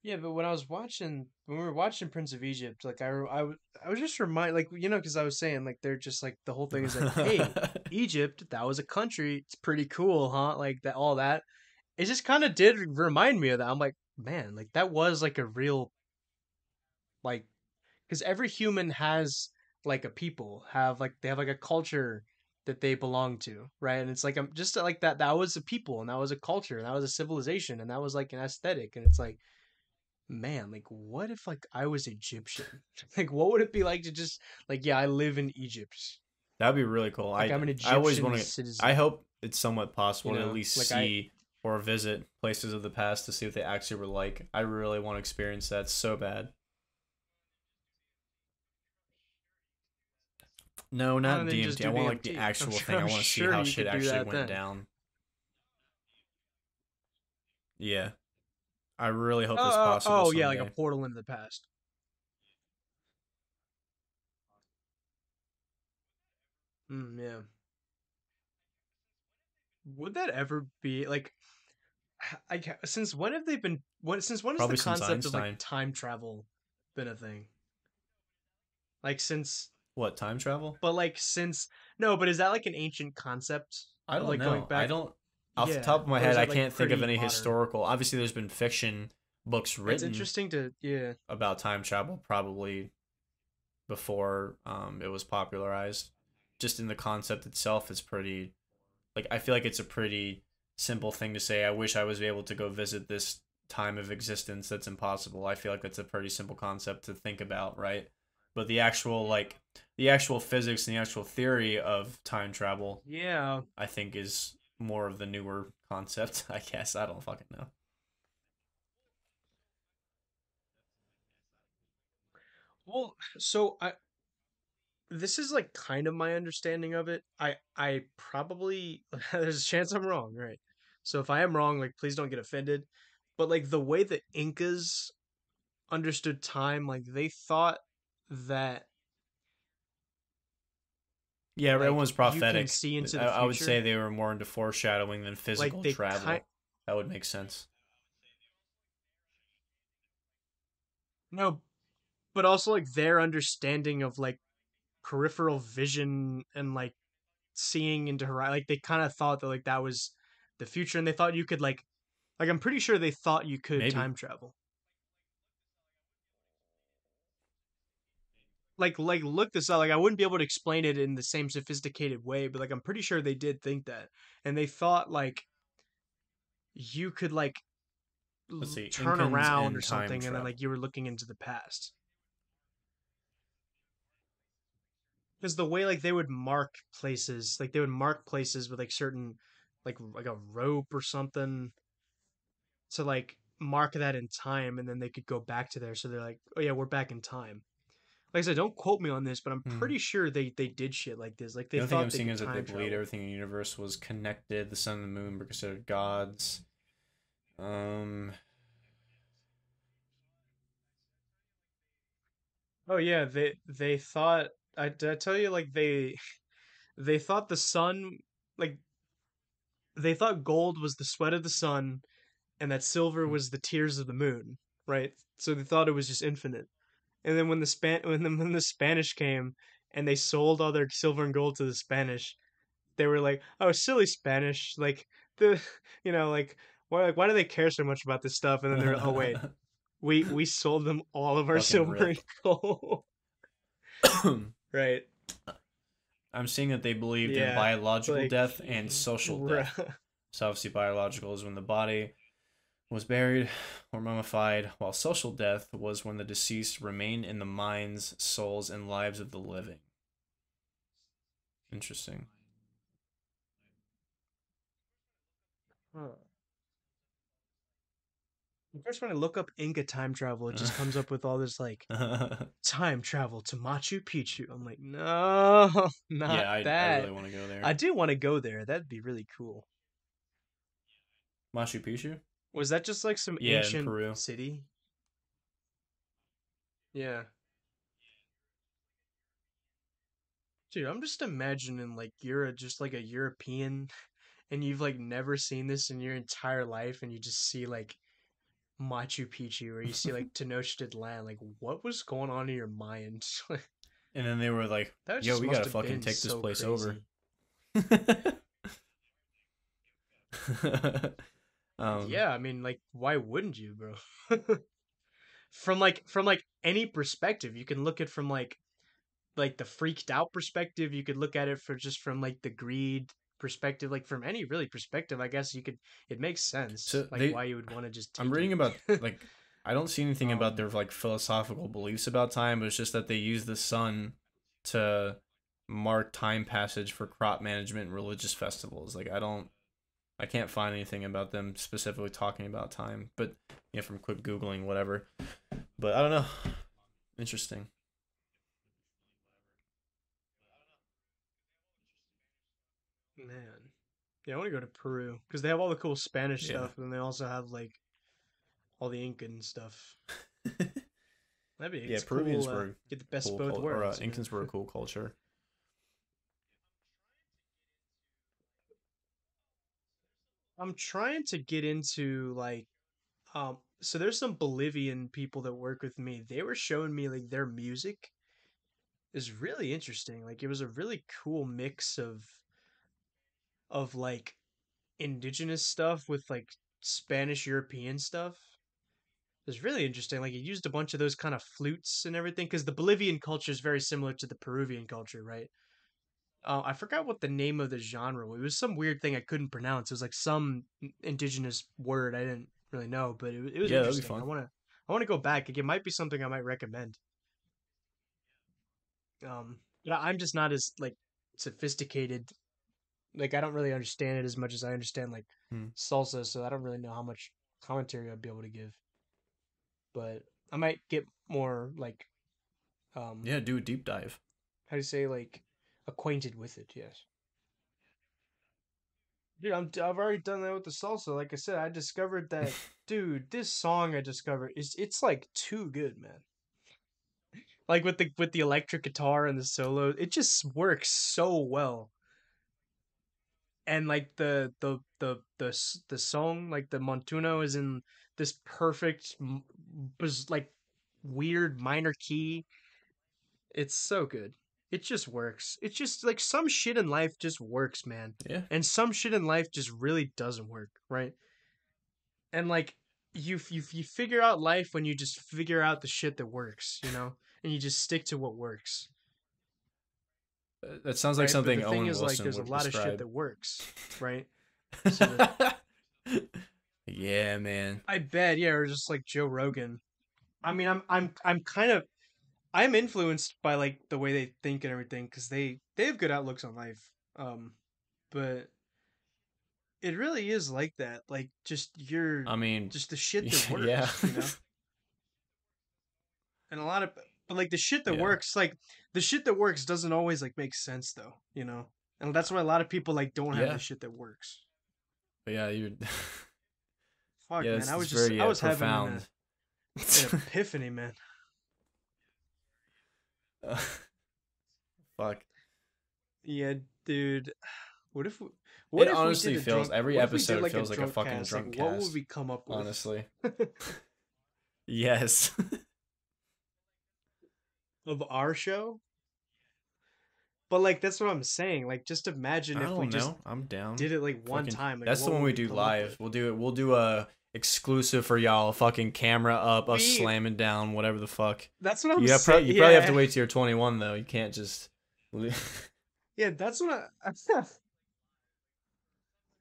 Yeah, but when I was watching, when we were watching Prince of Egypt, like I was I was just remind, like you know, because I was saying, like they're just like the whole thing is like, hey, Egypt, that was a country. It's pretty cool, huh? Like that, all that. It just kind of did remind me of that. I'm like, man, like that was like a real, like, because every human has like a people have like they have like a culture that they belong to, right? And it's like I'm just like that. That was a people, and that was a culture, and that was a civilization, and that was like an aesthetic, and it's like. Man, like, what if like I was Egyptian? Like, what would it be like to just like, yeah, I live in Egypt. That'd be really cool. Like, I I'm an I always Egyptian want to. I hope it's somewhat possible You to at least like, I- see or visit places of the past to see what they actually were like. I really want to experience that so bad. No, not just DMT. I want like the actual sure- thing. I want to see sure how you shit actually went then. down. Yeah, I really hope that's oh, possible. oh, yeah, like a portal into the past. Mm, yeah. Would that ever be like? I ca- since when have they been? When since when has the concept of like time travel been a thing? Like since, what time travel? but like since no, but is that like an ancient concept? I don't like know. going back. I don't. Off Yeah, the top of my head, I like, can't think of any modern? historical. Obviously, there's been fiction books written. It's interesting to yeah. about time travel probably before um, it was popularized. Just in the concept itself, it's pretty. Like I feel like it's a pretty simple thing to say. I wish I was able to go visit this time of existence. That's impossible. I feel like that's a pretty simple concept to think about, right? But the actual like the actual physics and the actual theory of time travel, Yeah, I think, is more of the newer concept. I guess I don't fucking know. Well, so I this is like kind of my understanding of it. I I probably there's a chance I'm wrong, right? So if I am wrong, like please don't get offended. But like the way the Incas understood time, like they thought that Yeah, Like, everyone's you can prophetic. see into I, the I would say they were more into foreshadowing than physical like travel. ki- That would make sense. no, but also like their understanding of like peripheral vision and like seeing into horizon. Like they kind of thought that like that was the future, and they thought you could like, like I'm pretty sure they thought you could Maybe. time travel. Like like look this up. Like I wouldn't be able to explain it in the same sophisticated way, but like I'm pretty sure they did think that, and they thought like you could like Let's see, turn around or something, and then like you were looking into the past. because the way like they would mark places like they would mark places with like certain like like a rope or something to like mark that in time and then they could go back to there so they're like oh yeah we're back in time like i said don't quote me on this but i'm Hmm. pretty sure they they did shit like this like they the only thought thing I'm seeing is that they believed everything in the universe was connected. The sun and the moon were considered gods. Um, oh yeah they they thought I, did I tell you like they they thought the sun like they thought gold was the sweat of the sun and that silver Hmm. was the tears of the moon right so they thought it was just infinite and then when the span when the, when the spanish came and they sold all their silver and gold to the spanish they were like oh silly spanish like the you know like why like why do they care so much about this stuff and then they're oh wait we we sold them all of our Fucking silver rip. and gold right I'm seeing that they believed in biological like, death and social death. So obviously, biological is when the body was buried or mummified, while social death was when the deceased remained in the minds, souls, and lives of the living. Interesting. Huh. First, when I look up Inca time travel, it just comes up with all this like time travel to Machu Picchu. I'm like, no, not yeah, I, I really want to go there. I do want to go there. That'd be really cool. Machu Picchu. Was that just like some Yeah, ancient city? Yeah. Dude, I'm just imagining like you're a, just like a European and you've like never seen this in your entire life and you just see like Machu Picchu or you see like Tenochtitlan. Like, what was going on in your mind? And then they were like, "Yo, we gotta fucking been take this so place crazy. over." um, yeah, I mean, like, why wouldn't you, bro? from like from like any perspective, you can look at from like like the freaked out perspective. You could look at it for just from like the greed perspective. Like from any really perspective, I guess you could. It makes sense. So like they- why you would want to just. I'm reading it. about like I don't see anything Um, about their like philosophical beliefs about time, but it's just that they use the sun to mark time passage for crop management and religious festivals. Like I don't I can't find anything about them specifically talking about time, but you know from quick googling whatever. But I don't know. Interesting. Man, yeah, I want to go to Peru because they have all the cool Spanish Yeah. stuff, and then they also have like all the Incan stuff. That'd be Yeah, Peruvians cool, uh, get the best cool both cul- or uh, worlds. Incans were a cool culture. I'm trying to get into like um so there's some Bolivian people that work with me. They were showing me like their music is really interesting. Like it was a really cool mix of of like indigenous stuff with like Spanish European stuff. It was really interesting. Like it used a bunch of those kind of flutes and everything because the Bolivian culture is very similar to the Peruvian culture, right? Uh, I forgot what the name of the genre was. It was some weird thing I couldn't pronounce. It was like some indigenous word I didn't really know, but it, it was Yeah, interesting. I fun. want to I want to go back. Like, it might be something I might recommend. Um, but I'm just not as like sophisticated. Like I don't really understand it as much as I understand like Hmm. salsa, so I don't really know how much commentary I'd be able to give. But I might get more like um Yeah, do a deep dive. how do you say like acquainted with it yes. Dude i'm i've already done that with the salsa like i said i discovered that dude this song i discovered is it's like too good man. Like with the with the electric guitar and the solo it just works so well. And like the the the the the song like the montuno is in this perfect like weird minor key. It's so good it just works. It's just like some shit in life just works, man. Yeah. And some shit in life just really doesn't work, right? And like you you you figure out life when you just figure out the shit that works, you know? And you just stick to what works. That sounds like right? But something the thing Owen is Wilson like there's a lot of shit that works, right? So that- yeah, man. I bet, yeah, or just like Joe Rogan. I mean, I'm I'm I'm kind of I'm influenced by like the way they think and everything because they they have good outlooks on life. Um, but it really is like that. Like just your I mean, just the shit that works, yeah. you know. And a lot of but like the shit that Yeah. works, like the shit that works doesn't always like make sense though, you know. And that's why a lot of people like don't have Yeah. the shit that works. but yeah, you. Fuck yeah, man, I was just very I uh, was having profound. an, an epiphany, man. Fuck. Yeah, dude. What if? we- What It if we honestly did feels- drunk- every what if we did, episode feels like a fucking cast? drunk like, What would we come up with? Honestly. Yes. of our show. But like that's what I'm saying. Like just imagine I if don't we know. just I'm down. did it like one Fucking- time. Like, That's the one we do live. We'll do it. We'll do a exclusive for y'all. Fucking camera up, us We- slamming down, whatever the fuck. That's what I'm You, saying. pro- you probably have to wait till you're 21 though. You can't just. Yeah, that's what I.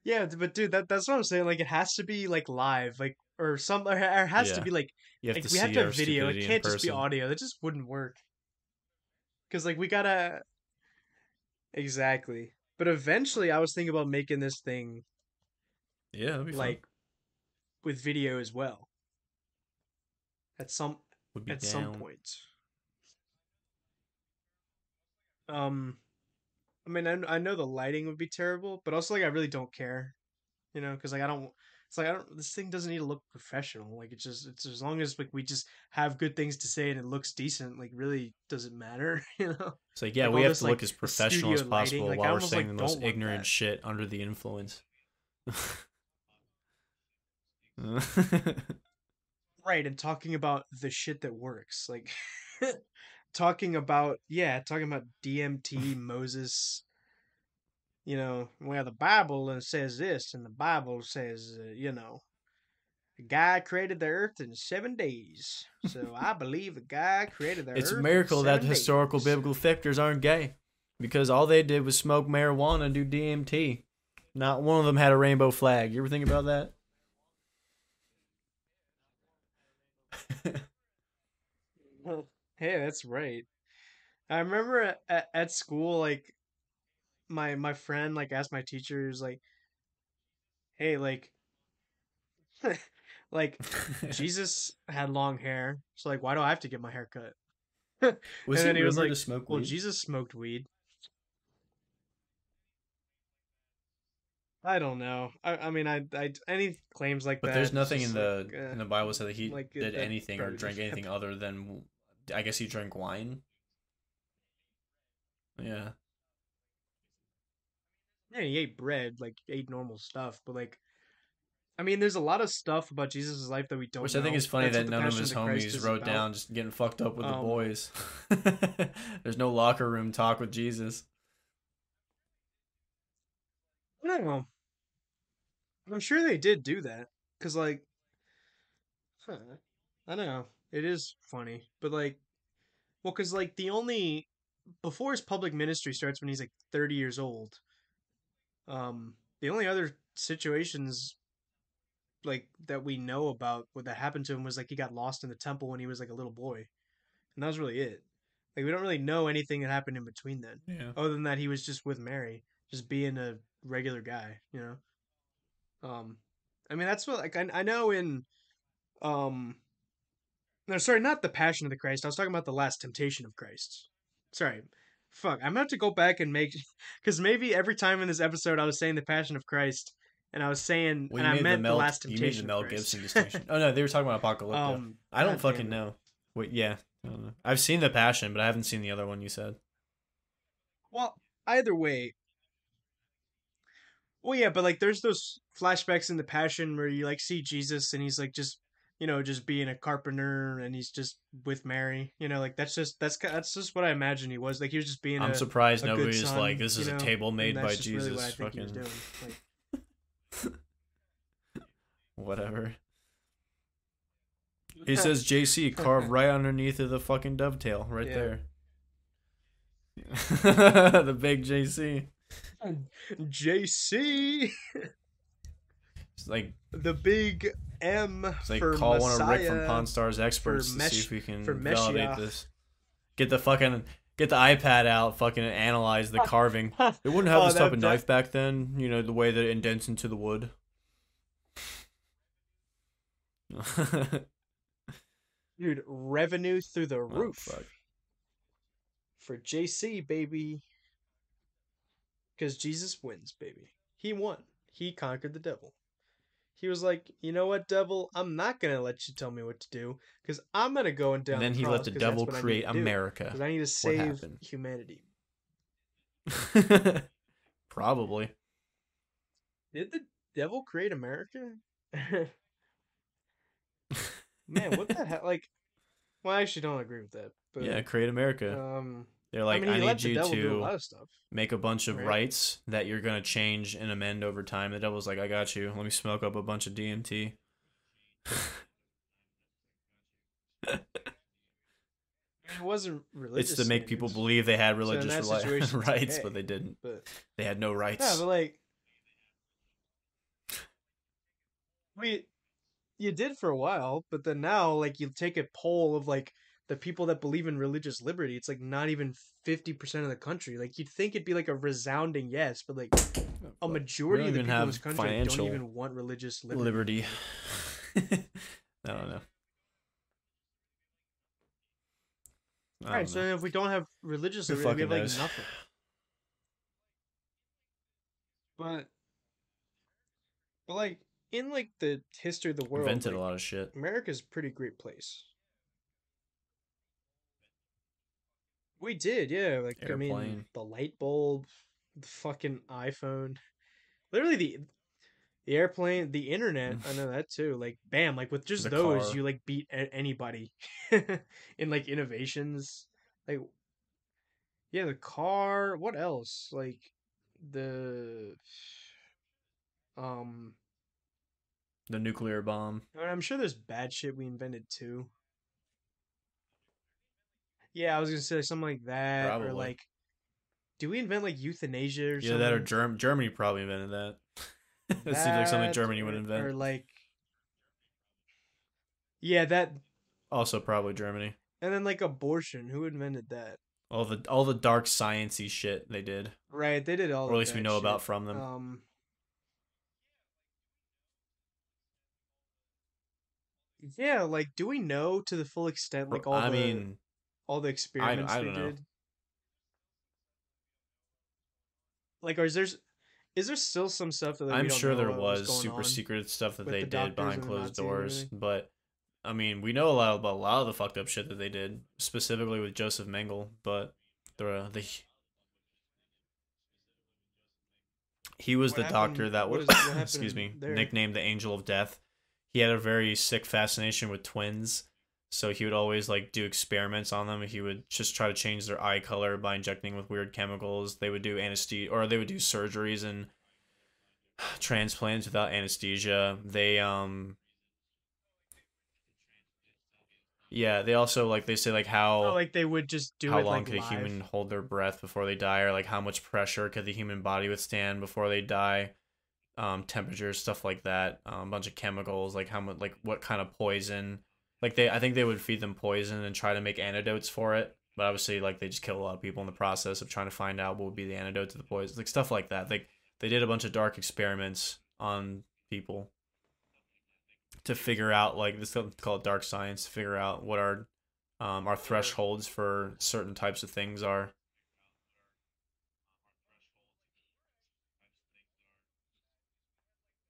yeah, but dude, that that's what I'm saying. Like it has to be like live, like or some, or it has to be like You have like to we have to have video. It can't just be audio. That just wouldn't work. Cause like we gotta. Exactly, but eventually I was thinking about making this thing Yeah, that'd be fun. Like with video as well. At some Would be at down. some point. Um, I mean, I, I know the lighting would be terrible, but also like I really don't care, you know, because like I don't. It's like I don't. This thing doesn't need to look professional. Like it's just. It's as long as like we just have good things to say and it looks decent. Like really doesn't matter, you know. It's like, yeah, like, we have this, to like, look as professional as studio lighting, possible like, while we're saying like, the most ignorant that. shit under the influence. right and talking about the shit that works like talking about yeah talking about dmt moses you know well the bible uh, says this and the bible says uh, you know the guy created the earth in seven days so i believe the guy created the it's earth It's a miracle that seven historical days. biblical figures aren't gay because all they did was smoke marijuana and do DMT. Not one of them had a rainbow flag. You ever think about that? hey that's right. I remember at- at, school like my my friend like asked my teachers like hey like like jesus had long hair so like why do i have to get my hair cut? Was and he he was like, to smoke well jesus smoked weed i don't know i, I mean I, I any claims like But that But there's nothing in the like, eh. in the Bible said that he like, did that anything or drank anything other than I guess he drank wine. Yeah. Yeah, he ate bread, like ate normal stuff, but like, I mean, there's a lot of stuff about Jesus' life that we don't. Know. Which I think is funny That's that none of his homies wrote about. down just getting fucked up with the Um, boys. There's no locker room talk with Jesus. I don't know. I'm sure they did do that, cause like, huh, I don't know. It is funny, but like, well, cause like the only before his public ministry starts when he's like 30 years old. Um, the only other situations like that we know about what that happened to him was like he got lost in the temple when he was like a little boy, and that was really it. Like we don't really know anything that happened in between then, Yeah. other than that he was just with Mary, just being a regular guy, you know. Um, I mean that's what like I I know in, um, no sorry not the Passion of the Christ. I was talking about the Last Temptation of Christ. Sorry, fuck. I'm gonna have to go back and make because maybe every time in this episode I was saying the Passion of Christ and I was saying We and I meant the Mel, the Last you made Temptation. the Mel. Gibson distinction. oh no, they were talking about Apocalypto. um, I don't fucking know. Wait, yeah. I don't know. I've seen the Passion, but I haven't seen the other one you said. Well, either way. Well, yeah, but like there's those flashbacks in the Passion where you like see Jesus and he's like just you know, just being a carpenter and he's just with Mary. You know, like that's just that's that's just what I imagine he was. Like he was just being. I'm a, surprised a good nobody's son, like, this you is know, a table made by just really what Jesus. think he was Fucking. Like, whatever. He says JC carved right underneath of the fucking dovetail, right Yeah. there. the big JC. JC, It's like the big M it's like for call Messiah. one of Rick from Pawn Stars experts to Mesh- see if we can for validate this. Get the fucking get the iPad out, fucking analyze the carving. They wouldn't have Oh, this type that- of knife back then, you know, the way that it indents into the wood. Dude, revenue through the Oh, roof fuck. for JC, baby. Because Jesus wins, baby. He won. He conquered the devil. He was like, you know what, devil? I'm not gonna let you tell me what to do, because I'm gonna go and down. And then the he let the devil what I need create America do, America. 'cause I need to save humanity. Probably. Did the devil create America? Man, what the hell? Like, well, I actually don't agree with that. But yeah, create America. um, They're like, I mean, I, need you a to lot of stuff. make a bunch of Right. rights that you're gonna change and amend over time. The devil's like, I got you. Let me smoke up a bunch of DMT. It wasn't religious. it's to make people believe they had religious reli- rights, okay. but they didn't. But They had no rights. yeah, but like, we, you did for a while, but then now, like, you take a poll of like the people that believe in religious liberty. It's like not even fifty percent of the country. Like you'd think it'd be like a resounding yes, but like a majority of the even people in this country don't even want religious liberty. liberty. I don't know. I All right, don't so if we don't have religious Who liberty, we have like knows? nothing. But, but like in like the history of the world, invented like, a lot of shit. America's a pretty great place. We did, yeah. Like I mean, the light bulb, the fucking iPhone, literally the the airplane, the internet. I know that too. Like, bam! Like with just The those, car. you like beat a- anybody in like innovations. Like, yeah, the car. What else? Like the um. The nuclear bomb. I mean, I'm sure there's bad shit we invented too. Yeah, I was gonna say something like that, Probably. or like, do we invent like euthanasia or Yeah, something? that or Germ- Germany probably invented that. that seems like something Germany would invent. Or like, yeah, that, also probably Germany. and then like abortion. Who invented that? All the all the dark sciencey shit they did, Right, they did all. or at least we that know about from them. Um. Yeah, like, do we know to the full extent, like all I the mean, all the experiments I they don't know. did? Like, or is there is there still some stuff that I'm sure there about was super secret stuff that they the did behind closed doors, but I mean, we know a lot about a lot of the fucked up shit that they did, specifically with Joseph Mengele. But the the he was What the doctor that was is- excuse me there? nicknamed the Angel of Death. He had a very sick fascination with twins. So he would always like do experiments on them. He would just try to change their eye color by injecting with weird chemicals. They would do anesthesia or they would do surgeries and transplants without anesthesia. They um Yeah, they also like they say like how Oh, like they would just do how it long like could live. a human hold their breath before they die or like how much pressure could the human body withstand before they die um temperature stuff like that um, a bunch of chemicals like how much like what kind of poison like they i think they would feed them poison and try to make antidotes for it but obviously like they just kill a lot of people in the process of trying to find out what would be the antidote to the poison like stuff like that. Like they did a bunch of dark experiments on people to figure out like this is called dark science to figure out what our um, our thresholds for certain types of things are.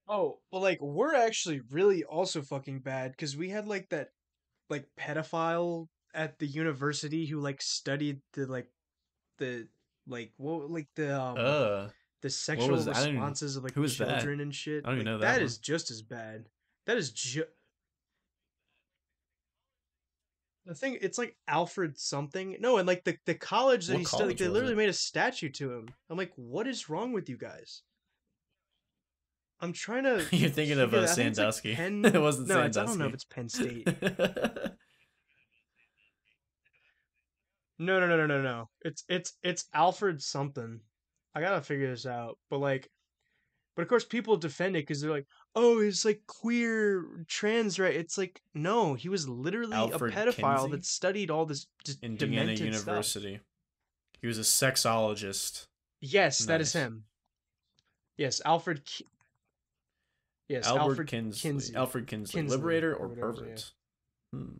Oh, well, like we're actually really also fucking bad because we had like that, like pedophile at the university who like studied the like, the like what like the um uh the sexual was that? I didn't even- responses of like who was that? children and shit. I don't even Like, know that That one. is just as bad. That is just The thing, it's like Alfred something. No, and like the, the college that What he studied, like, they literally it? made a statue to him. I'm like, what is wrong with you guys? I'm trying to. You're thinking of uh, like, Sandusky. Penn- it wasn't no, Sandusky. I don't know if it's Penn State. No, no, no, no, no, no. It's it's it's Alfred something. I gotta figure this out. But like, but of course, people defend it because they're like, "Oh, it's like queer trans right." It's like, no, he was literally Alfred a pedophile Kinsey? that studied all this just Indiana demented stuff. University. He was a sexologist. Yes, that is him. Yes, Alfred. Yes, Albert Alfred Kinsley. Kinsley. Alfred Kinsley. Kinsley, Liberator or or whatever, yeah. pervert? Hmm.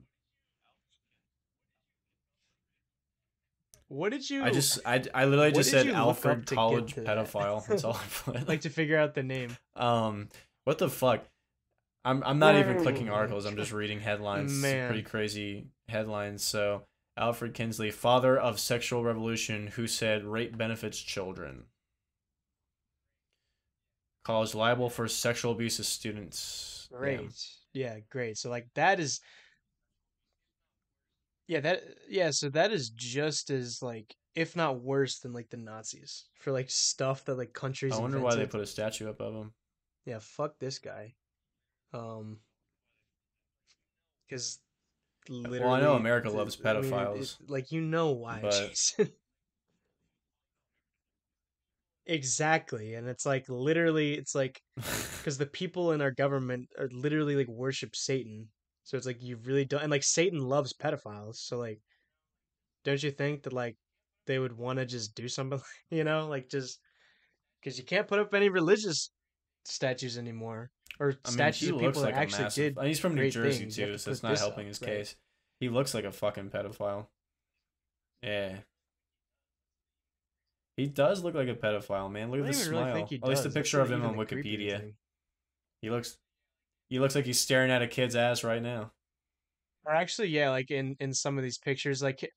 What did you I just, I, I literally just said you look up Alfred college to that? pedophile. That's all I put. like to figure out the name? Um, what the fuck? I'm I'm not even clicking articles. I'm just reading headlines. Man. Pretty crazy headlines. So Alfred Kinsley, father of sexual revolution, who said rape benefits children. College liable for sexual abuse of students. Damn. Great. Yeah, great. So like that is Yeah, that yeah, so that is just as like if not worse than like the Nazis for like stuff that like countries I wonder why they put a statue up of him. Yeah, fuck this guy. Um cuz literally Well, I know America loves I mean, it- pedophiles, it- like you know why, but- Jason. exactly. And it's like literally it's like because the people in our government are literally like worship Satan. So it's like you really don't, and like Satan loves pedophiles. So like, don't you think that like they would want to just do something, you know, like just because you can't put up any religious statues anymore or I statues of people like that actually massive. did. He's from New Jersey things. Too, to so it's not helping up, his right. case. He looks like a fucking pedophile. Yeah. He does look like a pedophile, man. Look at the really smile. he At least the. That's picture of him on Wikipedia. He looks he looks like he's staring at a kid's ass right now. Or actually, yeah, like in in some of these pictures, like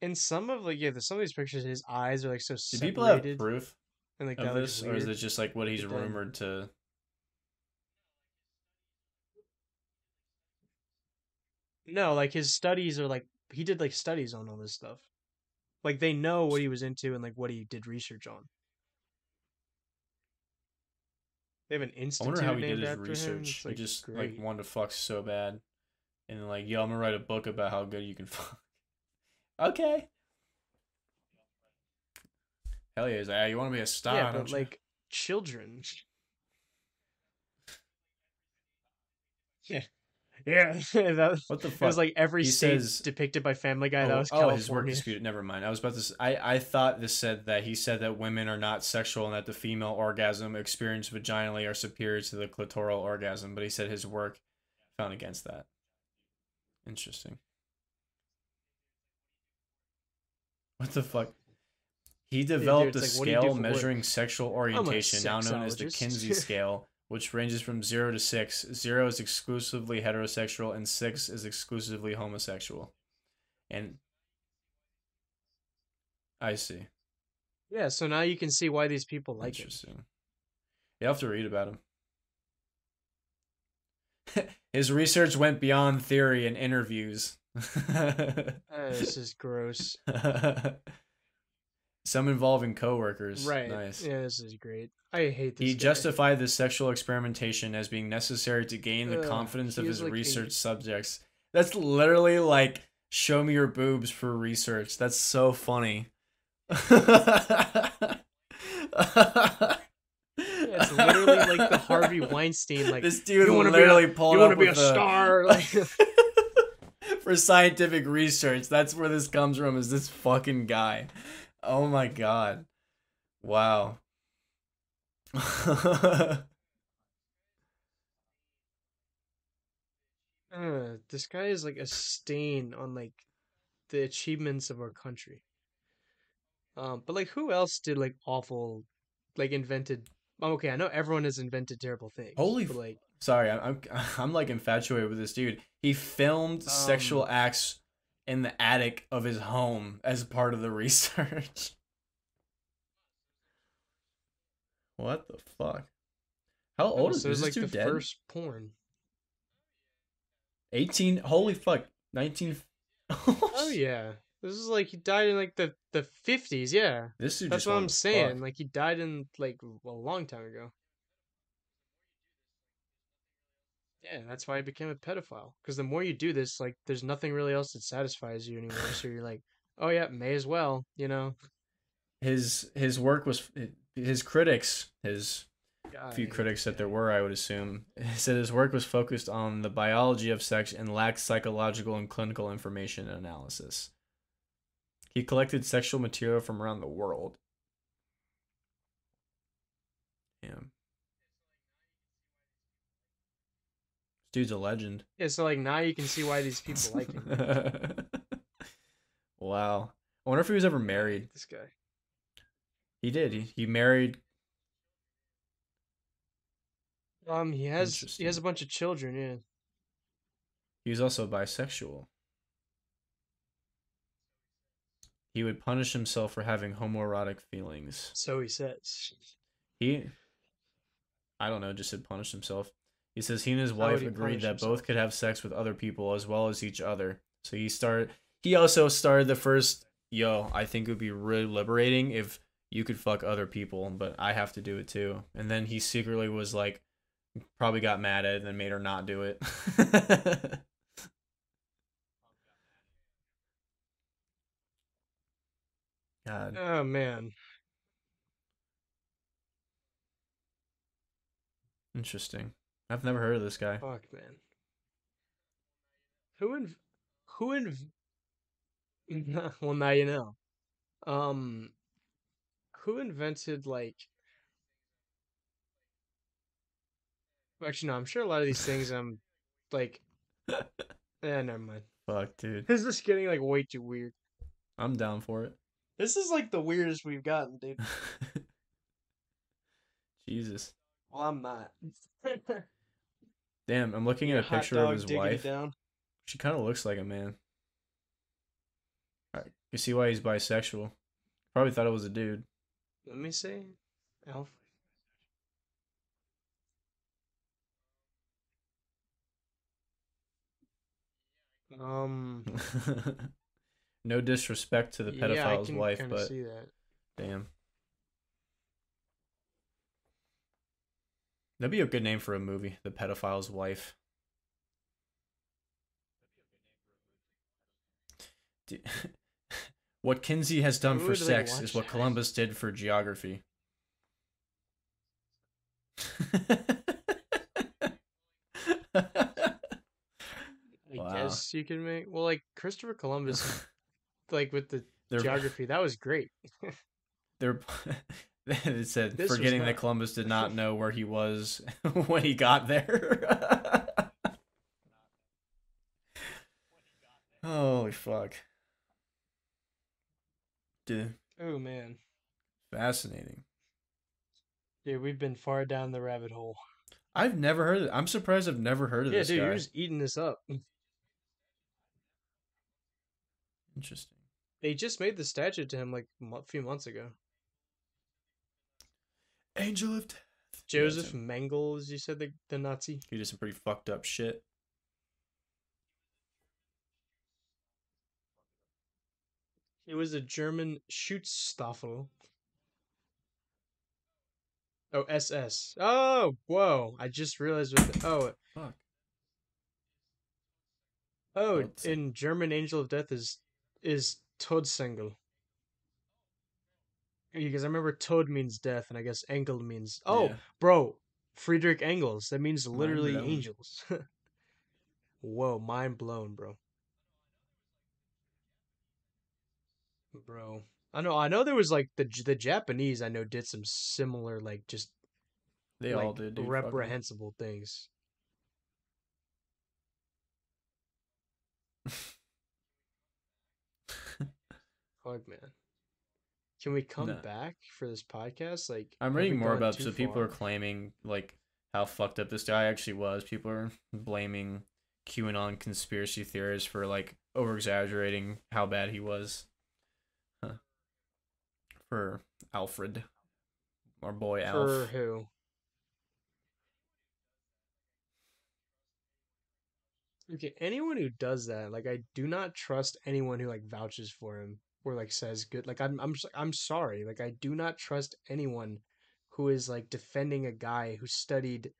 in some of like yeah, the, some of these pictures, his eyes are like so Do people have proof and like of this, or is it just like what he's rumored to? No, like his studies are like he did like studies on all this stuff. Like they know what he was into and like what he did research on. They have an I institute wonder how he did his research. It's, he just great. like wanted to fuck so bad, and like, yo, I'm gonna write a book about how good you can fuck. okay. Hell yeah, he's like, "Ah, you want to be a star? yeah, don't but you?" like children. Yeah, yeah. that, what the it fuck? was like every He state says- depicted by Family Guy. that oh, was oh, California. his work dispute. Never mind. I was about to. I I thought this said that he said that women are not sexual and that the female orgasm experienced vaginally are superior to the clitoral orgasm, but he said his work found against that. Interesting. What the fuck? He developed it's a like, what do you do scale work? measuring sexual orientation, now known as the. Kinsey scale, which ranges from zero to six. Zero is exclusively heterosexual, and six is exclusively homosexual. And I see. Yeah, so now you can see why these people like. Interesting. You have to read about him. His research went beyond theory and interviews. Uh, this is gross. Some involving coworkers. Right. Nice. Yeah, this is great. I hate this. He guy. justified the sexual experimentation as being necessary to gain the Ugh, confidence of his is like a- research subjects. That's literally like show me your boobs for research. That's so funny. Yeah, it's literally like the Harvey Weinstein. Like this dude you be a- pulled you want to be a a- star. Like, for scientific research. That's where this comes from. Is this fucking guy? Oh my god! Wow. uh, this guy is like a stain on like the achievements of our country. Um, but like, who else did like awful, like invented? oh, Okay, I know everyone has invented terrible things. Holy but, like Sorry, I'm, I'm I'm like infatuated with this dude. He filmed sexual Um, acts in the attic of his home as part of the research. what the fuck? How old is so it was this like dude the dead? first porn. 18 holy fuck 19 Oh yeah, this is like he died in like the the fifties. Yeah, This dude that's just what I'm saying. fuck. Like he died in like a long time ago. Yeah, that's why he became a pedophile. Because the more you do this, like, there's nothing really else that satisfies you anymore. so you're like, oh yeah, may as well, you know. his his work was eh, his critics his God, few critics that there were i would assume said his work was focused on the biology of sex and lacked psychological and clinical information and analysis he collected sexual material from around the world Damn. Dude's a legend. Yeah, so like now you can see why these people like him. wow. I wonder if he was ever married. This guy. He did. He, he married. Um, he has he has a bunch of children. Yeah. He was also bisexual. He would punish himself for having homoerotic feelings. So he says. He, I don't know, just said punish himself. He says he and his How wife agreed that himself? both could have sex with other people as well as each other. So he started. He also started the first. Yo, I think it would be really liberating if you could fuck other people, but I have to do it too. And then he secretly was like, probably got mad at it and made her not do it. God. Oh man. Interesting. I've never heard of this guy. Fuck man. Who in who in well now you know. Um who invented like actually no, I'm sure a lot of these things I'm like eh, never mind. Fuck, dude. This is getting like way too weird. I'm down for it. This is like the weirdest we've gotten, dude. Jesus. Well, I'm not. Damn, I'm looking at a Hot picture of dog his digging it wife. down. She kind of looks like a man. Alright, you see why he's bisexual. Probably thought it was a dude. Let me see. Alf. Um. no disrespect to the yeah, I pedophile's can wife, kinda but see that. damn. That'd be a good name for a movie, The Pedophile's Wife. What Kinsey has done for sex is what? Columbus did for geography. I Wow. guess you can make well, like Christopher Columbus, like with the They're- geography. That was great. They're it said This forgetting that. Columbus did not know where he was when he got there. Holy fuck. Dude, Oh man, fascinating. dude, we've been far down the rabbit hole. I've never heard of I'm surprised I've never heard of Yeah, this dude, guy. you're just eating this up. Interesting. They just made the statue to him like a few months ago. Angel of Death. Joseph him. Mengele, as you said, the, the Nazi. He did some pretty fucked up shit. He was a German Schutzstaffel. Oh, SS. Oh, whoa! I just realized what. The, oh, Fuck. oh, Todsengel. in German, Angel of Death is is Todsengel. Because I remember Toad means death, and I guess Engel means oh, Yeah. bro, Friedrich Engels. That means literally angels. Whoa, mind blown, bro. Bro, I know. I know there was like the the Japanese. I know did some similar like just They like all did. Dude. Reprehensible things. Fuck, man. Can we come No. back for this podcast? Like, I'm reading more about so people are claiming like how fucked up this guy actually was. People are blaming QAnon conspiracy theorists for like over exaggerating how bad he was. Huh. For Alfred, our boy Alfred. for Alf. who? Okay, anyone who does that, like I do not trust anyone who like vouches for him or like says good. Like I'm I'm I'm sorry. Like I do not trust anyone who is like defending a guy who studied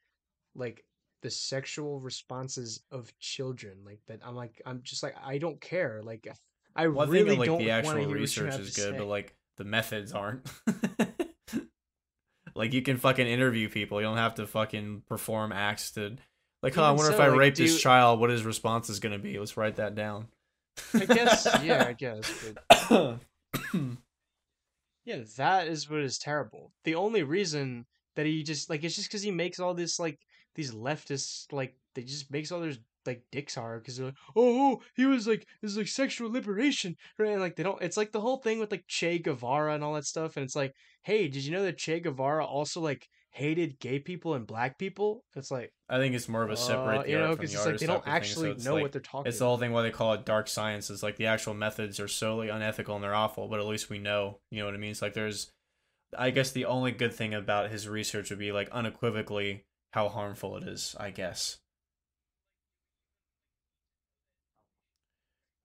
like the sexual responses of children. Like that I'm like I'm just like I don't care. Like I Well, I really think like don't the want to actual hear what you research is to good, say. but like the methods aren't. like you can fucking interview people. You don't have to fucking perform acts to like, oh, I wonder if I like, rape this you- child, what his response is gonna be. Let's write that down. I guess yeah, I guess. But Yeah, that is what is terrible. The only reason that he just like it's just because he makes all this like these leftists like they just makes all their like dicks hard because they're like, oh, oh, he was like this is like sexual liberation, right? And, like they don't. It's like the whole thing with like Che Guevara and all that stuff, and it's like, hey, did you know that Che Guevara also like hated gay people and black people? It's like, I think it's more of a separate uh, you know, from because the it's like they don't of thing, so actually know like- what they're talking. It's the whole thing why they call it dark science. Is like the actual methods are solely unethical and they're awful, but at least we know. You know what I mean? It's like there's, I guess the only good thing about his research would be like unequivocally how harmful it is. I guess.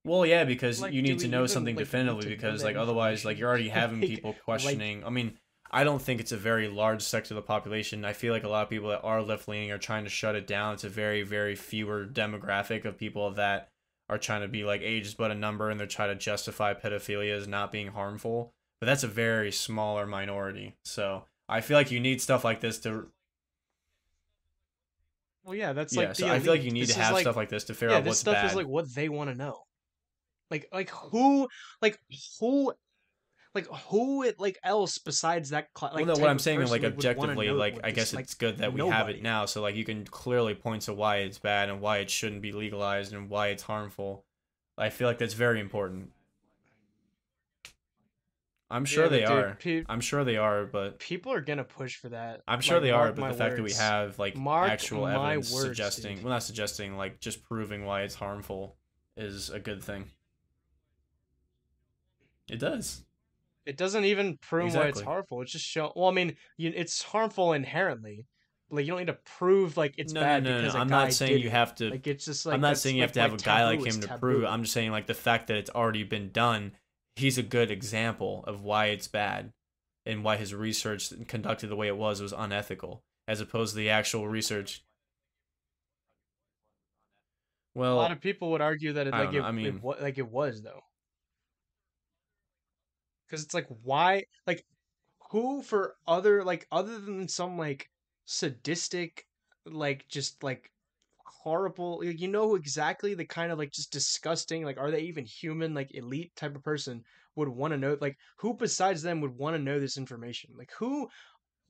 Well, yeah, because Like, you need to know even, something like, definitively because like otherwise like you're already having Like- people like- questioning. I mean, I don't think it's a very large sector of the population. I feel like a lot of people that are left leaning are trying to shut it down. It's a very, very fewer demographic of people that are trying to be like age is but a number and they're trying to justify pedophilia as not being harmful. But that's a very smaller minority. So I feel like you need stuff like this to Well, yeah, that's yeah. like so I feel like you need This to have like- stuff like this to figure yeah, out this what's stuff is like what they want to know. Like like who like who like who it like else besides that cl- like well, no, what I'm saying is like person would wanna objectively, like I guess like, it's good that we have it now. So like you can clearly point to why it's bad and why it shouldn't be legalized and why it's harmful. I feel like that's very important. I'm sure Yeah, they dude, are. pe- I'm sure they are, but people are gonna push for that. I'm sure Like, they are. But the fact that we have like Mark actual evidence words, suggesting, dude. well, not suggesting, like just proving why it's harmful is a good thing. It does. It doesn't even prove why it's harmful. It's just show. Well, I mean, you, it's harmful inherently. Like you don't need to prove like it's no, bad no, no, because no. I'm not saying you it. have to Like it's just like I'm not saying you like, have to have why a guy like him to taboo. prove it. I'm just saying like the fact that it's already been done, he's a good example of why it's bad and why his research conducted the way it was was unethical as opposed to the actual research. Well, a lot of people would argue that it like it, I mean- it, like it was though. Because it's like why like who for other like other than some like sadistic like just like horrible like, you know exactly the kind of like just disgusting like are they even human like elite type of person would want to know like who besides them would want to know this information like who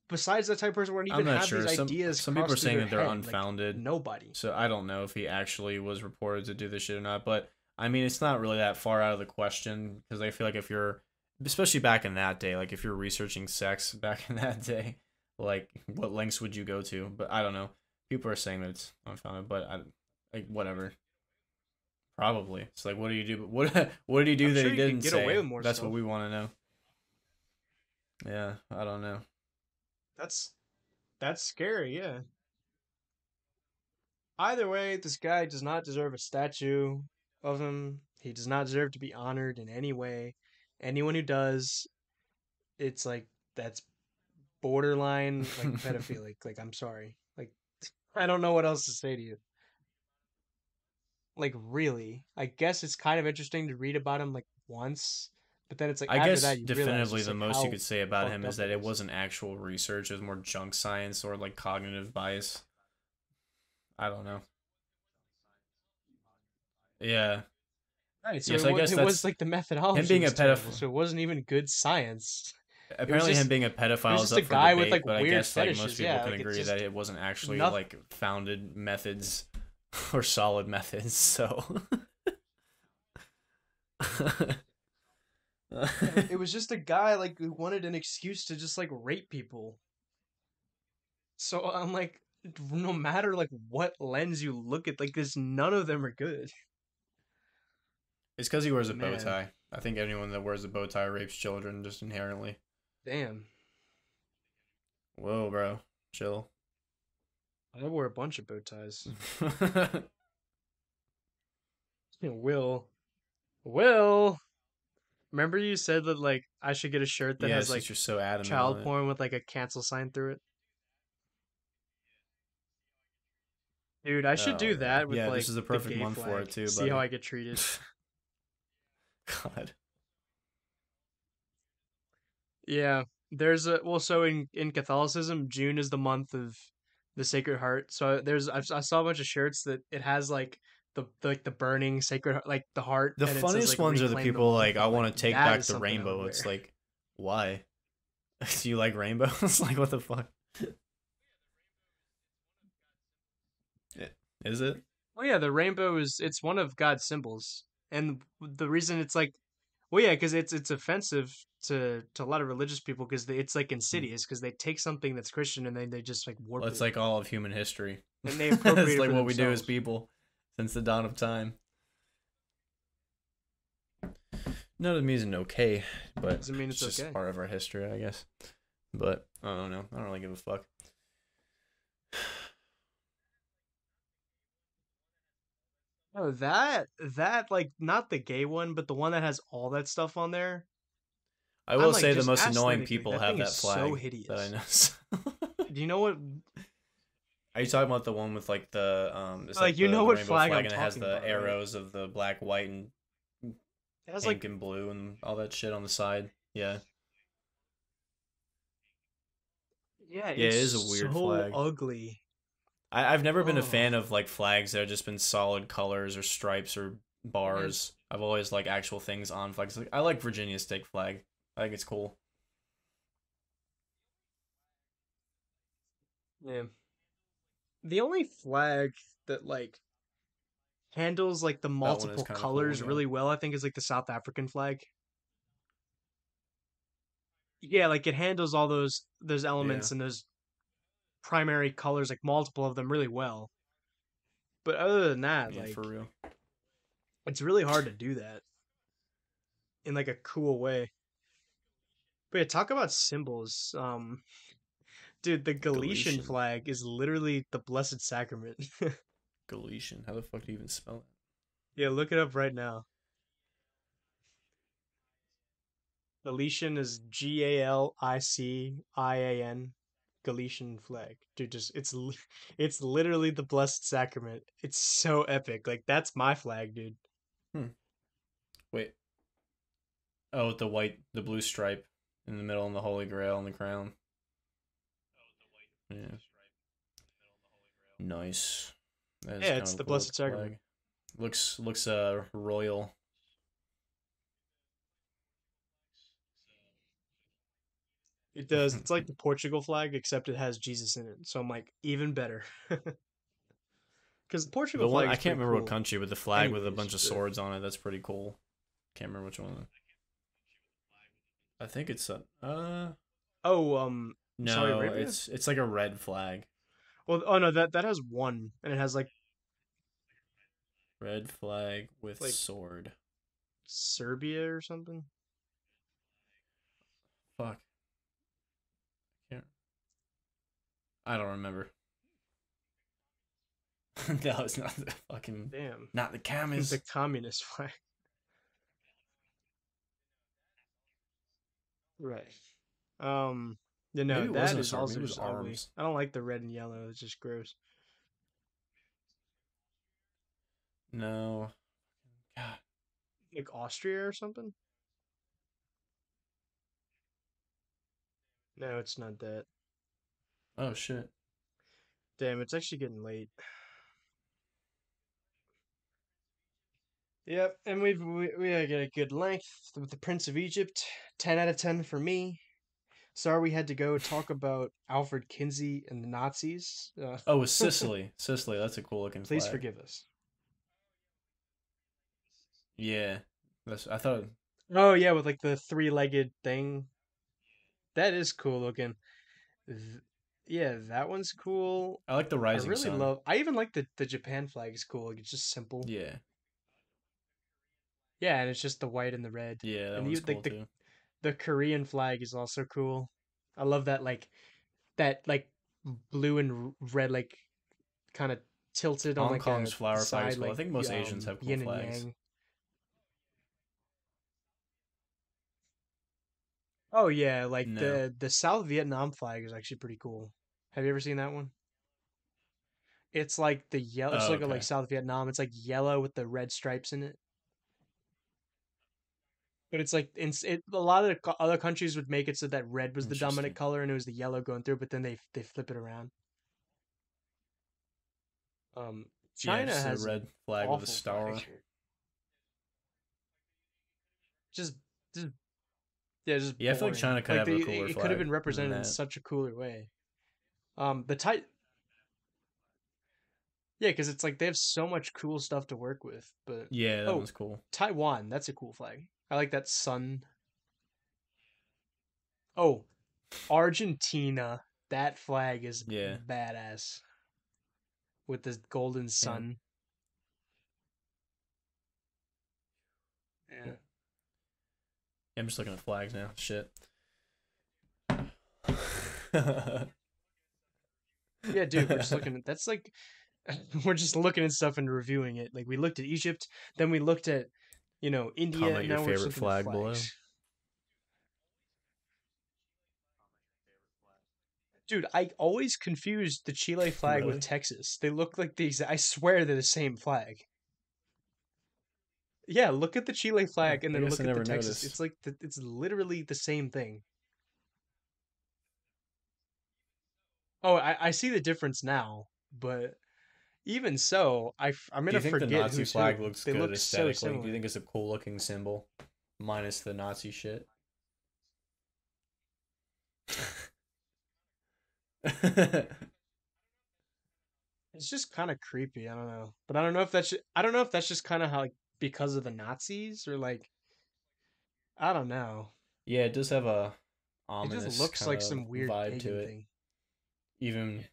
besides that type of person would even have sure. these Some, ideas some people are saying that they're head? Like, unfounded. nobody So I don't know if he actually was reported to do this shit or not, but I mean it's not really that far out of the question because I feel like if you're especially back in that day, like if you're researching sex back in that day, like what lengths would you go to? But I don't know. People are saying that it's unfounded, but I like whatever. Probably. It's like what do you do? What what did he do I'm that sure he didn't get say? away with more That's stuff. what we want to know. Yeah, I don't know. That's that's scary, yeah. Either way, this guy does not deserve a statue of him. He does not deserve to be honored in any way. Anyone who does, it's like that's borderline like pedophilic. Like I'm sorry. Like I don't know what else to say to you. Like really, I guess it's kind of interesting to read about him like once, but then it's like I after guess that definitively the like, most you could say about him is that it wasn't actual research; it was more junk science or like cognitive bias. I don't know. Yeah, Right, so Yes, it, I guess it that's- was like the methodology. being was a terrible, pedoph- so it wasn't even good science. apparently just- him being a pedophile is up a for guy debate, with, like, but I weird guess like most people yeah, can like, agree just that it wasn't actually like founded methods or solid methods. So. it was just a guy like who wanted an excuse to just like rape people. So I'm like, no matter like what lens you look at, like this, none of them are good. It's because he wears a bow tie. I think anyone that wears a bow tie rapes children just inherently. Damn, Whoa, bro, chill. I wore a bunch of bow ties. Will, Will. Remember you said that like I should get a shirt that yeah, has like you're so adamant. child porn with like a cancel sign through it. Dude, I should Oh, do that with Yeah, like this is the the perfect gay month for it, too, See how. I get treated. God. Yeah, there's a well. So in in Catholicism, June is the month of the Sacred Heart. So there's I, I saw a bunch of shirts that it has like the, the like the burning Sacred Heart, like the heart. The it says, funniest like, ones are the people love," like, I want to take that back the something I would rainbow. It's like, why? Do you like rainbows? like, what the fuck? Yeah. Is it? Oh yeah, the rainbow is it's one of God's symbols, and the reason it's like, well, yeah, because it's it's offensive to to a lot of religious people because it's like mm. insidious because they take something that's Christian and then they just like warp. Well, it's it. like all of human history. And they appropriate it's it like what we do as people since the dawn of time. No, it means okay, but Doesn't mean it's just okay. part of our history, I guess. But I don't know. I don't really give a fuck. Oh, that that like not the gay one, but the one that has all that stuff on there. I will like, say the most annoying people That have that is so flag hideous. that I know. Do you know what? Are you talking about the one with like the um? It's Like, you the, know what flag I'm and it has the about, right? arrows of the black, white, and It has pink like and blue and all that shit on the side. Yeah, yeah, Yeah, it it's a weird so flag. ugly. I, I've never been a Oh. fan of like flags that have just been solid colors or stripes or bars. Mm-hmm. I've always like actual things on flags. Like I like Virginia stake flag. I think it's cool. Yeah. The only flag that like handles like the multiple cool, colors yeah. really well, I think is like the South African flag. Yeah, like it handles all those those elements and those primary colors, like multiple of them really well. But other than that, Yeah, like for real. it's really hard to do that in like a cool way. But yeah, talk about symbols. Um dude, the Galician Galician. flag is literally the Blessed Sacrament. Galician. How the fuck do you even spell it? yeah, look it up right now. Galician is G A L I C I A N. Galician flag. Dude, just it's it's literally the Blessed Sacrament. It's so epic. Like that's my flag, dude. it? Wait. Oh, with the white, the blue stripe in the middle, and the Holy Grail on the crown. Yeah. Nice. That is Yeah, kinda it's the cool Blessed Sacrament. flag. Looks looks uh royal. It does. It's like the Portugal flag, except it has Jesus in it. So I'm like, even better. Because Portugal The one flag. I can't remember cool. what country, but the flag with a bunch of swords on it. That's pretty cool. Can't remember which one. I think it's a uh Oh, um. no, it's it's like a red flag. Well, oh no, that that has one, and it has like Red flag with Like- sword. Serbia or something. Fuck. Can't. I don't remember. no, it's not the fucking Damn. not the It's the communist flag. Right. Um. You know Maybe that is also maybe it was just ugly. I don't like the red and yellow. It's just gross. No. God. Like Austria or something. No, it's not that. Oh shit. Damn, it's actually getting late. Yep, and we've we we got a good length with the Prince of Egypt. Ten out of ten for me. Sorry we had to go talk about Alfred Kinsey and the Nazis. Uh, Oh, it was Sicily. Sicily. That's a cool looking. please flag. forgive us. Yeah. That's. I thought. Oh yeah, with like the three-legged thing. That is cool looking. Yeah, that one's cool. I like the rising I really sun. love. I even like the the Japan flag. is cool. Like it's just simple. Yeah. Yeah, and it's just the white and the red. Yeah. That And one's you- cool the- too. the Korean flag is also cool. I love that like that like blue and red like kind of tilted on Hong like Kong's flower flag cool. I think most Asians um, have cool flags. yang. Oh yeah, like No. the the South Vietnam flag is actually pretty cool. Have you ever seen that one? It's like the yellow. It's Oh, like okay. like South Vietnam. It's like yellow with the red stripes in it. But it's like in it, a lot of the other countries would make it so that red was the dominant color and it was the yellow going through. But then they they flip it around. Um, Yeah, China a has red flag with a star. flag. Just, just yeah, just Yeah, I feel like. China could have a cooler It could have been represented in such a cooler way. Um, the tight. Yeah, because it's like they have so much cool stuff to work with. But Yeah, that Oh. one's cool. Taiwan, that's a cool flag. I like that sun. Oh, Argentina, that flag is Yeah. badass. With the golden sun. Yeah. Yeah, I'm just looking at flags now. Shit. Yeah, dude, we're just looking at that's like we're just looking at stuff and reviewing it. Like we looked at Egypt, then we looked at you know India. Comment and your now we're just favorite flag below. Dude, I always confused the Chile flag Really? with Texas. They look like the exact. I swear they're the same flag. Yeah, look at the Chile flag and then look at the Texas. noticed. It's like the, it's literally the same thing. Oh, I, I see the difference now, but even so, I I'm gonna Do you think the forget Nazi who's flag who. looks they good look so aesthetically? similar. Do you think it's a cool looking symbol, minus the Nazi shit? It's just kind of creepy. I don't know, but I don't know if that's ju- I don't know if that's just kind of how like because of the Nazis or like I don't know. yeah, it does have a It just looks like kinda some weird vibe pagan to it. thing. Even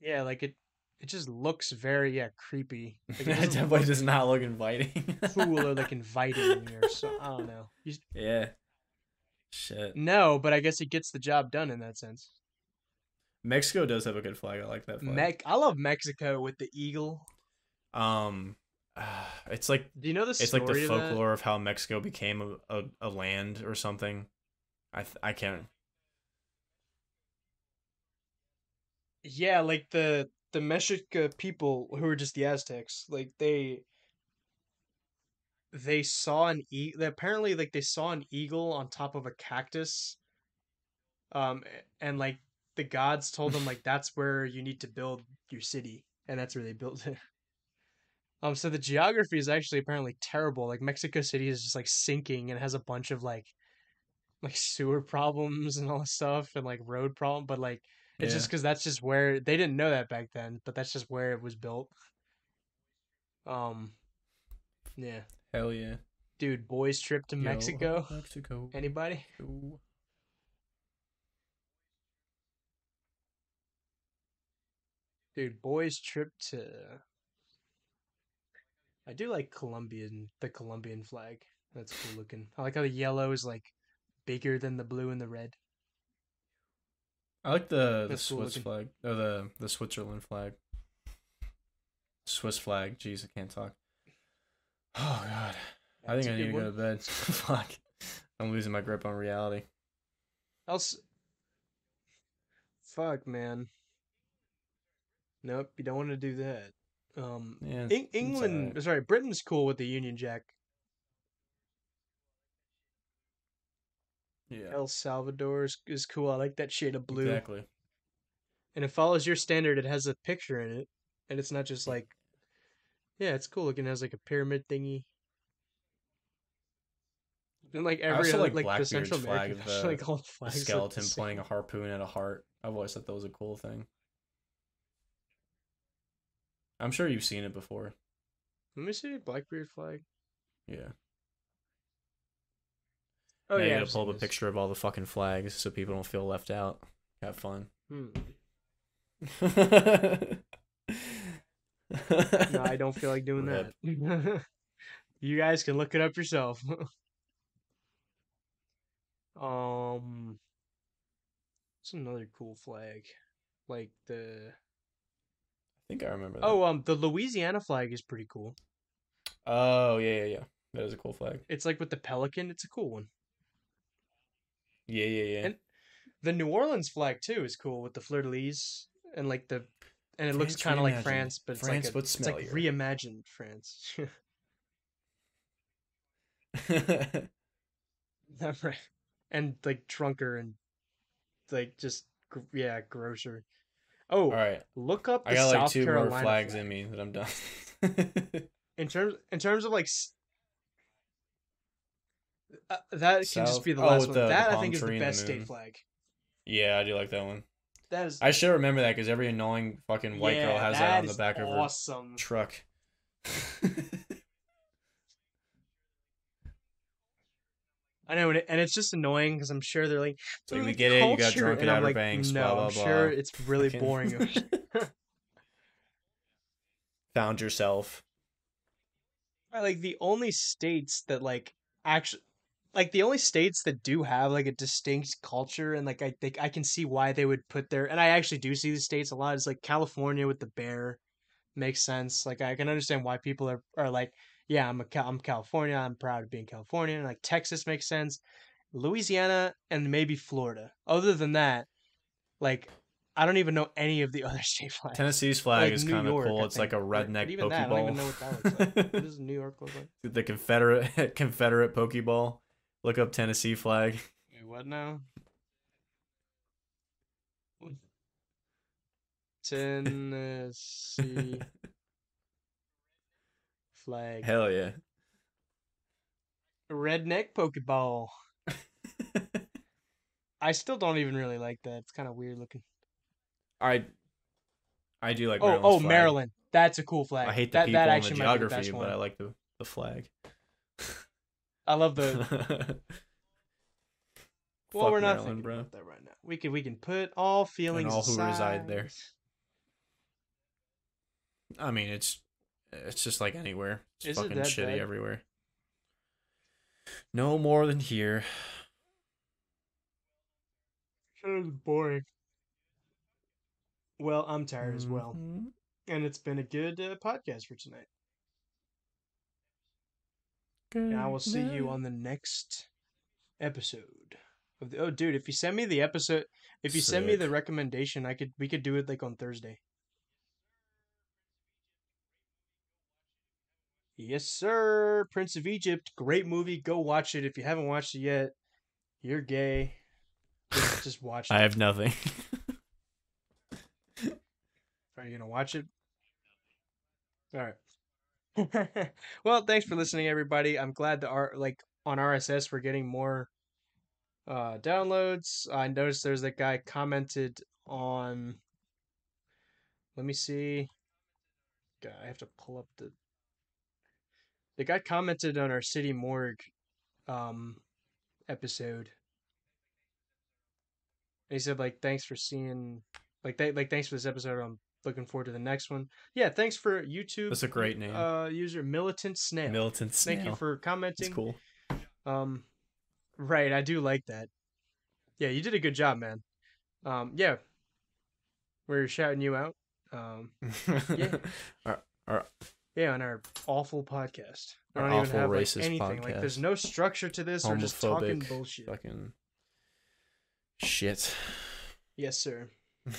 Yeah, like it. It just looks very yeah creepy. Like, it it definitely does not look inviting. cool or like inviting or so. I don't know. You yeah. Shit. no, but I guess it gets the job done in that sense. Mexico does have a good flag. I like that flag. I love Mexico with the eagle. um, it's like Do you know the it's story like the of folklore of how Mexico became a, a, a land or something. I th- I can't. Yeah, like the the Mexica people who were just the Aztecs, like they they saw an eagle. Apparently, like they saw an eagle on top of a cactus. Um, and like the gods told them like that's where you need to build your city, and that's where they built it. Um, so the geography is actually apparently terrible. Like Mexico City is just like sinking and has a bunch of like like sewer problems and all this stuff and like road problem, but like it's just because that's just where they didn't know that back then, but that's just where it was built. Um, yeah, Hell yeah. dude, boys trip to Yo, Mexico. Mexico. Anybody? Yo. Dude, boys trip to. I do like Colombian, the Colombian flag. That's cool looking. I like how the yellow is like bigger than the blue and the red. I like the the That's cool Swiss looking. flag or the the Switzerland flag. Swiss flag. Jeez, I can't talk. Oh god. I That's think a I need to good go to bed. Fuck. I'm losing my grip on reality. Else. Fuck, man. Nope, you don't want to do that. Um, Yeah. Eng- it's England, alright. sorry, Britain's cool with the Union Jack. Yeah. El Salvador is, is cool. I like that shade of blue. Exactly. And it follows your standard. It has a picture in it. And it's not just like, yeah, it's cool looking. It has like a pyramid thingy. And like every other, like like, the Central flag American, the- uh, like all the A flags look the skeleton same. playing a harpoon at a heart. I've always thought that was a cool thing. I'm sure you've seen it before. Let me see Blackbeard flag. Yeah. Oh now yeah, you gotta pull up a picture of all the fucking flags so people don't feel left out. Have fun. Hmm. no, No, I don't feel like doing Rip. that. you guys can look it up yourself. um, it's another cool flag. like the I think I remember that. oh um the Louisiana flag is pretty cool. Oh yeah, yeah, yeah. That is a cool flag. It's like with the pelican. It's a cool one. Yeah, yeah, yeah. And- The New Orleans flag too is cool with the fleur de lis and like the and it looks kind of like. France, but it's France, like a, but it's like reimagined France. right. And like drunker and like just yeah, grosser. Oh, All right. look up the I got South like two Carolina more flags flag. in me that I'm done. in terms in terms of like s- uh, that can just be the oh, last with one. the- the that I think is the the best state flag. yeah, I do like that one. That is I should remember that because every annoying fucking white girl has that on the back of her truck. I know, and, it's just annoying because I'm sure they're like, like, "Mm, we get it, you got drunk at Outer like, Banks, No, blah, blah, I'm sure it's really Fucking- boring. Found yourself. I like the only states that like actually like the only states that do have like a distinct culture and like I think I can see why they would put their and I actually do see the states a lot is like California with the bear makes sense like I can understand why people are are like yeah I'm a I'm California I'm proud of being Californian like Texas makes sense Louisiana and maybe Florida other than that like I don't even know any of the other state flags Tennessee's flag Like is kind of cool. I It's like a redneck but even that, I don't even know what that looks like. what does New York look like the Confederate Confederate Pokeball. Look up Tennessee flag. Wait, what now? Tennessee flag. Hell yeah. Redneck Pokeball. I still don't even really like that. It's kind of weird looking. I I do like Oh, Maryland's oh, flag. Maryland. That's a cool flag. I hate the that, people that and the geography, but one. I like the the flag. I love the. well, Fuck we're not Maryland, thinking bro. about that right now. We can we can put all feelings and all who reside there. I mean, it's it's just like anywhere. It's Is it fucking that shitty bad? everywhere. No more than here. Of boring. Well, I'm tired as well. Mhm. and it's been a good uh, podcast for tonight. And I will see you on the next episode of the. Oh, dude, if you send me the episode, if you send me the recommendation, I could we could do it like on Thursday. Yes, sir. Prince of Egypt, great movie. Go watch it if you haven't watched it yet. You're gay. Just, just watch it. I have nothing. Are you gonna watch it? All right. well, thanks for listening, everybody. I'm glad that our like on RSS we're getting more uh downloads. I noticed there's that guy commented on. Let me see. God, I have to pull up the. The guy commented on our city morgue, um, episode. And he said like, "Thanks for seeing, like, th- like, thanks for this episode. I'm looking forward to the next one." Yeah, thanks for YouTube. That's a great name. Uh, user Militant Snail. Militant Snail. Thank you for It's commenting. cool. Um, right, I do like that. Yeah, you did a good job, man. Um, yeah, we're shouting you out. Um, Yeah. Our- our- yeah, on our awful podcast. I don't even have like anything. Like, there's no structure to this. We're just talking bullshit. fucking shit. Yes, sir.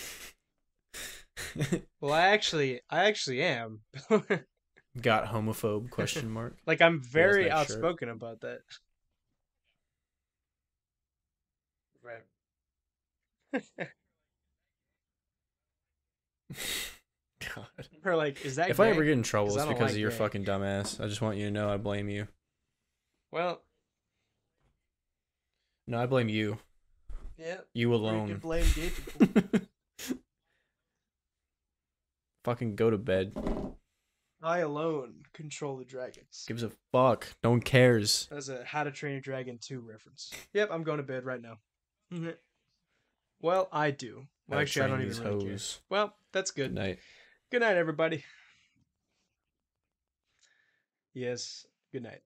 Well, I actually, I actually am. Got homophobe question mark. like, I'm very nice shirt. outspoken about that. Right. God. Or like, is that If I ever get in trouble, it's because like of your gay. fucking dumbass. I just want you to know I blame you. Well, No, I blame you. yeah. You We alone. can blame gay people. Fucking go to bed. I alone control the dragons. Gives a fuck. No one cares. That's a How to Train Your Dragon 2 reference. Yep, I'm going to bed right now. Mhm. well, I do. Well, Gotta actually, I don't even really care. Well, that's Good good. night. Good night, everybody. Yes, good night.